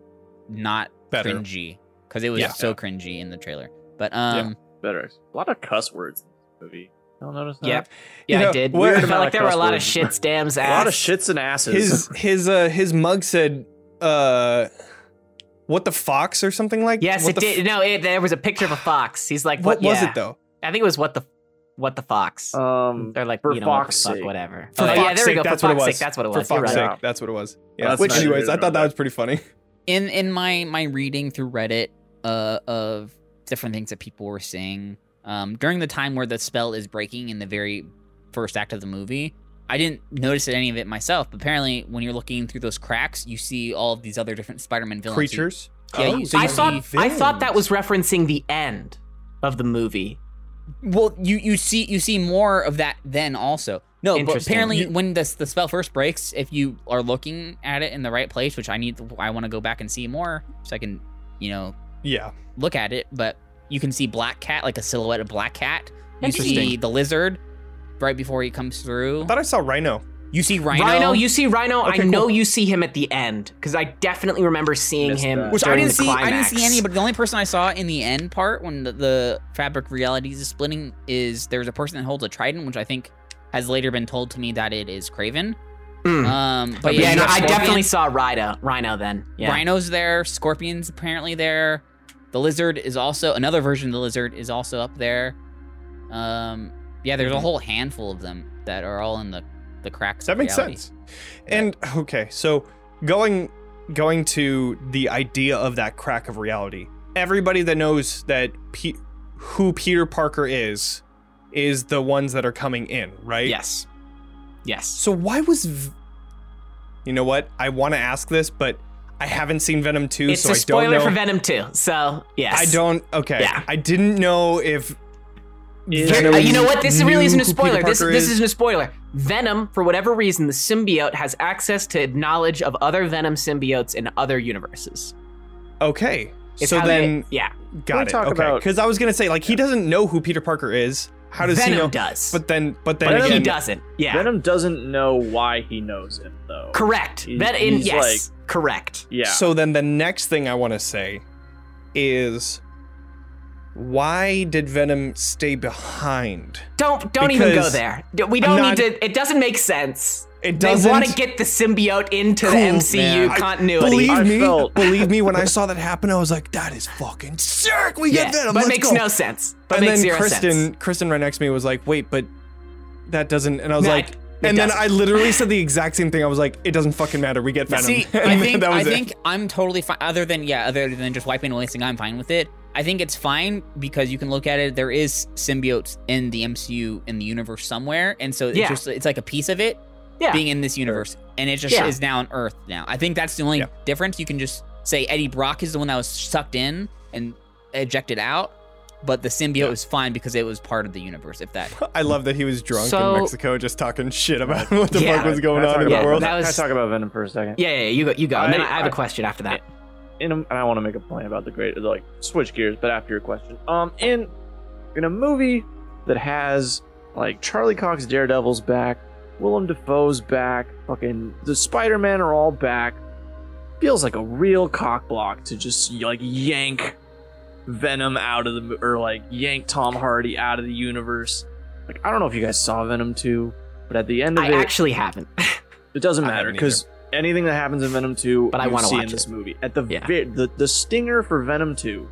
not Better. cringy because it was Yeah. so cringy in the trailer. But um, Better. A lot of cuss words in this movie. Don't notice that. Yep. Yeah, You know, I did. what- I felt like there were a cuss lot of shits, dams, ass. A lot of <laughs> shits and asses. his <laughs> his uh his mug said uh what the fox or something like Yes, what it did. f- no, it, there was a picture of a fox. He's like, what what, was yeah. it though I think it was what the what the fox. um, They're like, for you know, Fox's what the fuck, whatever. For oh, yeah, Fox's there we go. that's for what it was. sake, that's what it for was. You're fox's right. sake that's what it was yeah That's which anyways i thought that was pretty funny in in my my reading through Reddit uh, of different things that people were saying um, during the time where the spell is breaking in the very first act of the movie. I didn't notice any of it myself, but apparently, when you're looking through those cracks, you see all of these other different Spider-Man villains. creatures Yeah, Oh, you- so I you thought see I thought that was referencing the end of the movie. Well, you you see you see more of that then also. No, but apparently when the the spell first breaks, if you are looking at it in the right place, which I need, I want to go back and see more so I can, you know, yeah look at it. But you can see Black Cat, like a silhouette of Black Cat. You see the lizard right before he comes through. i thought i saw rhino You see Rhino, Rhino, you see Rhino. Okay, I know cool. you see him at the end because I definitely remember seeing Missed him. that. which I didn't the see. I didn't see any, but the only person I saw in the end part when the, the fabric realities is splitting is there's a person that holds a trident, which I think has later been told to me that it is Kraven. Mm. Um, but yeah, yeah, no, I definitely saw Rhino. Rhino then. Yeah. Rhino's there. Scorpion's apparently there. The lizard is also another version of the lizard is also up there. Um, yeah, there's a Mhm. whole handful of them that are all in the the cracks. that makes reality. sense and okay so going going to the idea of that crack of reality everybody that knows that Pe- who peter parker is is the ones that are coming in right Yes. Yes. So why was v- You know what? I want to ask this, but I haven't seen Venom 2, It's so I don't know. spoiler know. for Venom 2. So, yes. I don't Okay. Yeah. I didn't know if Is- Venom Uh, you know what? This really isn't a spoiler. This this is. isn't a spoiler. Venom, for whatever reason, the symbiote has access to knowledge of other Venom symbiotes in other universes. Okay. It's so how they- then yeah, got we it. talk okay. about- Cuz I was going to say like he doesn't know who Peter Parker is. How does Venom he know? does, But then but then but again he doesn't. Yeah, Venom doesn't know why he knows him though. correct. He- Ven- in, he's yes, correct. Yeah. So then the next thing I want to say is why did Venom stay behind? Don't don't even go Because there. D- We don't not- need to. It doesn't make sense. It They doesn't want to get the symbiote into Cool, the MCU man. I- continuity. Believe I me, believe me, when I <laughs> saw that happen, I was like, "That is fucking sick. We yeah, get Venom. but it makes go." no sense. But and makes then zero Kristen, sense. Kristen right next to me was like, "Wait, but that doesn't." And I was No, like, and then doesn't. I literally said the exact same thing. I was like, "It doesn't fucking matter. We get Venom." See, <laughs> And I think I was it. think I'm totally fine. Other than yeah, other than just wiping away thing, I'm fine with it. I think it's fine because you can look at it. There is symbiotes in the MCU in the universe somewhere, and so it's Yeah. just it's like a piece of it Yeah. being in this universe, and it just Yeah. is now on Earth now. I think that's the only Yeah. difference. You can just say Eddie Brock is the one that was sucked in and ejected out, but the symbiote Yeah. is fine because it was part of the universe. If that <laughs> I love that he was drunk So- in Mexico, just talking shit about <laughs> what the Yeah. fuck was going on in the world. that was- Can I talk about Venom for a second? yeah, yeah, yeah, you go, you go. and then I- I, have a I- question after that. in a, and I want to make a point about the great like switch gears, but after your question, um, in in a movie that has like Charlie Cox Daredevil's back, Willem Dafoe's back, fucking the Spider Man are all back, feels like a real cock block to just like yank Venom out of the or like yank Tom Hardy out of the universe. Like I don't know if you guys saw Venom two, but at the end of I it, actually haven't. <laughs> it doesn't matter because anything that happens in Venom 2, But I wanna see in this it. movie. At the, Yeah. ve- the the stinger for Venom 2,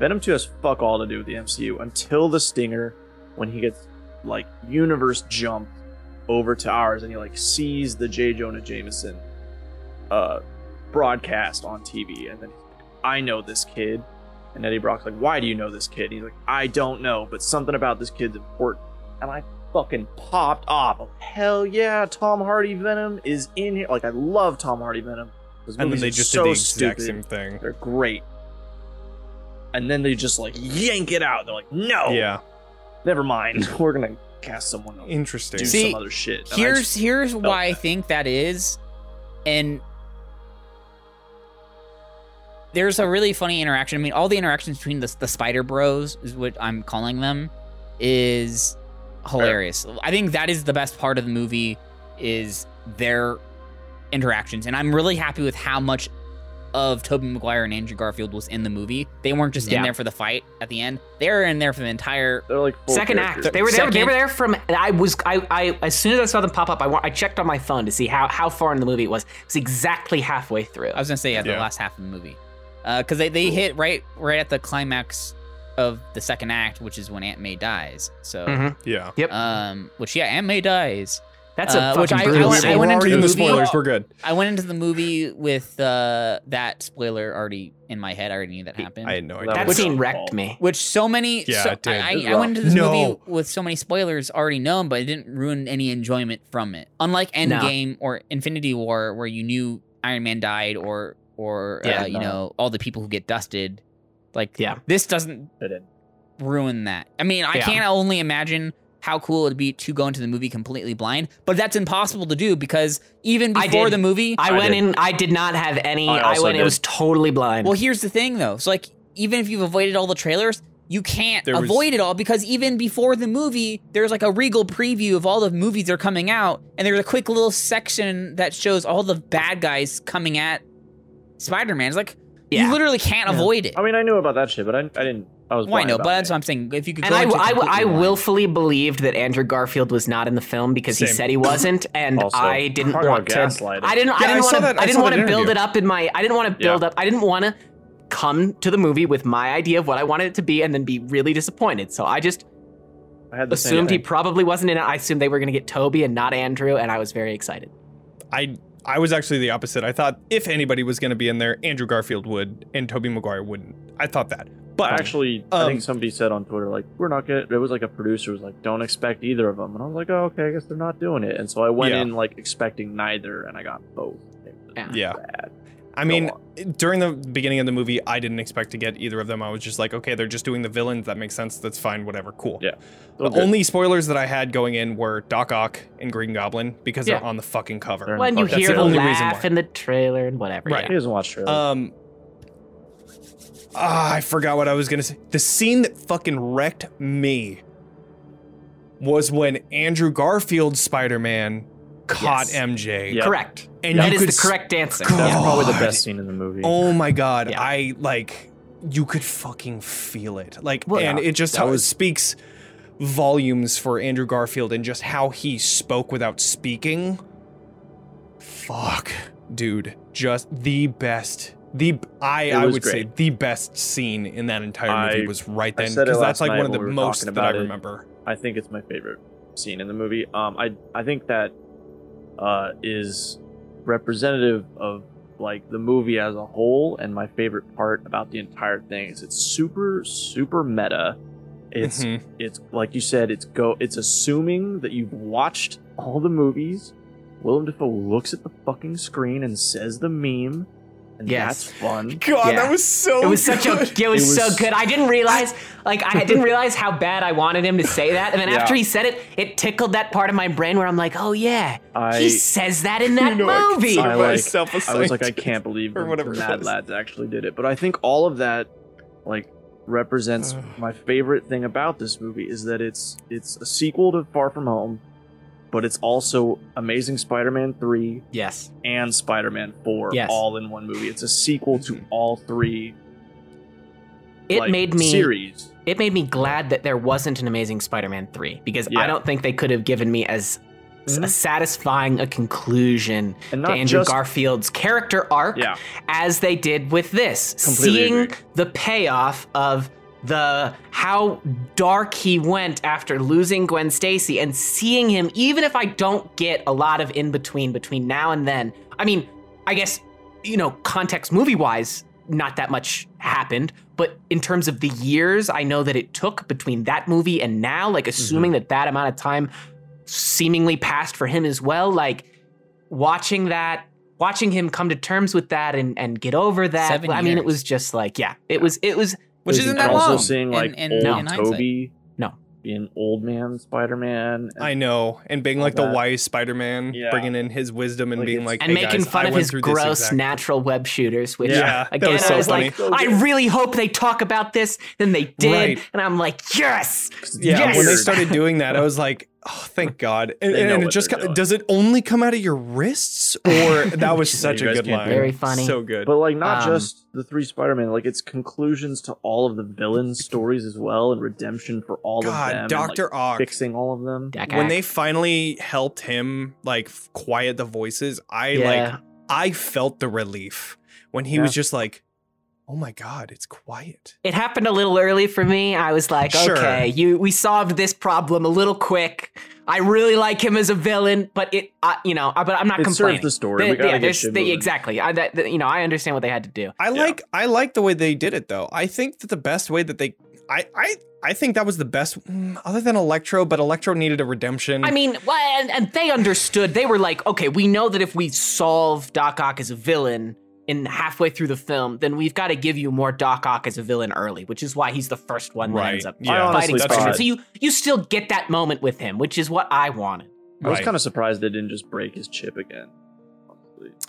Venom 2 has fuck all to do with the MCU until the stinger when he gets like universe jumped over to ours and he like sees the J. Jonah Jameson uh broadcast on TV and then he's like, I know this kid. And Eddie Brock's like, Why do you know this kid? And he's like, I don't know, but something about this kid's important. And I fucking popped off. Oh, hell yeah, Tom Hardy Venom is in here. Like I love Tom Hardy Venom. Those and then they just so did the exact stupid. same thing. They're great. and then they just like yank it out. They're like, no, Yeah. never mind. <laughs> We're gonna cast someone else. Interesting. Do See, some other shit. And here's just- here's why I that. think that is, and there's a really funny interaction. I mean, all the interactions between the the Spider Bros is what I'm calling them is hilarious. I think that is the best part of the movie is their interactions, and I'm really happy with how much of Tobey Maguire and Andrew Garfield was in the movie. They weren't just in there for the fight at the end; they were in there for the entire they're like full Second characters. act. They were there. They were there from. I was. I. I. As soon as I saw them pop up, I, I checked on my phone to see how how far in the movie it was. It was exactly halfway through. I was gonna say yeah, the Yeah. last half of the movie, because they, they hit right right at the climax of the second act, which is when Aunt May dies. So, Mhm. Yeah. Yep. um, which yeah, Aunt May dies. That's a uh, fucking which I- I brutal went- I went into already in the the spoilers. We're good. I went into the movie with uh, that spoiler already in my head. I already knew that happened. I had no That idea. that was scene so wrecked me. which so many, Yeah, so, it did. I, I, I went into this rough. movie with so many spoilers already known, but it didn't ruin any enjoyment from it. Unlike Endgame or Infinity War, where you knew Iron Man died or or Yeah, uh, you no. know all the people who get dusted. Like Yeah. this doesn't They didn't. ruin that. I mean, I Yeah. can't only imagine how cool it'd be to go into the movie completely blind, but that's impossible to do because even before the movie, I, I went did. in. I did not have any. I I, also went. It was totally blind. Well, here's the thing though. So like even if you've avoided all the trailers, you can't There was- avoid it all because even before the movie, there's like a regal preview of all the movies that are coming out, and there's a quick little section that shows all the bad guys coming at Spider-Man. It's like Yeah. you literally can't Yeah. avoid it. I mean, I knew about that shit, but I, I didn't. I was. Why blind no? But that's what I'm saying. If you could and go I, into I, I willfully believed that Andrew Garfield was not in the film because he said he wasn't, and Also, I didn't want to. I didn't. Yeah, I I didn't want to. I I didn't want to build it up in my. I didn't want to build Yeah. up. I didn't want to come to the movie with my idea of what I wanted it to be and then be really disappointed. So I just I had the same assumed he probably wasn't in it. I assumed they were going to get Tobey and not Andrew, and I was very excited. I I was actually the opposite. I thought if anybody was going to be in there, Andrew Garfield would and Tobey Maguire wouldn't. I thought that. But Actually, I um, think somebody said on Twitter like, "We're not gonna." It was like a producer was like, "Don't expect either of them," and I was like, "Oh, okay, I guess they're not doing it." And so I went Yeah. in like expecting neither, and I got both. Yeah. Yeah. bad. I mean, during the beginning of the movie, I didn't expect to get either of them. I was just like, okay, they're just doing the villains. That makes sense. That's fine. Whatever. Cool. Yeah. The good. only spoilers that I had going in were Doc Ock and Green Goblin because Yeah. they're on the fucking cover. They're- When you That's hear the the, only reason laugh why. in the trailer and whatever, Right. he doesn't watch trailers. Um. Ah, I forgot what I was gonna say. The scene that fucking wrecked me was when Andrew Garfield's Spider-Man caught Yes. MJ, Yeah. yeah. correct. and That you is could the correct answer. God. That's probably the best scene in the movie. Oh my god, Yeah. I like you could fucking feel it. Like Well, and yeah, it just that how it speaks volumes for Andrew Garfield and just how he spoke without speaking. Fuck, dude, just the best. The I I would say the best scene in that entire movie I- was right then because that's like one of the we most that I about it. remember. I think it's my favorite scene in the movie. Um, I I think that uh, is representative of like the movie as a whole, and my favorite part about the entire thing is it's super super meta. It's Mhm. it's like you said, it's go it's assuming that you've watched all the movies. Willem Dafoe looks at the fucking screen and says the meme, and Yes. that's fun. God, Yeah. that was so. It was such a. good. It was, It so good. I didn't realize, like, I didn't realize how bad I wanted him to say that, and then Yeah. after he said it, it tickled that part of my brain where I'm like, oh yeah, I he says that in that You know, movie. consider I like- myself a I was like, I can't <laughs> believe or the, whatever the it Mad. Lads actually did it. But I think all of that, like, represents <sighs> my favorite thing about this movie is that it's it's a sequel to Far From Home, but it's also Amazing Spider-Man three yes. and Spider-Man four Yes. all in one movie. It's a sequel to Mhm. all three. It like, made me. series. It made me glad that there wasn't an Amazing Spider-Man three because Yeah. I don't think they could have given me as s- Mhm. satisfying a conclusion And to Andrew just Garfield's character arc yeah, as they did with this. Completely Seeing agree. the payoff of the how dark he went after losing Gwen Stacy and seeing him even if I don't get a lot of in between between now and then. I mean, I guess you know, context movie-wise not that much happened, but in terms of the years I know that it took between that movie and now, like mm-hmm. assuming that that amount of time seemingly passed for him as well, like watching that watching him come to terms with that and and get over that Seven i mean it was just like yeah it was it was Which isn't that also long seeing in- like in- old No. in hindsight. Tobey, No. being old man Spider-Man. I know, and being All like the that. wise Spider-Man, Yeah. bringing in his wisdom and Like, being like, and "Hey, making guys, fun I of his gross exact- natural web shooters, which Yeah, again was so I was funny. like, So I really hope they talk about this. Then they did, Right. and I'm like, yes, Yeah, Yes! when they started doing that, I was like, "Oh, thank <laughs> God!" And, They and it just they're doing. does it only come out of your wrists, or <laughs> that was such You a good line? Very funny. so good. But like not Um, just the three Spider-Man, like it's conclusions to all of the villains' <laughs> stories as well, and redemption for all of them. God, and, Doctor like, Ock. fixing all of them. Dak When Ack. they finally helped him like quiet the voices, I yeah. like I felt the relief when he was just like, "Oh my God, it's quiet." it happened a little early for me. I was like, Sure. okay, you we solved this problem a little quick. I really like him as a villain, but it, uh, you know, but I'm not It complaining. the story. Gotta yeah, get there's- shit they- moving. exactly. I, that, that- you know, I understand what they had to do. I Yeah. like I like the way they did it though. I think that the best way that they I I I think that was the best mm, other than Electro, but Electro needed a redemption. I mean, well, and, and they understood. They were like, okay, we know that if we solve Doc Ock as a villain in halfway through the film, then we've got to give you more Doc Ock as a villain early, which is why he's the first one that Right. ends up Yeah. Fighting that's Spider-Man. So you you still get that moment with him, which is what I wanted. I was Right. kind of surprised they didn't just break his chip again.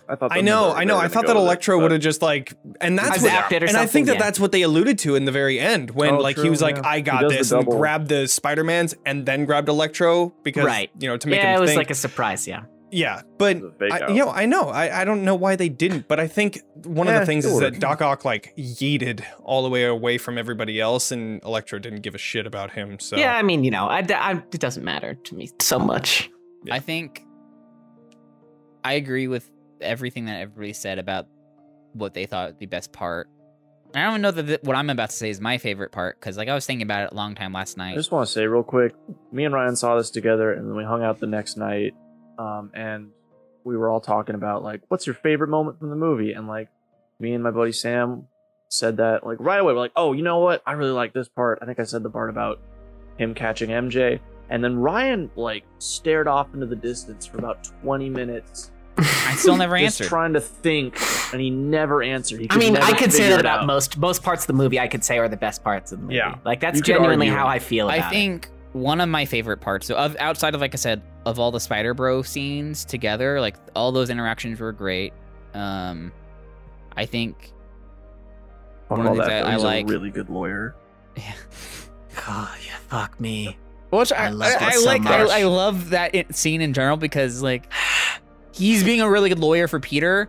I thought. I know, I know. I thought that Electro would have just like, and that's I what, zapped and I think that yeah. that's what they alluded to in the very end when Oh, like he true, was like, "I got this," and grabbed the Spider Mans and then grabbed Electro because Right. you know to make yeah, him it was think. like a surprise. Yeah. Yeah, but It was a fake I, you know, I know, I, I don't know why they didn't, but I think one of Eh, the things is that would've. Doc Ock like yeeted all the way away from everybody else, and Electro didn't give a shit about him. So Yeah, I mean, you know, I, I- it doesn't matter to me so much. Yeah. I think I agree with everything that everybody said about what they thought the best part. I don't know that th- what I'm about to say is my favorite part because, like, I was thinking about it a long time last night. I just want to say real quick, me and Ryan saw this together, and then we hung out the next night, um, and we were all talking about like, what's your favorite moment from the movie? And like, me and my buddy Sam said that like right away. We're like, oh, you know what? I really like this part. I think I said the part about him catching MJ, and then Ryan like stared off into the distance for about twenty minutes, I still never just answered. trying to think, and he never answered. He I mean, I could say that about out. most most parts of the movie. I could say are the best parts of the movie. Yeah. like that's You genuinely how I feel about I think one of my favorite parts, so of outside of like I said, of all the Spider Bro scenes together, like all those interactions were great. Um, I think Fuck one of the that, things though. I- I like- a really good lawyer. <laughs> Yeah. <sighs> Oh, yeah, fuck me. Which I I, love I, that I so like. I, much. I love that it, scene in general because like he's being a really good lawyer for Peter,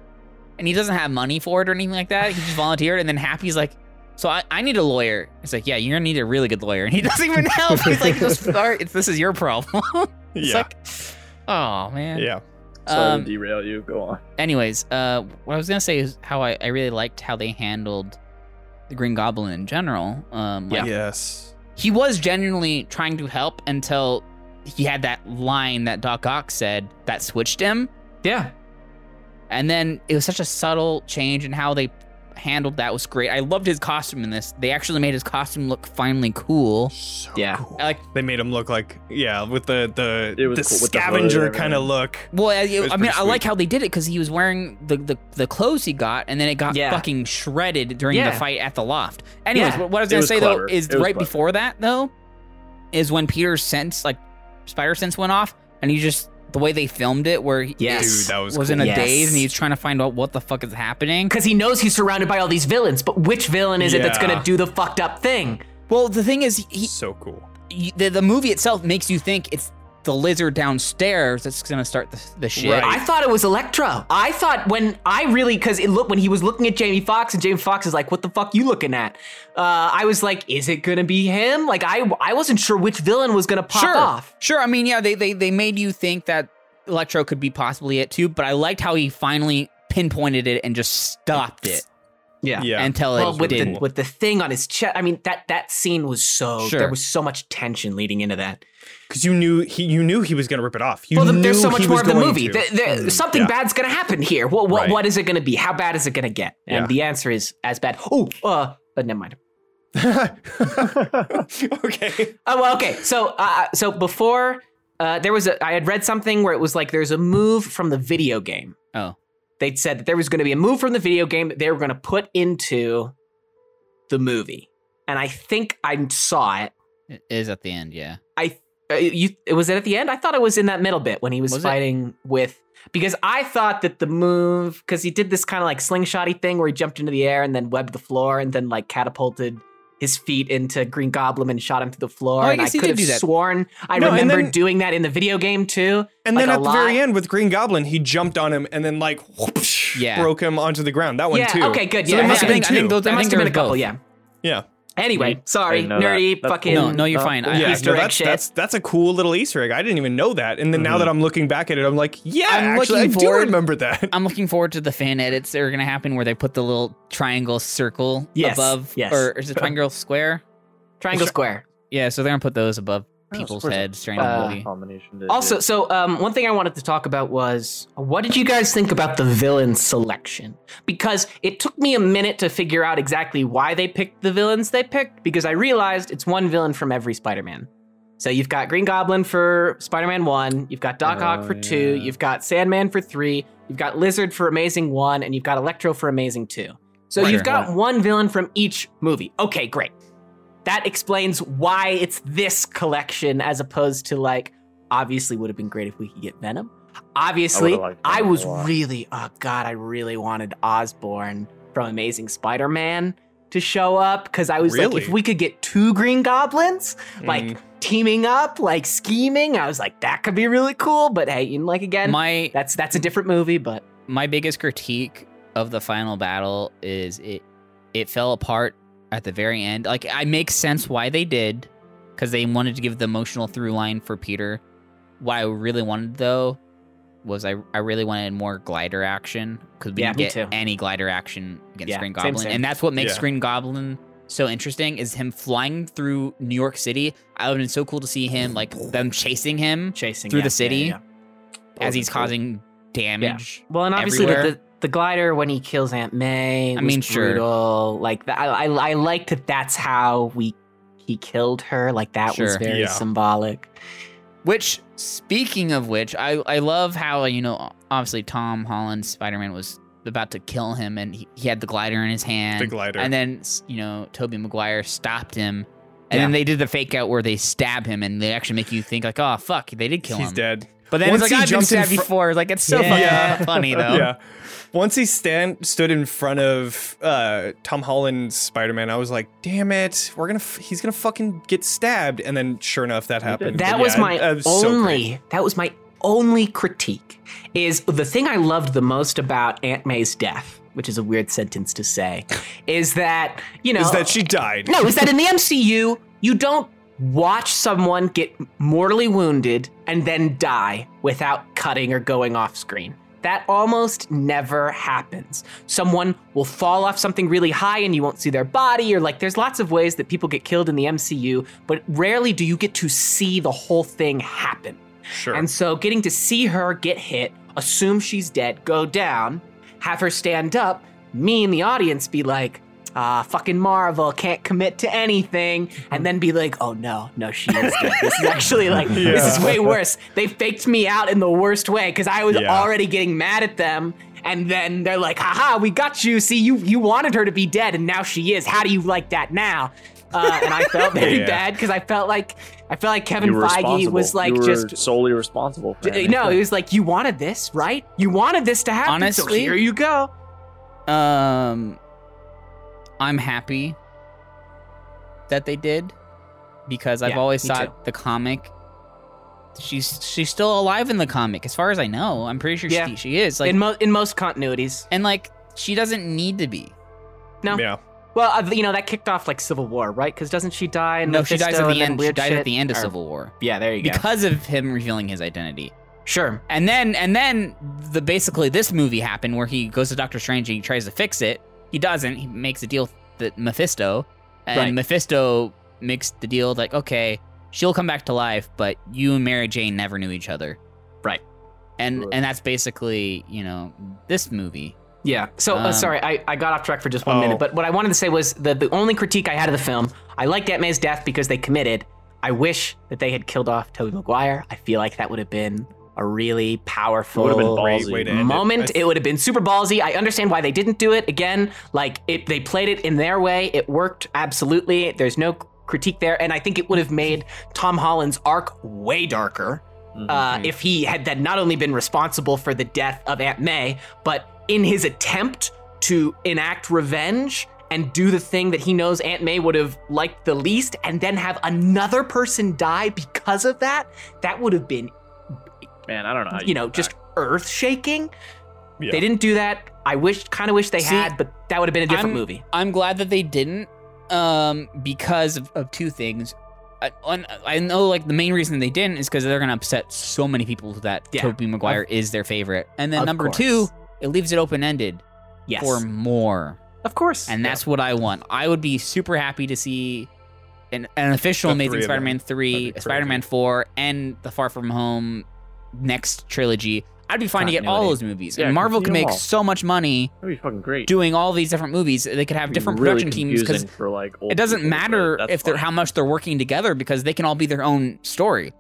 and he doesn't have money for it or anything like that. He just volunteered, and then Happy's like, "So I, I need a lawyer." It's like, "Yeah, you're gonna need a really good lawyer," and he <laughs> doesn't even help. He's like, "Just start. It's, this is your problem." <laughs> it's yeah, like, oh man. yeah. Sorry Um, to derail you. Go on. anyways, uh, what I was gonna say is how I, I really liked how they handled the Green Goblin in general. Um, like, Yes. he was genuinely trying to help until he had that line that Doc Ock said that switched him. Yeah, And then it was such a subtle change in how they handled that was great. I loved his costume in this. They actually made his costume look finally cool. So Yeah. cool. Like they made him look like yeah, with the the, It was the cool with the scavenger kind of look. well, I, was I mean, pretty I like how they did it because he was wearing the, the the clothes he got, and then it got Yeah. fucking shredded during Yeah. the fight at the loft. Anyways, Yeah. what I was gonna was say clever. though is right clever. before that though, is when Peter's sense like spider sense went off, and he just the way they filmed it, where he Yes. Dude, that was, was cool. in a Yes. daze and he's trying to find out what the fuck is happening. because he knows he's surrounded by all these villains, but which villain is it that's gonna do the fucked up thing? Well, the thing is, he, so cool. he the, the movie itself makes you think it's the lizard downstairs that's gonna start the, the shit. Right. I thought it was Electro. I thought when I really because it looked when he was looking at Jamie Foxx and Jamie Foxx is like, "What the fuck you looking at?" Uh, I was like, "Is it gonna be him?" Like I I wasn't sure which villain was gonna pop sure, off. sure. I mean, yeah, they, they they made you think that Electro could be possibly it too, but I liked how he finally pinpointed it and just stopped it Yeah. Yeah. until Well, it with the didn't. with the thing on his chest, I mean that that scene was so Sure. there was so much tension leading into that. Because you knew he you knew he was gonna rip it off. You well, the- knew there's so much more of the movie. to. There- there- Mm, something yeah. bad's gonna happen here. What what, Right. what is it gonna be? How bad is it gonna get? And Yeah. the answer is as bad. Oh, uh, but never mind. <laughs> okay. Oh, well, okay. So, uh, so before uh, there was a, I had read something where it was like there's a move from the video game. Oh. They'd said that there was going to be a move from the video game that they were going to put into the movie, and I think I saw it. It is at the end, yeah. I uh, you was it at the end? I thought it was in that middle bit when he was, Was it? fighting with because I thought that the move because he did this kind of like slingshotty thing where he jumped into the air and then webbed the floor and then like catapulted his feet into Green Goblin and shot him to the floor. Oh, I and I guess he could did have do that. sworn I No, remember then- doing that in the video game too. And Like then at the very end with Green Goblin, he jumped on him and then like whoosh, Yeah. broke him onto the ground. That one yeah. too. Okay. Good. So yeah. there must yeah. have been I think two. those- There must have been a couple. was Yeah. yeah. Anyway, sorry, Didn't that. nerdy fucking. No, no, you're Uh, fine. cool. I, Yeah, Easter no, egg that's, shit. that's that's a cool little Easter egg. I didn't even know that. And then now Mhm. that I'm looking back at it, I'm like, yeah, I'm actually, I looking do remember that. I'm looking forward to the fan edits that are gonna happen where they put the little triangle circle Yes, above, yes. or is it triangle square? Triangle Square. Yeah, so they're gonna put those above Oh, people's squares are heads during Uh, the movie. combination. Also, it. so um, one thing I wanted to talk about was what did you guys think about the villain selection? Because it took me a minute to figure out exactly why they picked the villains they picked, because I realized it's one villain from every Spider Man. So you've got Green Goblin for Spider Man 1, you've got Doc Ock Oh, for 2, you've got Sandman for 3, you've got Lizard for Amazing 1, and you've got Electro for Amazing 2. So Right. you've got Right. one villain from each movie. Okay, great. That explains why it's this collection as opposed to like obviously would have been great if we could get Venom. Obviously, liked I, was really oh god, I really wanted Osborn from Amazing Spider-Man to show up because I was like, if we could get two Green Goblins, like Mm. teaming up, like scheming, I was like, that could be really cool. But hey, you know, like again, My that's that's a different movie, but my biggest critique of the final battle is it it fell apart at the very end. Like I make sense why they did because they wanted to give the emotional through line for Peter. What I really wanted though was I I really wanted more glider action because we Yeah, didn't get too. any glider action against Yeah, Green Goblin, same. and that's what makes Yeah. Green Goblin so interesting is him flying through New York City. I would have been so cool to see him like them chasing him chasing Through yeah, the city? yeah, yeah. As would've he's been cool. causing damage. Well, and obviously the, the the glider when he kills Aunt May. I was mean, sure. brutal. Like that, I, I I liked that. That's how we he killed her. Like that was very Yeah. symbolic. Which, speaking of which, I, I love how, you know, obviously Tom Holland Spider Man was about to kill him and he, he had the glider in his hand. The glider. And then, you know, Tobey Maguire stopped him. And Yeah. then they did the fake out where they stab him and they actually make you think, like, oh, fuck, they did kill He's him. He's dead. But then Once it's he like, I've been jumped stabbed fr- before. Like, it's so Yeah. fucking funny, though. yeah. Once he stand stood in front of uh, Tom Holland's Spider-Man, I was like, "Damn it, we're gonna f- he's gonna fucking get stabbed." And then, sure enough, that happened. That But was yeah, my it- it was only. great. that was my only critique. Is the thing I loved the most about Aunt May's death, which is a weird sentence to say, is that you know Is that she died? No, is that in the MCU, you don't watch someone get mortally wounded and then die without cutting or going off screen. That almost never happens. Someone will fall off something really high and you won't see their body, or like there's lots of ways that people get killed in the MCU, but rarely do you get to see the whole thing happen. Sure. And so getting to see her get hit, assume she's dead, go down, have her stand up, me and the audience be like, ah, fucking Marvel can't commit to anything, and then be like, oh no, no, she is dead. This is actually like, this is way worse. They faked me out in the worst way because I was Yeah. already getting mad at them. And then they're like, haha, we got you. See, you you wanted her to be dead, and now she is. How do you like that now? Uh, and I felt very Yeah. bad because I felt like I felt like Kevin Feige was like you were just solely responsible. For D- No, he was like, "You wanted this, right? You wanted this to happen. so Honestly- here you go." Um, I'm happy that they did because I've Yeah, always thought too. the comic. She's she's still alive in the comic, as far as I know. I'm pretty sure Yeah. she, she is. Like, in mo- in most continuities, and like she doesn't need to be. no. yeah. Well, uh, you know that kicked off like Civil War, right? Because doesn't she die? In No, she dies at the end. She weird dies shit? at the end of Or- Civil War Yeah, there you go. because of him revealing his identity. Sure. And then and then the basically this movie happened where he goes to Doctor Strange and he tries to fix it. He doesn't. He makes a deal with Mephisto, and Right. Mephisto makes the deal like, okay, she'll come back to life, but you and Mary Jane never knew each other. Right. And Right. and that's basically you know this movie. Yeah. So uh, Um, sorry, I, I got off track for just one Oh. minute. But what I wanted to say was that the only critique I had of the film, I liked Aunt May's death because they committed. I wish that they had killed off Tobey Maguire. I feel like that would have been a really powerful Would've been Great ballsy. way to end it. moment. It, would have been super ballsy. I understand why they didn't do it. Again, like it, they played it in their way. It worked absolutely. There's no critique there, and I think it would have made Tom Holland's arc way darker uh, Mhm. if he had then not only been responsible for the death of Aunt May, but in his attempt to enact revenge and do the thing that he knows Aunt May would have liked the least, and then have another person die because of that, that would have been, Man, I don't know. How you know, just earth shaking. Yeah. They didn't do that. I wish, kind of wish they See, had, but that would have been a different I'm- movie. I'm glad that they didn't, um, because of, of two things. I, on, I know, like the main reason they didn't is because they're gonna upset so many people that Yeah. Tobey Maguire is their favorite, and then number course. two, it leaves it open ended Yes, for more, of course. and that's what I want. I would be super happy to see an, an official The Amazing. Spider-Man three, Spider-Man four, and the Far From Home next trilogy. I'd be fine to get all those movies, Yeah, and Marvel can continue make all. so much money That'd be fucking great. doing all these different movies. They could have different really production teams because like it doesn't people, matter that's if they're fine. how much they're working together because they can all be their own story.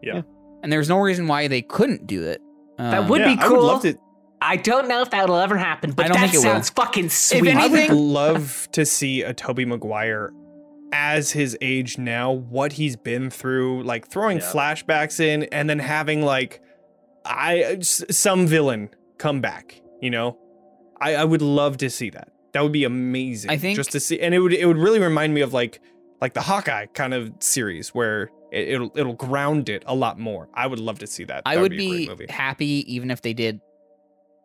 Yeah. And there's no reason why they couldn't do it. That Um, would yeah, be I would cool. love to. I don't know if that will ever happen, but I don't that think it will. sounds fucking sweet. any- I would love to see a Tobey Maguire as his age now, what he's been through, like throwing Yeah. flashbacks in and then having like I some villain come back, you know? I, I would love to see that. That would be amazing. I think- just to see and it would it would really remind me of like like the Hawkeye kind of series where it, it'll it'll ground it a lot more. I would love to see that. I That would be, great movie. happy even if they did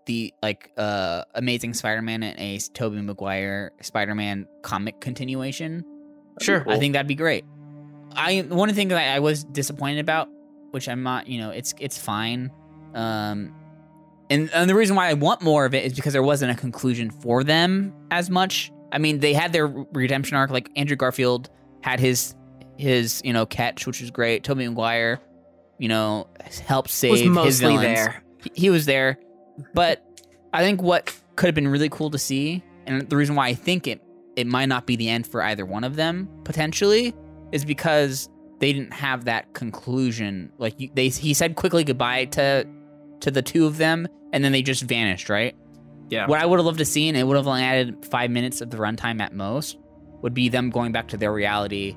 the like uh Amazing Spider-Man and a Tobey Maguire Spider-Man comic continuation. That'd Sure. cool. I think that'd be great. I one thing that I was disappointed about, which I'm not, you know, it's it's fine. Um and, and the reason why I want more of it is because there wasn't a conclusion for them as much. I mean, they had their redemption arc like Andrew Garfield had his his, you know, catch, which was great. Tobey Maguire, you know, helped save was his mostly villains there. he- he was there. But I think what could have been really cool to see, and the reason why I think it it might not be the end for either one of them potentially, is because they didn't have that conclusion. Like they, he said quickly goodbye to to the two of them, and then they just vanished. Right? Yeah. What I would have loved to see, and it would have only added five minutes of the runtime at most, would be them going back to their reality,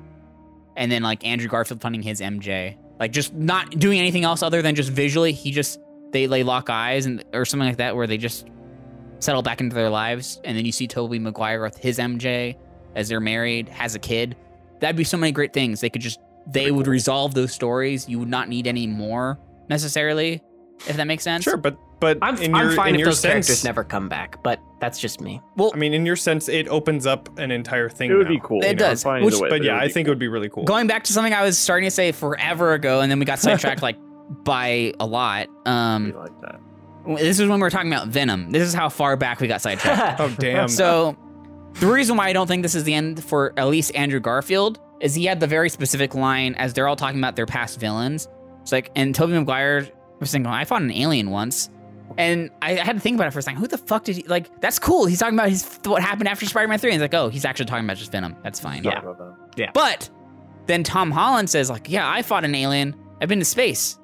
and then like Andrew Garfield finding his MJ, like just not doing anything else other than just visually. He just they they lock eyes and or something like that, where they just settle back into their lives, and then you see Tobey Maguire with his MJ as they're married, has a kid. That'd be so many great things. They could just they would resolve those stories. You would not need any more necessarily, if that makes sense. Sure, but but I'm, in I'm your, fine in if your those characters sense, never come back, but that's just me. Well, I mean, in your sense, it opens up an entire thing. It would now. be cool. It you know, does, I'm fine which- way, But yeah, I be think it would be really cool. going back to something I was starting to say forever ago, and then we got sidetracked <laughs> like by a lot. cool. Um, like that. This is when we were talking about Venom. This is how far back we got sidetracked. <laughs> oh damn! so, the reason why I don't think this is the end for at least Andrew Garfield is he had the very specific line as they're all talking about their past villains. It's like, and Tobey Maguire was thinking, I fought an alien once. And I I had to think about it for a second. Who the fuck did he like? That's cool. He's talking about his what happened after Spider-Man Three. And he's like, oh, he's actually talking about just Venom. That's fine. Yeah. Talk about that. But then Tom Holland says, like, yeah, I fought an alien. I've been to space.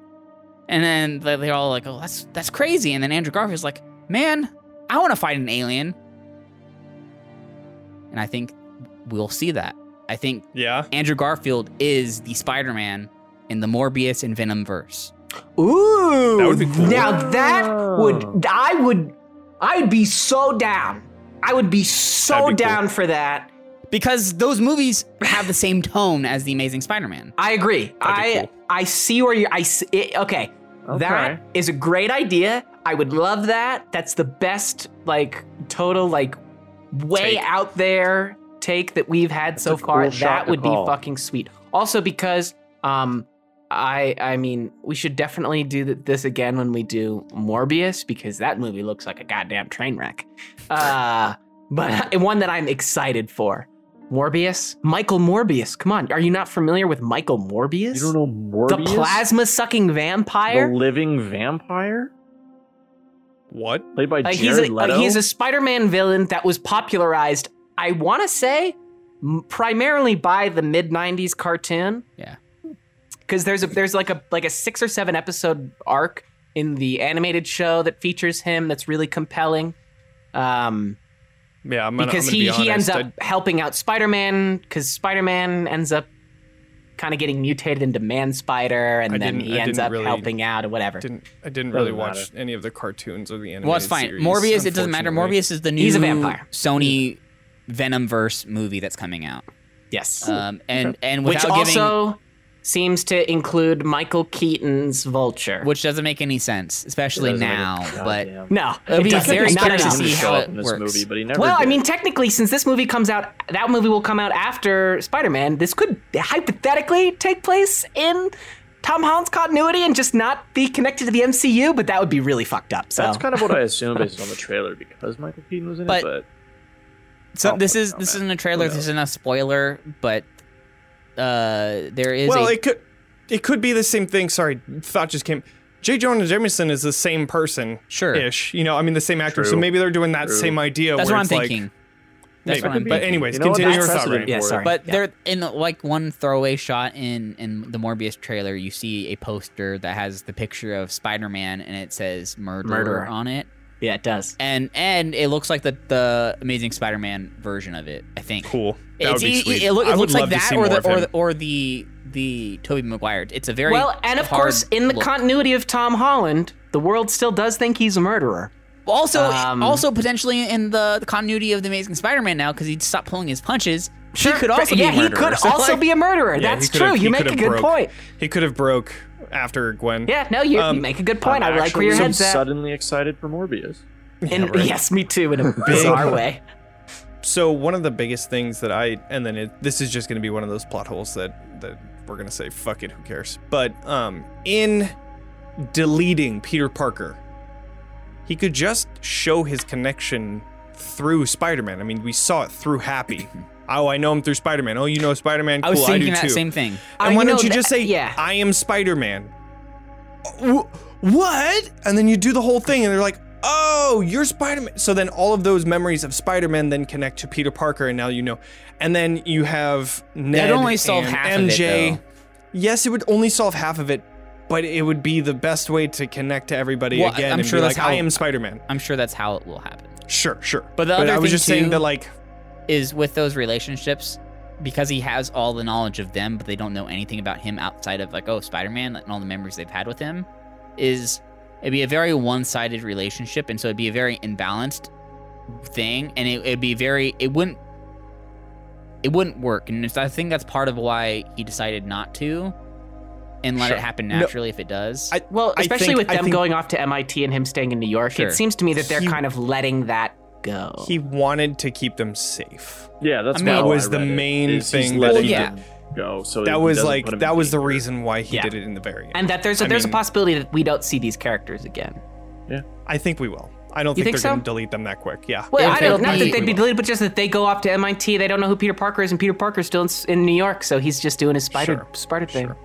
And then they- they're all like, oh, that's that's crazy. And then Andrew Garfield's like, man, I want to fight an alien. And I think we'll see that. I think yeah, Andrew Garfield is the Spider-Man in the Morbius and Venom verse. Ooh, That would be cool. Now that would I would I would be so down. I would be so That'd be cool. down for that. Because those movies have the same tone as the Amazing Spider-Man. I agree. I cool. I see where you I see, it, okay. Okay. That is a great idea. I would love that. That's the best like total like way Take. out there take that we've had so a cool far. That would be fucking sweet. Also because um I I mean we should definitely do this again when we do Morbius because that movie looks like a goddamn train wreck. Uh <laughs> but one that I'm excited for. Morbius? Michael Morbius. Come on. Are you not familiar with Michael Morbius? You don't know Morbius? the plasma sucking vampire? The living vampire? what? Played by Uh, Jared he's a Leto? uh, he's a Spider-Man villain that was popularized. I want to say m- primarily by the mid '90s cartoon. Yeah. because there's a there's like a like a six or seven episode arc in the animated show that features him that's really compelling. Um, Yeah, I'm gonna, because I'm gonna he be he ends honest, up helping out Spider-Man because Spider-Man ends up kind of getting mutated into Man Spider, and I then he I ends up really- helping out or whatever. I didn't I didn't really Doesn't watch matter. any of the cartoons or the animated Well, it's fine. series, Morbius, it doesn't matter. Morbius is the new He's a vampire. Sony Venomverse movie that's coming out. Yes, Um, and and which without giving, also seems to include Michael Keaton's Vulture. which doesn't make any sense, especially now. but goddamn. no, It'll it be doesn't. very Not curious to see how it works. movie, but he never Well, I mean, technically, since this movie comes out, that movie will come out after Spider Man. This could hypothetically take place in Tom Holland's continuity and just not be connected to the MCU, but that would be really fucked up. So That's kind of what I assume <laughs> based on the trailer because Michael Keaton was in But- it. But So this is no, this man. isn't a trailer. This isn't a spoiler, but uh, there is Well, a it could it could be the same thing. Sorry, thought just came. J. Jonah Jameson is the same person, Sure. ish. You know, I mean, the same actor. So maybe they're doing that True. same idea. that's where what I'm it's like- thinking. That's maybe. what I'm But thinking. anyways, You know continue your That's thought, Ray. precedent Yeah, sorry. But Yeah. there, in like one throwaway shot in in the Morbius trailer, you see a poster that has the picture of Spider-Man and it says "murderer" Murderer. on it, yeah, it does. and and it looks like the the Amazing Spider-Man version of it. I think. Cool. That would be sweet. It, look, it looks like that, or the or the, or the the Tobey Maguire. It's a very Well, and of hard course, in the look. continuity of Tom Holland, the world still does think he's a murderer. Also, Um, also potentially in the, the continuity of the Amazing Spider-Man now because he stopped pulling his punches. he could also yeah, be a he murderer. could So, also <laughs> like, be a murderer. Yeah, That's he could've- true. You make a good broke. point. He could have broke after Gwen. Yeah, no, you, Um, you make a good point. I I'm like where your actually head's at. suddenly excited for Morbius. In- right. Yes, me too, in a <laughs> bizarre way. So one of the biggest things that I and then it, this is just going to be one of those plot holes that that we're going to say fuck it, who cares? But um in deleting Peter Parker, he could just show his connection through Spider-Man. I mean, we saw it through Happy. <laughs> oh, I know him through Spider-Man. Oh, you know Spider-Man? Cool, I was I thinking do that too. same thing. And I why don't know you that- just say, yeah. I am Spider Man? Uh, what? And then you do the whole thing, and they're like, oh, you're Spider Man. So then all of those memories of Spider Man then connect to Peter Parker, and now you know. And then you have Ned only solve and half of it, MJ. though. yes, it would only solve half of it, but it would be the best way to connect to everybody Well, again I'm and sure be that's like, I how- am Spider Man. I'm sure that's how it will happen. Sure, sure. But the other I was thing, just saying too- that, like, Is with those relationships, because he has all the knowledge of them, but they don't know anything about him outside of like, oh, Spider-Man and all the memories they've had with him, is it'd be a very one-sided relationship, and so it'd be a very imbalanced thing, and it, it'd be very, it wouldn't, it wouldn't work, and it's, I think that's part of why he decided not to, and let Sure. it happen No, naturally if it does. I- Well, especially think- with them think- going off to MIT and him staying in New York, Sure. it seems to me that they're He- kind of letting that go. he wanted to keep them safe. Yeah, that's I mean- how That was I the read it, main is thing letting that he yeah. them go. So That was like, put them in that was the reason why he Yeah. did it in the very end. and that there's a, I there's mean- a possibility that we don't see these characters again. Yeah, I think we will. I don't You think, think they're going to delete them that quick. Yeah. Well, I don't it'll not that they'd be deleted, but just that they go off to MIT. They don't know who Peter Parker is, and Peter Parker's still in, in New York, so he's just doing his spider Sure. spider thing. Sure.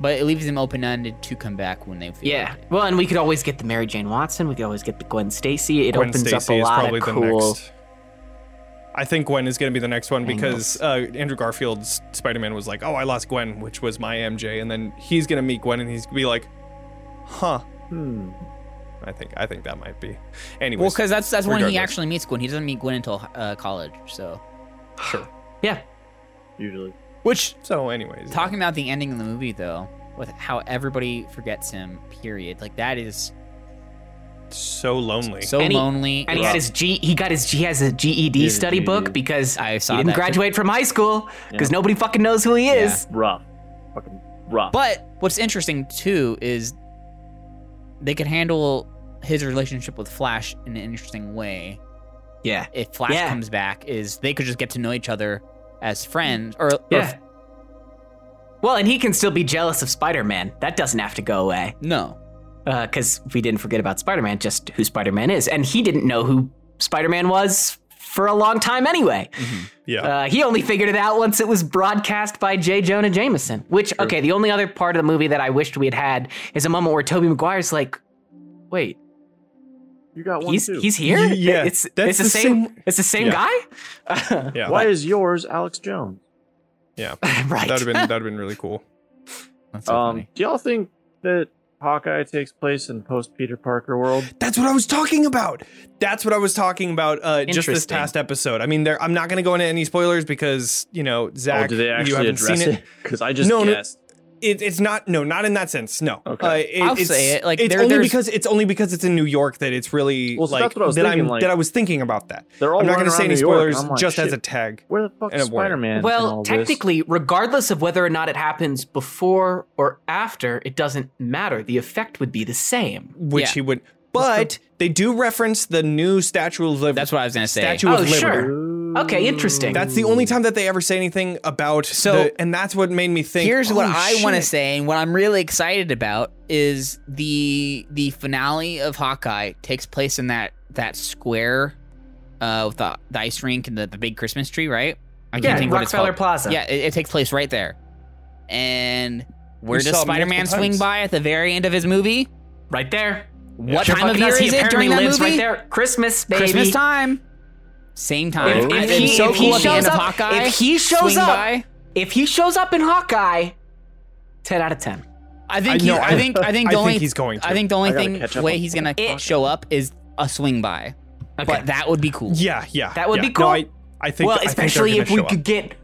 But it leaves them open-ended to come back when they feel Yeah. like it. Well, and we could always get the Mary Jane Watson. We could always get the Gwen Stacy. It Gwen opens Stacy up a is lot probably of the cool. next. I think Gwen is going to be the next one Angles. because uh, Andrew Garfield's Spider-Man was like, "Oh, I lost Gwen, which was my MJ," and then he's going to meet Gwen and he's going to be like, "Huh." Hmm. I think I think that might be. Anyway. Well, because that's that's when he actually meets Gwen. He doesn't meet Gwen until uh, college. So, sure. Yeah. Usually. Which So, anyways, talking about the ending of the movie though, with how everybody forgets him. Period. Like that is so lonely. so And he- lonely. And he It's- had his G. He got his. He has a GED has a study book because I saw he didn't that too. graduate from high school because Yeah. nobody fucking knows who he is. Rough. Fucking rough. But what's interesting too is they could handle his relationship with Flash in an interesting way. Yeah. If Flash Yeah. comes back, is they could just get to know each other as friends, or, or Yeah. Well, and he can still be jealous of Spider-Man. That doesn't have to go away. no. because we didn't forget about Spider-Man, just who Spider-Man is, and he didn't know who Spider-Man was for a long time anyway. yeah. Uh, he only figured it out once it was broadcast by J. Jonah Jameson. Which, okay, the only other part of the movie that I wished we had had is a moment where Tobey Maguire's like, "Wait, you got one he's too. he's here? Yeah, it's that's it's the, the same, same- It's the same Yeah. guy. <laughs> yeah. Why is yours Alex Jones? yeah. <laughs> right. That'd have been that'd have been really cool. <laughs> That's so Um, funny. do y'all think that Hawkeye takes place in post Peter Parker world? That's what I was talking about. That's what I was talking about uh, just this past episode. I mean, there, I'm not going to go into any spoilers because you know Zach, oh, do they you actually haven't address seen it? Because I just No, no. guessed. It, it's not no, not in that sense. No. Okay. Uh, it- I'll it's, say it, like, it's there- only there's- because it's only because it's in New York that it's really Well, so like that's what I was that thinking, I'm like- that I was thinking about that. They're all I'm not going to say any New spoilers and like, just as a tag. Where the fuck is. Spider Man? Well, technically, regardless of whether or not it happens before or after, it doesn't matter. The effect would be the same. which Yeah. he would. But they do reference the new Statue of Liberty. That's what I was gonna say. Statue Oh, of Liberty. sure. Okay, interesting. That's the only time that they ever say anything about. So- the, and that's what made me think. Here's what oh, I want to say, and what I'm really excited about is the the finale of Hawkeye takes place in that that square uh, with the, the ice rink and the, the big Christmas tree, right? I Yeah, can't think what it's Rockefeller called. Plaza. Yeah, it, it takes place right there. And where We does saw Spider-Man swing by at the very end of his movie? Right there. What Sure time of year is he it during that movie? right there. Christmas, baby. Christmas time. Same time. If, if he, so if cool he at the end shows up, Hawkeye. if he shows up, by. if he shows up in Hawkeye, ten out of ten. I think I he, know, I I- think <laughs> I think I the think only he's going to. I think the only thing way he's gonna It- show up is a swing by. Okay. But that would be cool. Yeah, yeah. That would yeah. be cool. No, I, I think. well, I think especially if we could up. get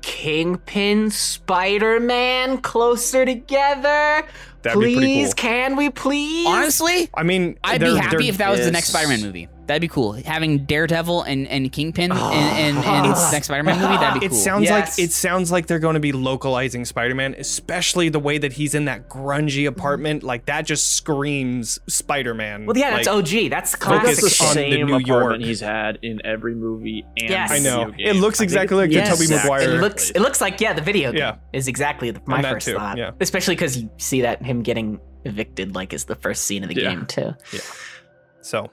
Kingpin, Spider Man closer together. That'd be please, pretty cool. can we please? Honestly, I mean, I'd be happy if that was the next Spider-Man movie. That'd be cool. Having Daredevil and, and Kingpin in, in, in <sighs> the next Spider-Man movie, that'd be It cool. sounds Yes. like it sounds like they're going to be localizing Spider-Man, especially the way that he's in that grungy mm-hmm. apartment. Like that just screams Spider-Man. well, yeah, that's like, OG. That's That's classic Focus the on the same New apartment York. he's had in every movie and Yes. I know. video It looks I think exactly it's like the Yes. Tobey exact- Maguire. It looks. It looks like yeah, the video game Yeah. is exactly the, my first too, thought. yeah. Especially because you see that him getting evicted like is the first scene of the Yeah. game too. Yeah. So,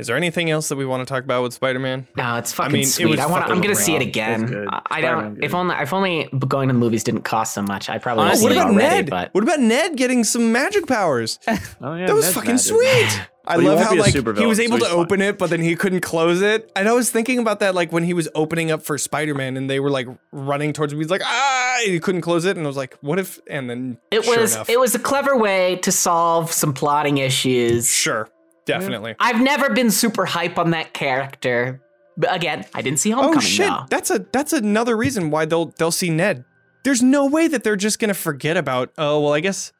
is there anything else that we want to talk about with Spider-Man? No, it's fucking mean, sweet. was I want. I'm gonna see it again. It's. I- I don't. good. If only if only going to the movies didn't cost so much, I probably would have Honestly, seen what it about already. Ned? But What about Ned getting some magic powers? <laughs> Oh, yeah, that was Ned's fucking magic. sweet. I But love how like he was so able to he's fine. open it, but then he couldn't close it. And I was thinking about that, like when he was opening up for Spider-Man, and they were like running towards him. He's like, ah, and he couldn't close it, and I was like, what if? And then it sure was enough, it was a clever way to solve some plotting issues. sure, definitely. I've never been super hype on that character. But again, I didn't see Homecoming Oh shit, though. that's a that's another reason why they'll they'll see Ned. There's no way that they're just gonna forget about. Oh well, I guess.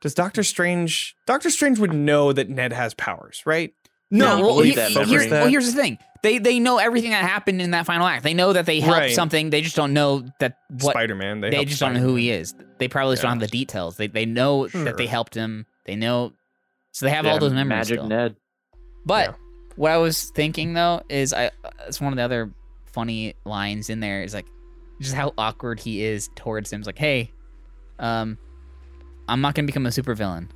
Does Doctor Strange? Doctor Strange would know that Ned has powers, right? No, No, well, he- that he- memory. here's, well, here's the thing. They they know everything that happened in that final act. They know that they helped Right. something. They just don't know that what Spider-Man. They, they, helped just don't know who he is. They probably just Yeah. don't have the details. They they know that they helped him. They know, so they have Yeah, all those memories. Magic still. Ned. But Yeah. what I was thinking though is I it's one of the other funny lines in there is like just how awkward he is towards him. It's like, hey, um, I'm not gonna become a supervillain.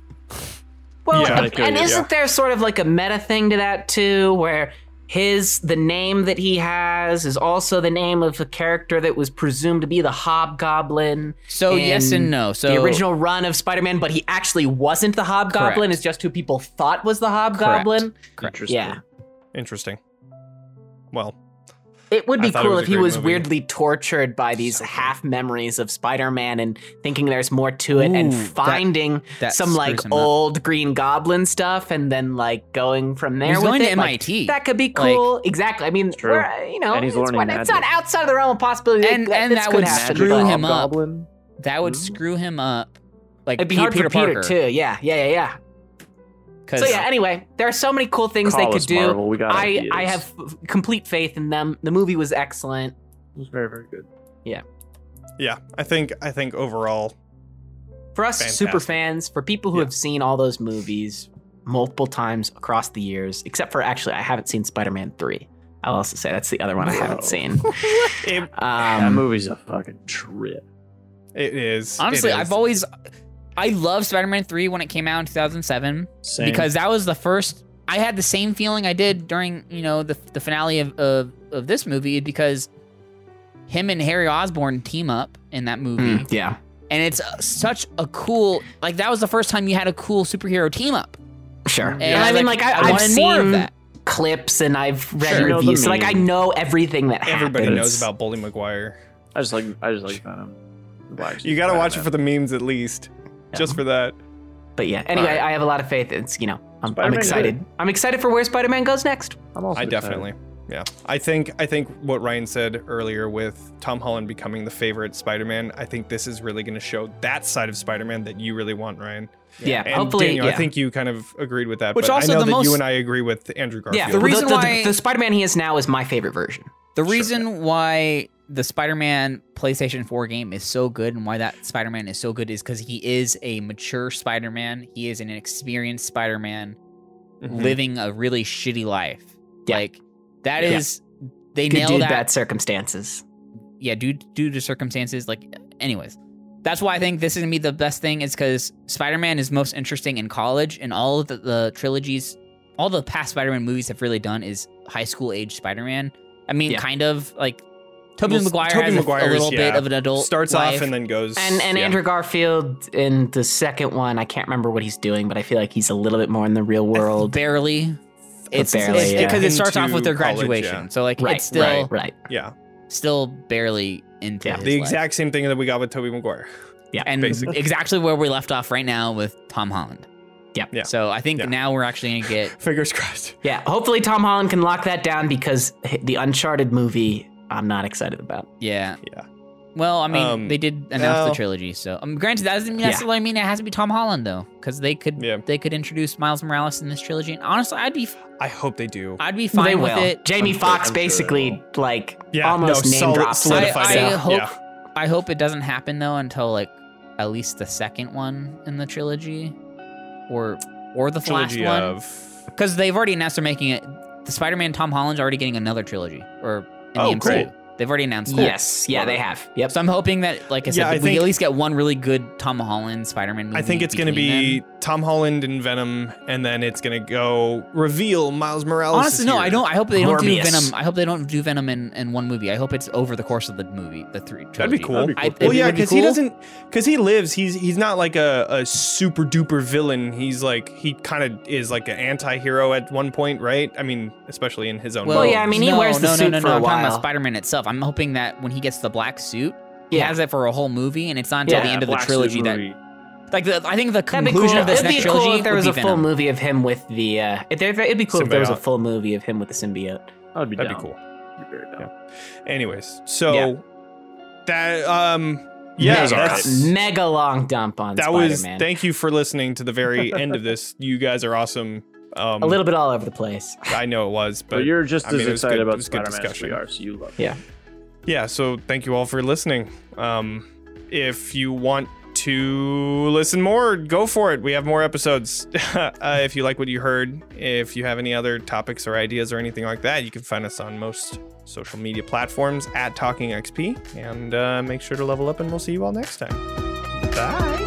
Well, Yeah. and, and isn't there sort of like a meta thing to that too, where his the name that he has is also the name of a character that was presumed to be the Hobgoblin. So yes and no. So the original run of Spider-Man, but he actually wasn't the Hobgoblin. Correct. It's just who people thought was the Hobgoblin. Correct. Interesting. Yeah. Interesting. Well, It would be cool was if he was movie. weirdly tortured by these half memories of Spider-Man and thinking there's more to it, and Ooh, that- finding that some like screws him up. old Green Goblin stuff, and then like going from there He's with going to it. Like, MIT. that could be cool. exactly. I mean, true. you know, And he's it's, learning what- it's not outside of the realm of possibility. And- and that would happen, screw him up. Hobgoblin. that would Ooh. screw him up. Like It'd be Pe- hard Peter for Peter Parker. too. Yeah, yeah, yeah, yeah. 'Cause- So yeah. Anyway, there are so many cool things they could do. Marvel, we got I ideas. I have f- complete faith in them. The movie was excellent. It was very very good. yeah, Yeah, I think I think overall, For us super fans, for people who Yeah. have seen all those movies multiple times across the years, except for actually, I haven't seen Spider Man 3. I'll also say that's the other one I haven't seen. <laughs> it, that Um, movie's a fucking trip. it is. honestly, it is. I've always I love Spider-Man 3 when it came out in 2007 Same. because that was the first I had the same feeling I did during, you know, the the finale of of, of this movie because him and Harry Osborn team up in that movie mm, yeah, and it's uh, such a cool like that was the first time you had a cool superhero team up. sure. And And I was mean, like, I, I I've wanted seen more of that. clips and I've read Sure. You know reviews, so like I know everything that Everybody happens. knows about Bully Maguire. I just like I just like Venom. You got to watch it for the memes at least, just for that. But yeah, anyway, Alright. I have a lot of faith. It's you know, I'm, I'm Spider-Man excited. I'm excited for where Spider-Man goes next. I'm also I excited. definitely. Yeah. I think I think what Ryan said earlier with Tom Holland becoming the favorite Spider-Man, I think this is really going to show that side of Spider-Man that you really want, Ryan. Yeah, And hopefully. Daniel, yeah. I think you kind of agreed with that, Which but also I know the that most- you and I agree with Andrew Garfield. yeah, The reason the, why- the Spider-Man he is now is my favorite version. The reason why the Spider-Man PlayStation 4 game is so good and why that Spider-Man is so good is because he is a mature Spider-Man. He is an experienced Spider-Man Mhm. living a really shitty life. Yeah. Like that Yeah. is they Good nail that. bad circumstances. yeah, due due to circumstances. Like, anyways, that's why I think this is gonna be the best thing. Is because Spider-Man is most interesting in college, and all of the, the trilogies, all the past Spider-Man movies have really done is high school age Spider-Man. I mean, Yeah. kind of like Tobey Well, Maguire Tobey has a- a, Maguire's, little bit of an adult starts life. off and then goes And and yeah. Andrew Garfield in the second one, I can't remember what he's doing, but I feel like he's a little bit more in the real world. barely. It's barely, because yeah. it starts off with their college, graduation, yeah. so like right, it's still right, right. yeah, still barely into Yeah. his the life. exact same thing that we got with Tobey Maguire. Yeah and basically. exactly where we left off right now with Tom Holland. Yeah. Yeah. So I think Yeah. now we're actually gonna get <laughs> Fingers crossed. Yeah, hopefully Tom Holland can lock that down because the Uncharted movie, I'm not excited about. yeah. Yeah. Well, I mean, Um, they did announce no. the trilogy, so um, granted that doesn't Yeah. necessarily mean it has to be Tom Holland though, because they could Yeah. they could introduce Miles Morales in this trilogy. And honestly, I'd be I hope they do. I'd be fine they with will. it. Jamie I'm sure- Foxx I'm sure basically like Yeah, almost no, name solid- drops I, I it. hope Yeah. I hope it doesn't happen though until like at least the second one in the trilogy, or or the Trilogy last one. of Because they've already announced they're making it. The Spider-Man Tom Holland's already getting another trilogy, or in Oh, the MCU. great. They've already announced that. Yes, yeah, they have. Yep. So I'm hoping that, like I said, Yeah, I we think- at least get one really good Tom Holland Spider-Man movie. I think it's going to between be them. Tom Holland and Venom, and then it's going to go reveal Miles Morales. Honestly, is no, here. I don't. I hope they don't do Morbius. Venom. I hope they don't do Venom in, in one movie. I hope it's over the course of the movie, the three. That'd be trilogy. cool. That'd be I- cool. it Well, yeah, would be because he cool. doesn't, because he lives. He's he's not like a, a super duper villain. He's like he kind of is like an anti-hero at one point, right? I mean, especially in his own. Well, world. yeah, I mean, he no, wears the no, suit no, no, for no, a I'm talking about while. Spider-Man itself. I'm hoping that when he gets the black suit, he Yeah. has it for a whole movie, and it's not until Yeah, the end of the trilogy that, like, the, I think the That'd conclusion cool. of this It'd be next cool trilogy if there would was be a full Venom. movie of him with the. Uh, it, it'd be cool if there was a full movie of him with the symbiote. I'd be that'd down. be cool. I'd be very. Anyways, so Yeah. that um yeah, mega, that's, mega long dump on that was. Spider-Man. Thank you for listening to the very <laughs> end of this. You guys are awesome. Um, a little bit all over the place. I know it was, but But you're just I as mean, excited good- about was Spider-Man as we are, so you love it. Yeah. Yeah so thank you all for listening. Um if you want to listen more go for it. We have more episodes. <laughs> Uh, if you like what you heard if you have any other topics or ideas or anything like that you can find us on most social media platforms at talking xp and uh, make sure to level up and we'll see you all next time. Bye